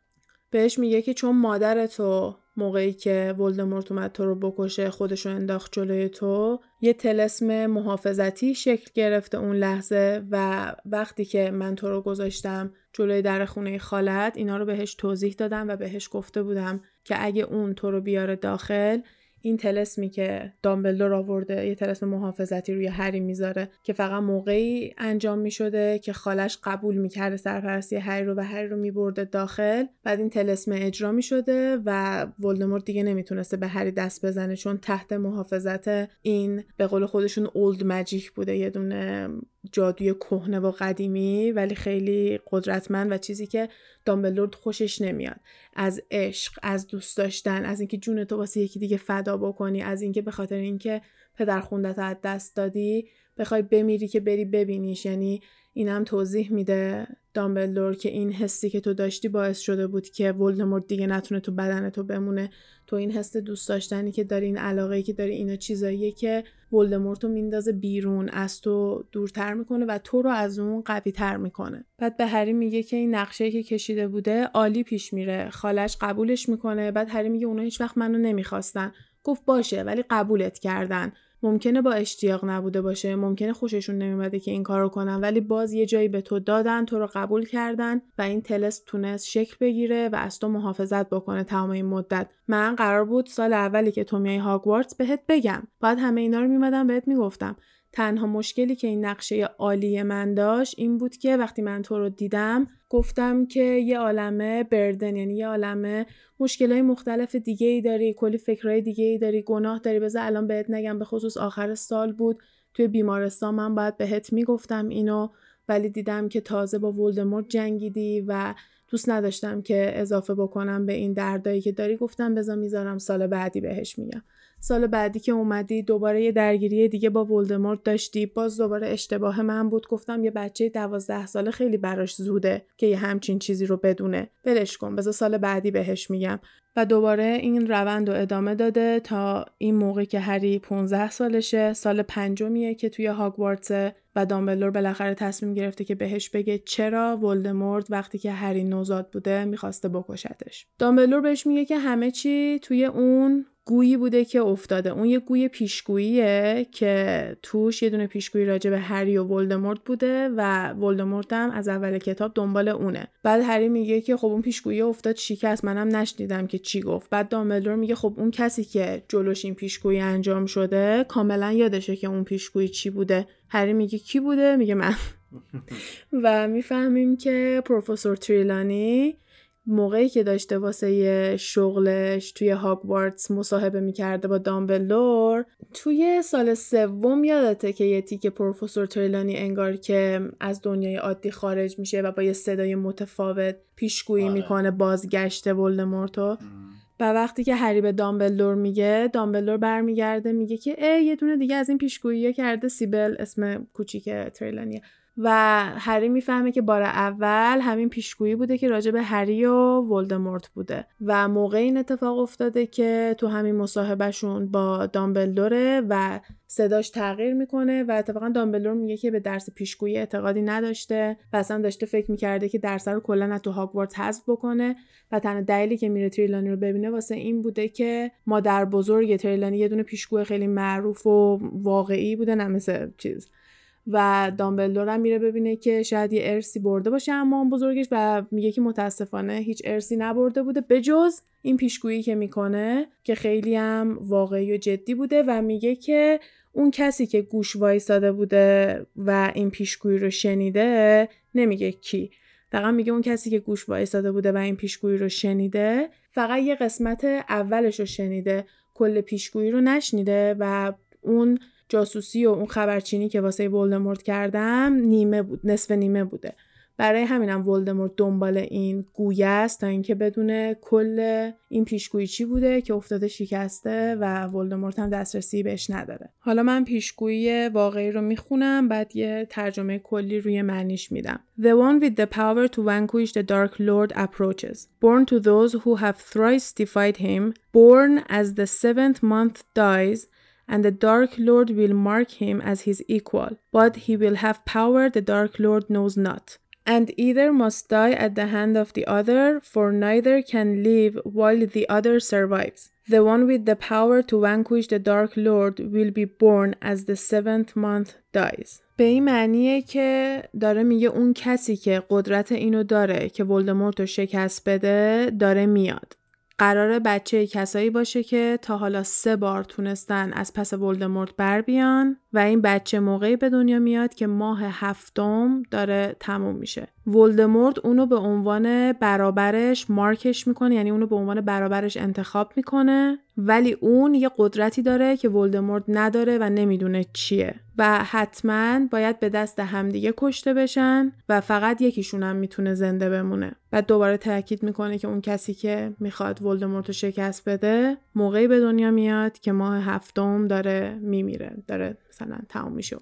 بهش میگه که چون مادر تو موقعی که ولدمورت اومد تو رو بکشه خودشو انداخت جلوی تو یه تلسم محافظتی شکل گرفته اون لحظه و وقتی که من تو رو گذاشتم جلوی در خونه خالت اینا رو بهش توضیح دادم و بهش گفته بودم که اگه اون تو رو بیاره داخل این تلسمی که دامبلدور آورده یه تلسم محافظتی روی هری می‌ذاره که فقط موقعی انجام می‌شده که خالش قبول می‌کرده سرپرستی هری رو و هری رو میبرده داخل. بعد این تلسم اجرا می‌شده و ولدمورت دیگه نمی‌تونسته به هری دست بزنه چون تحت محافظت این به قول خودشون اولد ماجیک بوده یه دونه جادوی کهنه و قدیمی ولی خیلی قدرتمند و چیزی که دامبلورد خوشش نمیاد. از عشق از دوست داشتن از اینکه جون تو واسه یکی دیگه فدا بکنی از اینکه به خاطر اینکه پدر خوندت از دست دادی بخوای بمیری که بری ببینیش. یعنی اینم توضیح میده دامبلدور که این حسی که تو داشتی باعث شده بود که ولدمورت دیگه نتونه تو بدن تو بمونه. تو این حس دوست داشتنی که داری این علاقه که داری اینا چیزاییه که ولدمورت رو میندازه بیرون از تو دورتر می‌کنه و تو رو از اون قوی تر می‌کنه. بعد به هری میگه که این نقشه که کشیده بوده عالی پیش میره. خالش قبولش می‌کنه. بعد هری میگه اونا هیچ وقت منو نمی‌خواستن. گفت باشه ولی قبولت کردن. ممکنه با اشتیاق نبوده باشه ممکنه خوششون نمیومده که این کارو کنن ولی باز یه جایی به تو دادن تو رو قبول کردن و این تلس تونست شکل بگیره و از تو محافظت بکنه تمام این مدت. من قرار بود سال اولی که تو میای هاگوارتس بهت بگم. بعد همه اینا رو میمدم بهت می‌گفتم. تنها مشکلی که این نقشه عالی من داشت این بود که وقتی من تو رو دیدم گفتم که یه عالمه بردن یعنی یه عالمه های مختلف دیگه ای داری کلی فکرهای دیگه ای داری گناه داری. بذار الان بهت نگم به خصوص آخر سال بود. توی بیمارستان من باید بهت می‌گفتم اینو ولی دیدم که تازه با ولدمورت جنگیدی و دوست نداشتم که اضافه بکنم به این دردایی که داری. گفتم بذار می‌ذارم سال بعدی بهش میگم. سال بعدی که اومدی دوباره یه درگیری دیگه با ولدمورت داشتی. باز دوباره اشتباه من بود. گفتم یه بچه دوازده ساله خیلی براش زوده که یه همچین چیزی رو بدونه. ولش کن. بذار سال بعدی بهش میگم. و دوباره این روند رو ادامه داده تا این موقع که هری 15 سالشه. سال پنجمیه که توی هاگوارتس و دامبلور بالاخره تصمیم گرفته که بهش بگه چرا ولدمورت وقتی که هری نوزاد بوده می‌خواسته بکشتش. دامبلور بهش میگه که همه چی توی اون گویی بوده که افتاده. اون یه گوی پیشگوییه که توش یه دونه پیشگویی راجع به هری و ولدمورت بوده و ولدمورت هم از اول کتاب دنبال اونه. بعد هری میگه که خب اون پیشگویی افتاد شکست. منم نشنیدم که چی گفت. بعد دامبلدور میگه خب اون کسی که جلوش این پیشگویی انجام شده کاملا یادشه که اون پیشگویی چی بوده. هری میگه کی بوده؟ میگه من. و می‌فهمیم که پروفسور تریلانی موقعی که داشته واسه شغلش توی هاگوارتس مصاحبه می‌کرده با دامبلور توی سال سوم یادته که یه تیک پروفسور تریلانی انگار که از دنیای عادی خارج میشه و با یه صدای متفاوت پیشگویی آره. می‌کنه بازگشت ولدمورتو. و وقتی که هری به دامبلدور میگه دامبلدور برمیگرده میگه که ای یه دونه دیگه از این پیشگویی کرده سیبل اسم کوچیک تریلانیه. و هری می‌فهمه که بار اول همین پیشگویی بوده که راجع به هری و ولدمورت بوده و موقع این اتفاق افتاده که تو همین مصاحبهشون با دامبلدوره و صداش تغییر می‌کنه و اتفاقا دامبلدور میگه که به درس پیشگویی اعتقادی نداشته و اصلا داشته فکر می‌کرده که درس رو کلا از تو هاگوارتس حذف بکنه و تنها دلیلی که میره تریلانی رو ببینه واسه این بوده که مادر بزرگ تریلانی یه دونه پیشگوی خیلی معروف و واقعی بوده نه مثل چیز. و دامبلدور هم میره ببینه که شاید یه ارسی برده باشه اما بزرگش و میگه که متاسفانه هیچ ارسی نبرده بوده. بجز این پیشگویی که می‌کنه که خیلی هم واقعی و جدی بوده و میگه که اون کسی که گوش وایساده بوده و این پیشگویی رو شنیده نمیگه کی. دقیقا میگه اون کسی که گوش وایساده بوده و این پیشگویی رو شنیده فقط یه قسمت اولش رو شنیده کل پیشگویی رو نشنیده و اون جاسوسی و اون خبرچینی که واسه ولدمورت کردم نیمه بود نصف نیمه بوده. برای همینم ولدمورت دنبال این گویه است تا اینکه بدونه کل این پیشگویی چی بوده که افتاده شکسته و ولدمورت هم دسترسی بهش نداره. حالا من پیشگویی واقعی رو می‌خونم بعد یه ترجمه کلی روی معنیش میدم. The one with the power to vanquish the Dark Lord approaches. Born to those who have thrice defied him born as the seventh month dies and the Dark Lord will mark him as his equal, but he will have power the Dark Lord knows not. And either must die at the hand of the other, for neither can live while the other survives. The one with the power to vanquish the Dark Lord will be born as the seventh month dies. به این معنیه که داره میگه اون کسی که قدرت اینو داره که ولدمورت رو شکست بده داره میاد. قرار بچه کسایی باشه که تا حالا سه بار تونستن از پس ولدمورت بر بیان. و این بچه موقعی به دنیا میاد که ماه هفتم داره تموم میشه. ولدمورت اونو به عنوان برابرش مارکش می‌کنه یعنی اونو به عنوان برابرش انتخاب می‌کنه ولی اون یه قدرتی داره که ولدمورت نداره و نمی‌دونه چیه. و حتما باید به دست همدیگه کشته بشن و فقط یکیشون هم می‌تونه زنده بمونه. و دوباره تاکید می‌کنه که اون کسی که می‌خواد ولدمورت رو شکست بده موقعی به دنیا میاد که ماه هفتم داره میمیره داره مثلا تمام میشه و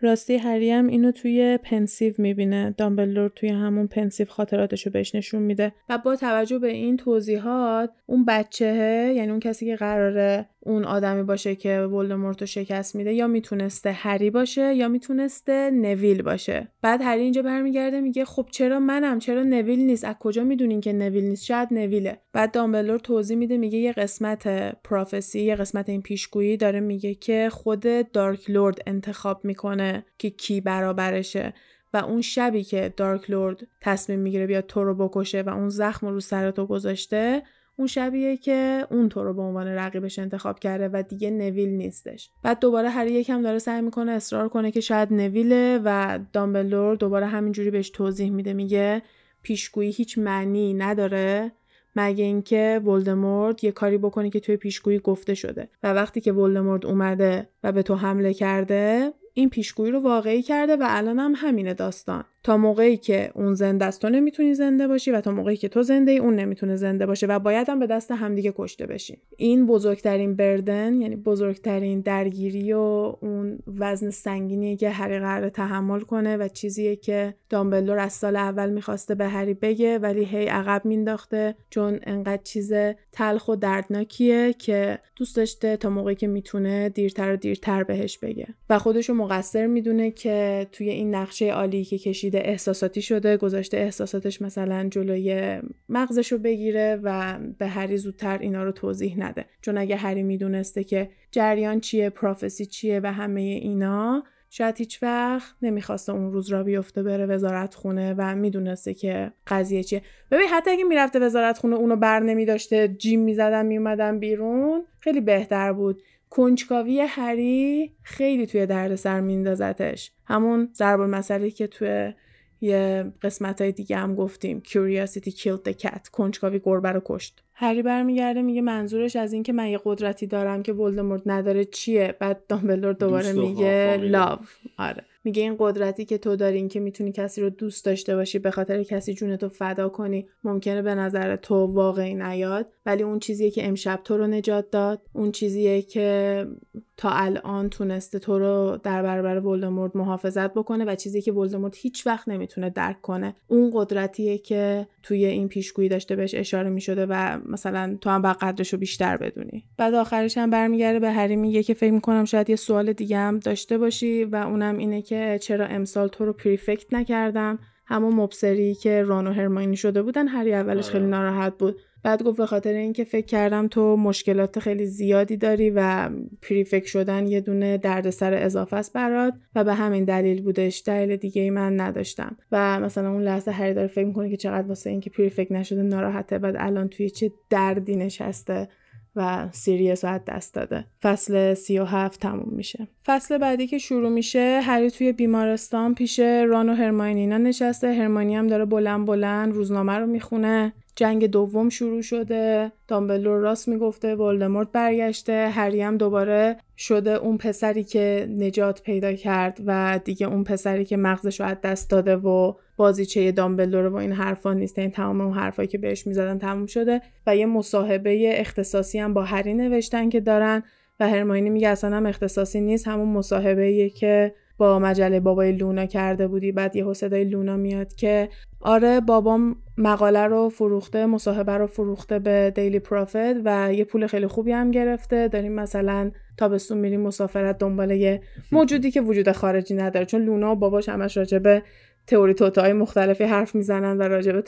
راستی هری هم اینو توی Pensieve می‌بینه. دامبلدور توی همون Pensieve خاطراتشو بهش نشون میده. و با توجه به این توضیحات اون بچهه یعنی اون کسی که قراره اون آدمی باشه که ولدمورت رو شکست میده یا می‌تونسته هری باشه یا می‌تونسته نویل باشه. بعد هری اینجا برمیگرده میگه خب چرا منم؟ چرا نویل نیست؟ از کجا می‌دونین که نویل نیست؟ شاید نویله. بعد دامبلدور توضیح میده میگه یه قسمت prophecy یه قسمت این پیشگویی داره میگه که خود Dark Lord انتخاب می‌کنه که کی برابرشه. و اون شبی که دارک لورد تصمیم می‌گیره بیاد تو رو بکشه و اون زخم رو سر تو گذاشته اون شبیه که اون تو رو به عنوان رقیبش انتخاب کرده و دیگه نویل نیستش. بعد دوباره هر یکم داره سعی می‌کنه اصرار کنه که شاید نویله و دامبلور دوباره همینجوری بهش توضیح میده میگه پیشگویی هیچ معنی نداره مگه اینکه ولدمورد یه کاری بکنه که توی پیشگویی گفته شده. و وقتی که ولدمورد اومده و به تو حمله کرده این پیشگویی رو واقعی کرده و الان هم همینه داستان. تا موقعی که اون زنده است تو نمی‌تونی زنده باشی و تا موقعی که تو زنده ای اون نمی‌تونه زنده باشه و باید هم به دست همدیگه کشته بشین این بزرگترین بردن یعنی بزرگترین درگیری و اون وزن سنگینی که هری قرار تحمل کنه و چیزیه که دامبلدور از سال اول می‌خواسته به هری بگه ولی هی عقب مینداخته چون انقدر چیز تلخ و دردناکیه که دوست داشته تا موقعی که می‌تونه دیرتر و دیرتر بهش بگه. و خودشو مقصر می‌دونه که توی این نقشه عالی که کشیده احساساتی شده گذاشته احساساتش مثلا جلوی مغزشو بگیره و به هری زودتر اینا رو توضیح نده. چون اگه هری می‌دونسته که جریان چیه پروفسی چیه و همه اینا شاید هیچ وقت نمی‌خواسته اون روز را بیفته بره وزارت خونه و می‌دونسته که قضیه چیه. ببین حتی اگه می‌رفته وزارت خونه اونو بر نمیداشته جیم می‌زدن میومدن بیرون خیلی بهتر بود. کنجکاوی هری خیلی توی دردسر میندازتش. همون ضرب المثلی که توی یه قسمت های دیگه هم گفتیم. Curiosity killed the cat کنجکاوی گربه رو کشت. هری برمیگرده میگه منظورش از اینکه من یه قدرتی دارم که ولدمورت نداره چیه؟ بعد دامبلدور دوباره میگه لاو آره. میگه این قدرتی که تو داری این که می‌تونی کسی رو دوست داشته باشی به خاطر کسی جونتو فدا کنی ممکنه به نظر تو واقعی نیاد. ولی اون چیزیه که امشب تو رو نجات داد. اون چیزیه که تا الان تونسته تو رو در برابر ولدمورت محافظت بکنه و چیزی که ولدمورت هیچ وقت نمی‌تونه درک کنه. اون قدرتیه که توی این پیشگویی داشته بهش اشاره می‌شده و مثلا تو هم باید قدرش رو بیشتر بدونی. بعد آخرش هم برمیگرده به هری میگه که فکر می‌کنم شاید یه سوال دیگه هم داشته باشی و اونم اینه که چرا امسال تو رو پریفکت نکردم همون مبصری که ران و هرماینی شده بودن هری اولش خیلی ناراحت بود. بعد گفت به خاطر اینکه فکر کردم تو مشکلات خیلی زیادی داری و prefect شدن یه دونه دردسر اضافه است برات و به همین دلیل بودش. دلیل دیگه ای من نداشتم. و مثلا اون لحظه هری داره فکر می‌کنه که چقدر واسه اینکه prefect نشده ناراحته. بعد الان توی چه دردی نشسته و سیریس رو از دست داده. فصل سی و هفت تموم میشه. فصل بعدی که شروع میشه هری توی بیمارستان پیش ران و هرماینی اینا نشسته. هرماینی هم داره بلند بلند روزنامه رو می‌خونه. جنگ دوم شروع شده دامبلدور راست می‌گفته ولدمورت برگشته هری هم دوباره شده اون پسری که نجات پیدا کرد و دیگه اون پسری که مغزش رو از دست داده و بازیچه دامبلور و این حرفا نیست این تمام اون حرفایی که بهش می‌زدن تموم شده و یه مصاحبه اختصاصی هم با هری نوشتن که دارن و هرماینی میگه اصلا هم اختصاصی نیست همون مصاحبه که با مجله بابای لونا کرده بودی بعد یه صدای لونا میاد که آره بابام مقاله رو فروخته مصاحبه رو فروخته به دیلی پروفیت و یه پول خیلی خوبی هم گرفته. داریم مثلا تابستون میریم مسافرت دنبال یه موجودی که وجود خارجی نداره. چون لونا و باباش همش راجبه تئوری توطئه‌های مختلفی حرف می‌زنن و راجبه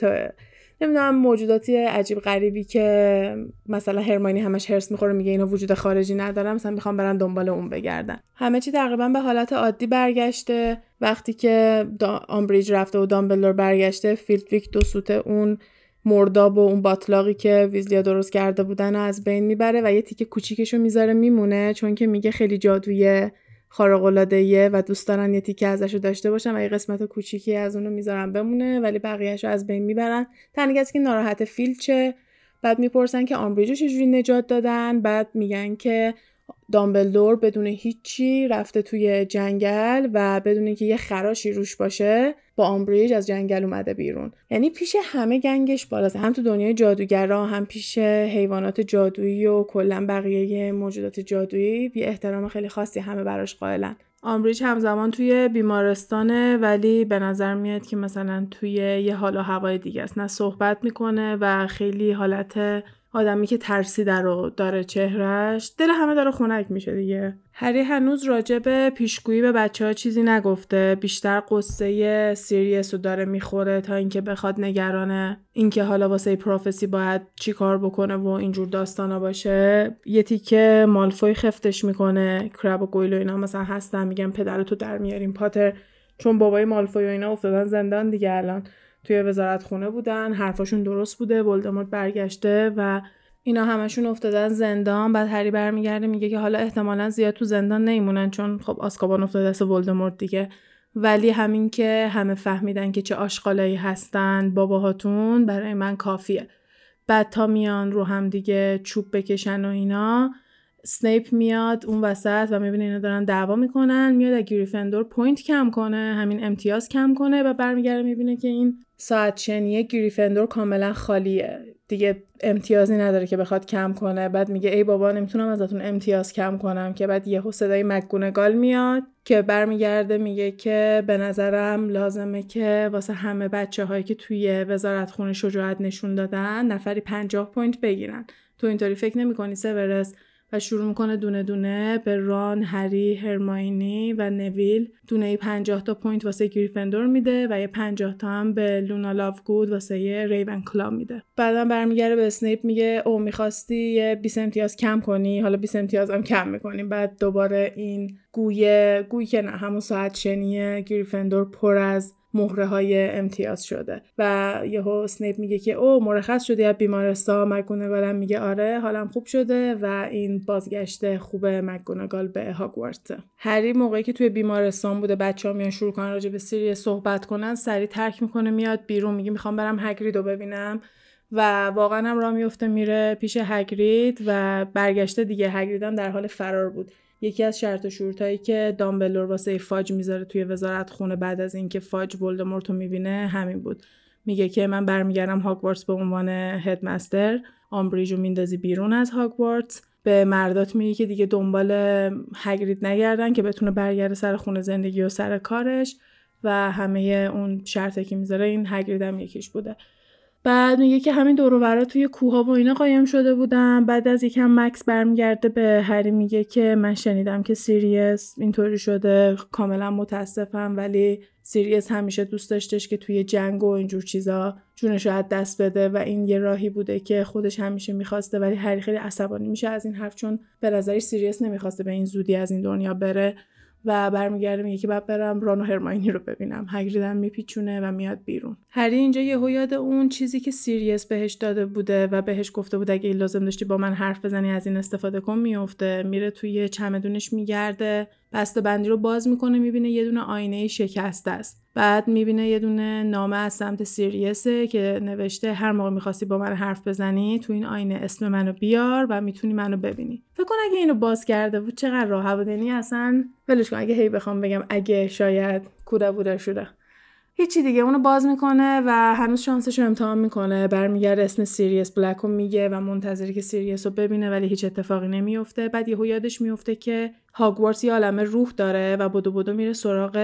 نمی‌دونم موجوداتی عجیب غریبی که مثلا هرماینی همش حرص می‌خوره میگه اینا وجود خارجی ندارم مثلا می‌خوام برن دنبال اون بگردن. همه چی تقریبا به حالت عادی برگشته. وقتی که آمبریج رفته و دامبلدور برگشته فلیت‌ویک دو سوته اون مرداب و اون باطلاقی که ویزلیا درست کرده بودن و از بین می‌بره و یه تیکه کوچیکشو می‌ذاره میمونه چون که میگه خیلی جادویه خارق العاده و دوست دارن یه تیکه ازش رو داشته باشن و یه قسمت کوچیکی از اونو می‌ذارن بمونه ولی بقیهش رو از بین می‌برن. تنها کسی که ناراحت فیلچه بعد می‌پرسن که آمبریجو چجوری نجات دادن بعد میگن که دامبلدور بدون هیچی رفته توی جنگل و بدون که یه خراشی روش باشه با آمبریج از جنگل اومده بیرون. یعنی پیش همه گنگش بالاست. هم تو دنیای جادوگرا هم پیش حیوانات جادویی و کلا بقیه موجودات جادویی. بی احترام خیلی خاصی همه براش قائلن. آمبریج همزمان توی بیمارستانه ولی به نظر میاد که مثلا توی یه حال و هوای دیگه است. نه صحبت می‌کنه و خیلی حالت آدمی که ترسیده رو داره چهرش دل همه داره خونک میشه دیگه. هری هنوز راجع به پیشگویی به بچه ها چیزی نگفته. بیشتر غصه سیریس رو داره می‌خوره تا اینکه بخواد نگرانه اینکه حالا واسه prophecy باید چی کار بکنه و اینجور داستانا باشه. یه تیکه مالفوی خفتش می‌کنه. کرب و گویل و اینا مثلا هستن میگن پدرتو در میاریم. پاتر چون بابای مالفوی و اینا افتادن زندان دیگه الان. توی وزارت خونه بودن حرفاشون درست بوده ولدمورت برگشته و اینا همشون افتادن زندان. بعد هری برمیگرده میگه که حالا احتمالا زیاد تو زندان نمیمونن چون خب آزکابان افتاده دست ولدمورت دیگه. ولی همین که همه فهمیدن که چه آشغالایی هستن باباهاتون برای من کافیه. بعد تا میان رو هم دیگه چوب بکشن و اینا اسنیپ میاد اون وسط و می‌بینه اینا دارن دعوا می‌کنن میاد از گریفندور point کم کنه همین امتیاز کم کنه و برمیگرده می‌بینه که این ساعت شنیه گریفندور کاملا خالیه. دیگه امتیازی نداره که بخواد کم کنه. بعد میگه ای بابا نمی‌تونم ازتون امتیاز کم کنم. که بعد یهو صدای مک‌گونگال میاد که برمیگرده میگه که به نظرم لازمه که واسه همه بچه هایی که توی وزارت خونه شجاعت نشون دادن نفری پنجاه point بگیرن. تو اینطوری فکر نمی‌کنی سوروس؟ و شروع می‌کنه دونه دونه به ران، هری، هرماینی و نویل. دونه ای 50 تا پوینت واسه گریفندور میده و یه 50 تا هم به لونا لاوگود واسه یه ریونکلا میده. بعدا برمیگره به اسنیپ میگه او می‌خواستی یه 20 امتیاز کم کنی. حالا 20 امتیاز هم کم می‌کنیم. بعد دوباره این گوی گویی که نه همون ساعت شنیه گریفندور پر از مهره های امتیاز شده. و یهو اسنیپ میگه که او مرخص شدی از بیمارستان. مکگونگال میگه آره حالم خوب شده و این بازگشت خوب مکگونگال به هاگوارتس هری موقعی که توی بیمارستان بوده بچه ها میان شروع کنن راجع به سیری صحبت کنن سری ترک می‌کنه میاد بیرون میگه می‌خوام برم هگریدو ببینم. و واقعا هم راه میفته میره پیش هگرید و برگشته دیگه. هگریدم در حال فرار بود. یکی از شرط و شروطایی که دامبلور واسه فاج می‌ذاره توی وزارت خونه بعد از اینکه فاج ولدمورت رو می‌بینه همین بود. میگه که من برمیگردم هاگوارتس به عنوان headmaster آمبریج رو میندازی بیرون از هاگوارتس. به مردات میگه که دیگه دنبال هگرید نگردن که بتونه برگرده سر خونه زندگی و سر کارش و همه اون شرطی که می‌ذاره این هگرید یکیش بوده. بعد میگه که همین دور توی کوها و اینا قایم شده بودم. بعد از یکم مکس برمیگرده به هری میگه که من شنیدم که سیریس اینطوری شده. کاملا متاسفم ولی سیریس همیشه دوست داشتش که توی جنگ و اینجور چیزا جونش رو دست بده و این یه راهی بوده که خودش همیشه می‌خواسته ولی هری خیلی عصبانی میشه از این حرف چون به نظرش سیریس نمی‌خواسته به این زودی از این دنیا بره. و برمیگرده میگه که بعد برم ران و هرماینی رو ببینم. هگریدم میپیچونه و میاد بیرون. هری اینجا یهو یاد اون چیزی که سیریس بهش داده بوده و بهش گفته بود اگه لازم داشتی با من حرف بزنی از این استفاده کن میفته میره توی چمدونش میگرده. بسته بندی رو باز می‌کنه می‌بینه یه دونه آینه شکسته است. بعد می‌بینه یه دونه نامه از سمت سیریسه که نوشته هر موقع می‌خواستی با من حرف بزنی تو این آینه اسم منو بیار و می‌تونی منو ببینی. فکر کن اگه اینو باز کرده بود چقدر راحت بود یعنی اصلا ولش کن اگه هی بخوام بگم اگه شاید کوره بوده شده. هیچی دیگه اونو باز می‌کنه و هنوز شانسش رو امتحان می‌کنه. برمیگرده اسم سیریس بلک رو میگه و منتظره که سیریس رو ببینه ولی هیچ اتفاقی نمیفته بعد یهو یادش میفته که هاگوارتس یه عالمه روح داره و بدو بدو میره سراغ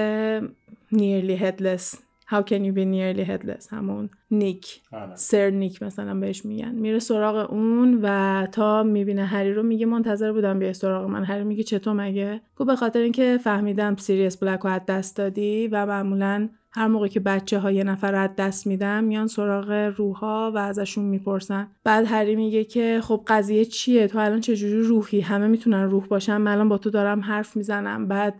Nearly Headless. How can you be nearly headless? همون نیک. آره. سر نیک مثلا بهش میگن. میره سراغ اون و تا می‌بینه هری رو میگه منتظر بودم بیای سراغ من. هری میگه چطور مگه؟ گفت به خاطر اینکه فهمیدم سیریس بلک رو از دست دادی و معمولا هر موقع که بچه ها یه نفر از دست میدن میان سراغ روحا و ازشون می‌پرسن. بعد هری میگه که خب قضیه چیه؟ تو الان چجوری روحی؟ همه می‌تونن روح باشن. من الان با تو دارم حرف می‌زنم. بعد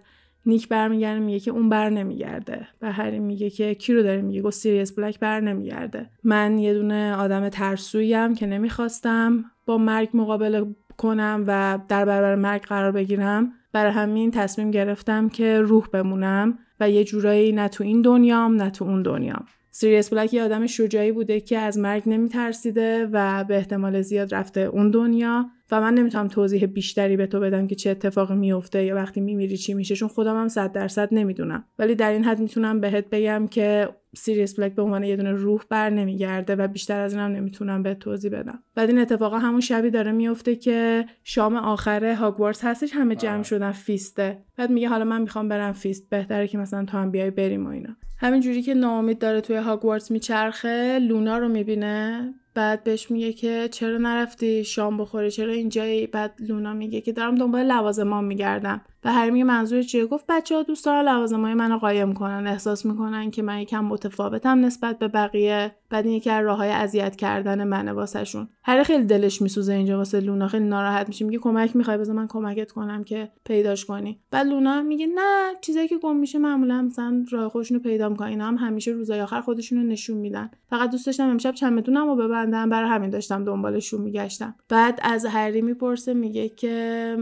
نیک برمیگرده میگه که اون بر نمیگرده. و هری میگه که کی رو داره میگه؟ گفت سیریس بلک بر نمیگرده. من یه دونه آدم ترسویم که نمی‌خواستم با مرگ مقابله کنم و در برابر مرگ قرار بگیرم. برای همین تصمیم گرفتم که روح بمونم و یه جورایی نه تو این دنیام نه تو اون دنیام. سیریس بلک یه آدم شجاعی بوده که از مرگ نمیترسیده و به احتمال زیاد رفته اون دنیا. و من نمی‌تونم توضیح بیشتری به تو بدم که چه اتفاقی میفته یا وقتی میمیری چی میشه چون خودم هم صد درصد نمی‌دونم. ولی در این حد می‌تونم بهت بگم که سیریس بلک به عنوان یه دونه روح بر نمیگرده و بیشتر از اینم نمی‌تونم بهت توضیح بدم. بعد این اتفاقا همون شبی داره میفته که شام آخر هاگوارتس هستش همه جمع شدن feast ه. بعد میگه حالا من می‌خوام برم feast بهتره که مثلا تو هم بیای بریم و اینا. همین جوری که ناامید داره توی هاگوارتس میچرخه لونا رو می‌بینه. بعد بهش میگه که چرا نرفتی شام بخوری؟ چرا اینجایی؟ بعد لونا میگه که دارم دنبال لوازمام میگردم. و هری میگه منظور چیه؟ گفت بچه ها دوست دارن لوازمای منو قایم کنن. احساس می‌کنن که من یکم متفاوتم نسبت به بقیه بعد این یکی از راههای اذیت کردن منه واسهشون. هری خیلی دلش میسوزه اینجا واسه لونا. خیلی ناراحت میشه میگه کمک می‌خوای؟ بذار من کمکت کنم که پیداش کنی. بعد لونا میگه نه چیزایی که گم میشه معمولا مثلا راه خودشونو پیدا می‌کنن. اینا هم همیشه روزای آخر خودشونو نشون میدن. فقط دوست داشتم امشب چمدونم رو ببندم. برای همین داشتم دنبالشون میگشتم. بعد از هری می‌پرسه میگه که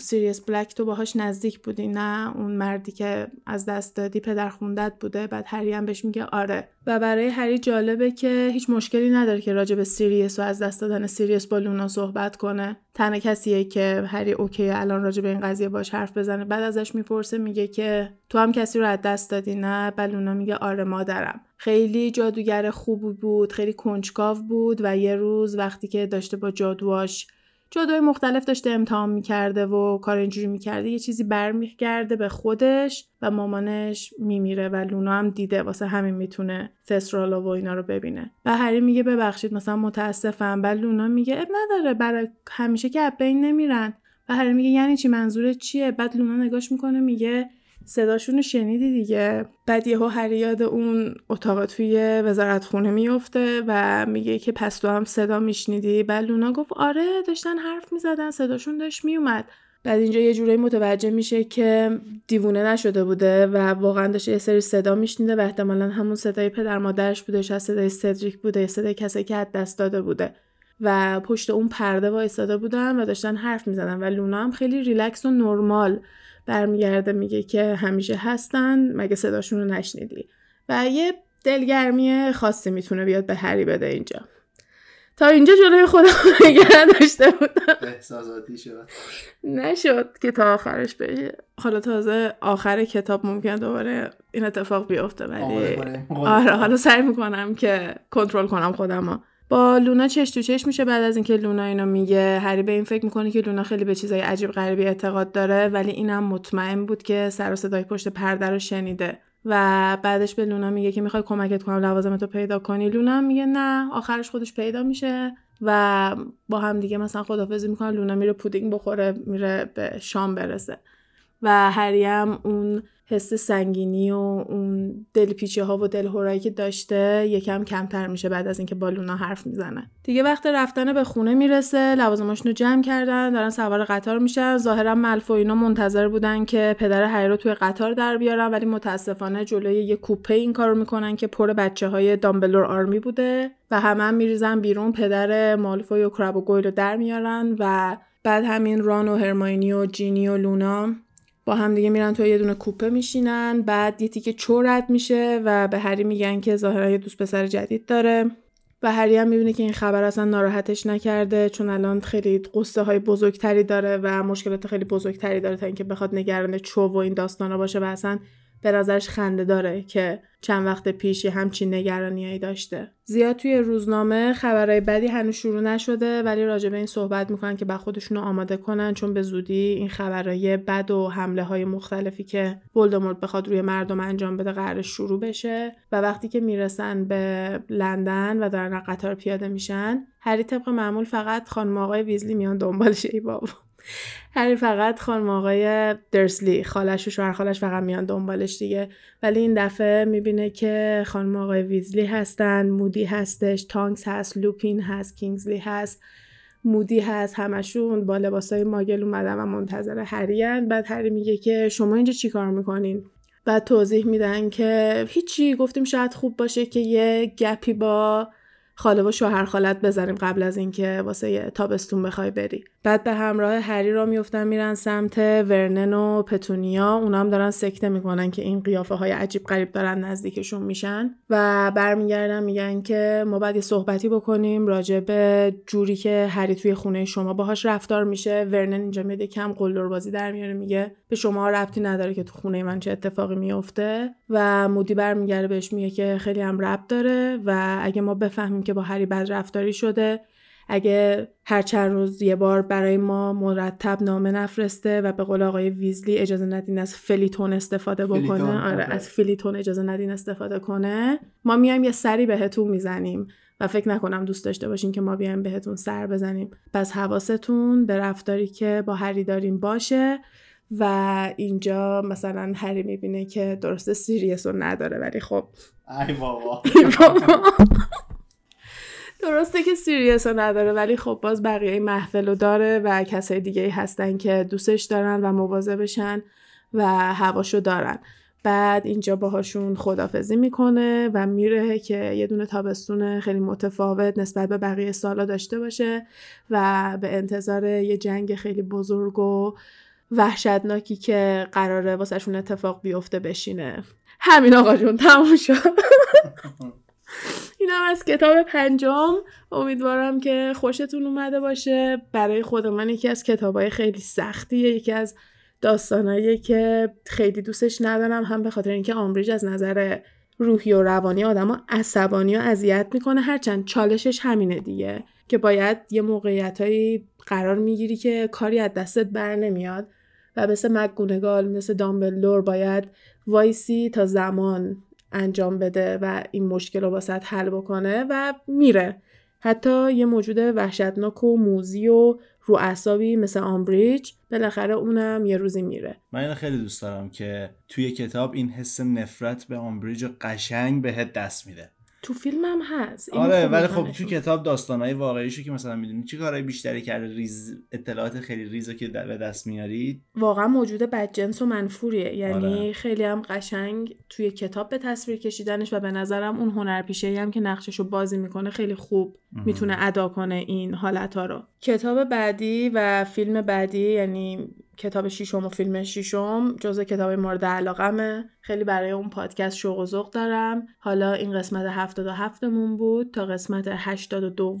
سیریس بلک تو باهاش نزدیک بودی نه اون مردی که از دست دادی پدر خوندت بوده؟ بعد هری هم بهش میگه آره. و برای هری جالبه که هیچ مشکلی نداره که راجع به سیریس و از دست دادن سیریس با لونا صحبت کنه. تنها کسیه که هری okay الان راجع به این قضیه باش حرف بزنه. بعد ازش می‌پرسه میگه که تو هم کسی رو از دست دادی نه؟ بعد لونا میگه آره مادرم. خیلی جادوگر خوبی بود خیلی کنجکاو بود و یه روز وقتی که داشته با جادواش جادوی مختلف داشته امتحان می‌کرده و کار اینجوری می‌کرده یه چیزی برمیگرده به خودش و مامانش میمیره و لونا هم دیده واسه همین می‌تونه تسرالا و اینا رو ببینه. و هری میگه ببخشید مثلا متاسفم. بعد لونا میگه اب نداره برای همیشه که بین نمیرن. و هری میگه یعنی چی؟ منظورت چیه؟ بعد لونا نگاش می‌کنه میگه صداشون رو شنیدی دیگه؟ بعد یهو هری یاد اون اتاق توی وزارت خونه میفته و میگه که پس تو هم صدا میشنیدی؟ بعد لونا گفت آره داشتن حرف می‌زدن صداشون داشت میومد بعد اینجا یه جورایی متوجه میشه که دیوونه نشده بوده و واقعا داشته یه سری صدا میشنیده و احتمالا همون صدای پدر مادرش بوده شاید صدای سدریک بوده یا صدای کسی که از دست داده بوده. و پشت اون پرده وایستاده بودن و داشتن حرف می‌زدن و لونا هم خیلی ریلکس و نرمال. برمیگرده میگه که همیشه هستن مگه صداشون رو نشنیدی؟ و یه دلگرمی خاصی می‌تونه بیاد به هری بده اینجا. تا اینجا جلوی خودم نگه داشته بودم. احساساتی شد. نشد که تا آخرش بشه. حالا تازه آخر کتاب ممکن دوباره این اتفاق بیفته ولی آره حالا سعی می‌کنم که کنترل کنم خودم با لونا چش تو چش میشه بعد از اینکه لونا اینو میگه هری به این فکر می‌کنه که لونا خیلی به چیزای عجیب غریبی اعتقاد داره ولی اینم مطمئن بود که سر و صدای پشت پرده رو شنیده. و بعدش به لونا میگه که می‌خوای کمکت کنم لوازمتو پیدا کنی. لونا میگه نه آخرش خودش پیدا میشه و با هم دیگه مثلا خدافزی می‌کنه. لونا میره پودینگ بخوره میره به شام برسه. و هری هم اون حس سنگینی و اون دلپیچه ها و دلهورایی که داشته یکم کمتر میشه بعد از اینکه بالونا حرف می‌زنه. دیگه وقت رفتن به خونه می‌رسه لوازماشونو جمع کردن دارن سوار قطار میشن. ظاهرا ملف و اینا منتظر بودن که پدر هری رو توی قطار در بیارن ولی متاسفانه جلوی یه کوپه این کارو می‌کنن که پر بچه های دامبلور آرمی بوده و همه هم میریزن بیرون. پدر مالفوی و کراب و گویل رو در میارن و بعد همین ران و هرماینی و جینی و لونا با هم دیگه میرن تو یه دونه کوپه میشینن بعد یه تیکه چورت میشه و به هری میگن که ظاهرا یه دوست پسر جدید داره و هری هم می‌بینه که این خبر اصلا ناراحتش نکرده چون الان خیلی قصه های بزرگتری داره و مشکلات خیلی بزرگتری داره تا اینکه بخواد نگران چو و این داستانا باشه و اصلا به نظرش خنده داره که چند وقت پیش یه همچین نگرانیایی داشته. زیاد توی روزنامه خبرهای بدی هنوز شروع نشده ولی راجع به این صحبت می‌کنن که به خودشون آماده کنن چون به زودی این خبرهای بد و حمله های مختلفی که ولدمورت بخواد روی مردم انجام بده قرار شروع بشه و وقتی که می‌رسن به لندن و دارن قطار پیاده میشن هری طبق معمول فقط خانم آقای ویزلی میان دنبالش. ای بابا. هری فقط خانم آقای درسلی خالش و شوهر خالش فقط میان دنبالش دیگه. ولی این دفعه می‌بینه که خانم آقای ویزلی هستن مودی هستش تانکس هست لوپین هست کینگزلی هست مودی هست همشون با لباسای ماگل اومدن و منتظر هریان بعد هری میگه که شما اینجا چی کار می‌کنین؟ بعد توضیح میدن که هیچی. گفتیم شاید خوب باشه که یه گپی با خاله و شوهر خالت بزنیم قبل از اینکه واسه تابستون بخوای بری. بعد به همراه هری را میفتن میرن سمت ورنن و پتونیا. اونا دارن سکته می‌کنن که این قیافه های عجیب غریب دارن نزدیکشون میشن. و برمیگردن میگن که ما باید یه صحبتی بکنیم راجع به جوری که هری توی خونه شما باهاش رفتار میشه. ورنن اینجا میده کم قلدر بازی در میاره میگه به شما ربطی نداره که تو خونه من چه اتفاقی میفته و مودی برمیگرده بهش میگه که خیلی هم ربط داره و اگه ما بفهمیم که با هری بد رفتاری شده اگه هر چند روز یه بار برای ما مرتب نامه نفرسته و به قول آقای ویزلی اجازه ندین از fellytone استفاده بکنه. آره. از fellytone اجازه ندین استفاده کنه. ما میایم یه سری بهتون می‌زنیم و فکر نکنم دوست داشته باشین که ما بیایم بهتون سر بزنیم. پس حواستون به رفتاری که با هری دارین باشه. و اینجا مثلا هری می‌بینه که درسته سیریس رو نداره ولی خب. ای بابا. درسته که سیریس رو نداره ولی خب باز بقیه محفل رو داره و کسای دیگه هستن که دوستش دارن و مواظبشن و هواشو دارن. بعد اینجا باهاشون خدافزی می‌کنه و میره که یه دونه تابستون خیلی متفاوت نسبت به بقیه سالا داشته باشه و به انتظار یه جنگ خیلی بزرگ و وحشتناکی که قراره واسهشون اتفاق بیفته بشینه. همین آقا جون تموم شد. این از کتاب پنجم. امیدوارم که خوشتون اومده باشه. برای خود من یکی از کتابهای خیلی سختیه یکی از داستانایی که خیلی دوستش ندارم. هم به خاطر اینکه آمبریج از نظر روحی و روانی آدم عصبانی و اذیت می‌کنه. هرچند چالشش همینه دیگه که باید یه موقعیتهایی قرار می‌گیری که کاری از دستت بر نمیاد. و مثل مک‌گونگال مثل دامبلور باید وایسی تا زمان انجام بده و این مشکل رو واست حل بکنه و میره. حتی یه موجود وحشتناک و موزی و رو اعصابی مثل آمبریج بالاخره اونم یه روزی میره. من اینو خیلی دوست دارم که توی کتاب این حس نفرت به آمبریج قشنگ بهت دست میده. تو فیلم هم هست آره ولی خب تو کتاب داستانهای واقعیشو که مثلا می‌دونی چی کارهای بیشتری کرده؟ ریز اطلاعات خیلی ریزو که به دست میاری؟ واقعا موجود بدجنس و منفوریه. یعنی آره. خیلی هم قشنگ توی کتاب به تصویر کشیدنش و به نظرم اون هنرپیشه هم که نقششو بازی می‌کنه خیلی خوب می‌تونه ادا کنه این حالت ها رو. کتاب بعدی و فیلم بعدی یعنی کتاب شیشم و فیلم شیشم جزء کتاب مورد علاقمه. خیلی برای اون پادکست شوق و ذوق دارم. حالا این قسمت 77 مون بود تا قسمت 82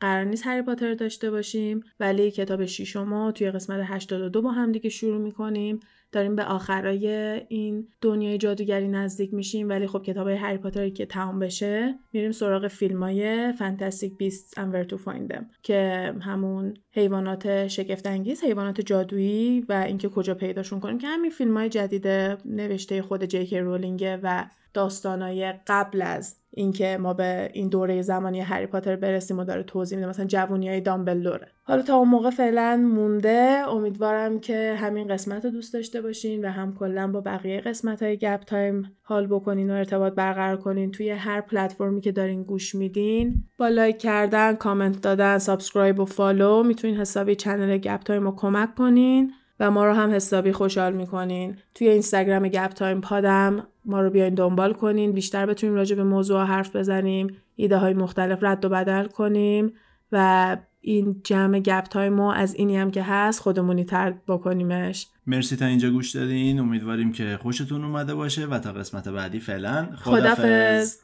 قرار نیست هری پاتر داشته باشیم ولی کتاب شیشم رو توی قسمت 82 با هم دیگه شروع می‌کنیم. داریم به آخرای این دنیای جادوگری نزدیک میشیم ولی خب کتاب هری پاتری که تمام بشه میریم سراغ فیلم های Fantastic Beasts and Where to که همون حیوانات شگفت انگیز حیوانات جادویی و اینکه کجا پیداشون کنیم که همین فیلم های جدید نوشته خود جی کی رولینگه و داستانای قبل از اینکه ما به این دوره زمانی هری پاتر برسیم و داره توضیح میده. مثلا جوونی های دامبلوره حالا تا اون موقع فعلا مونده. امیدوارم که همین قسمت رو دوست داشته باشین و هم کلا با بقیه قسمت های گپ تایم حال بکنین و ارتباط برقرار کنین. توی هر پلتفرمی که دارین گوش میدین با لایک کردن کامنت دادن subscribe و follow می‌تونین حسابی channel گپ تایم رو کمک کنین و ما رو هم حسابی خوشحال می‌کنین. توی اینستاگرام گپ تایم پادم ما رو بیاین دنبال کنین. بیشتر بتونیم راجع به موضوع حرف بزنیم ایده های مختلف رد و بدل کنیم و این جمع گپ تایم ما از اینی هم که هست خودمونی تر بکنیمش. مرسی تا اینجا گوش دادین. امیدواریم که خوشتون اومده باشه و تا قسمت بعدی فعلا خدافز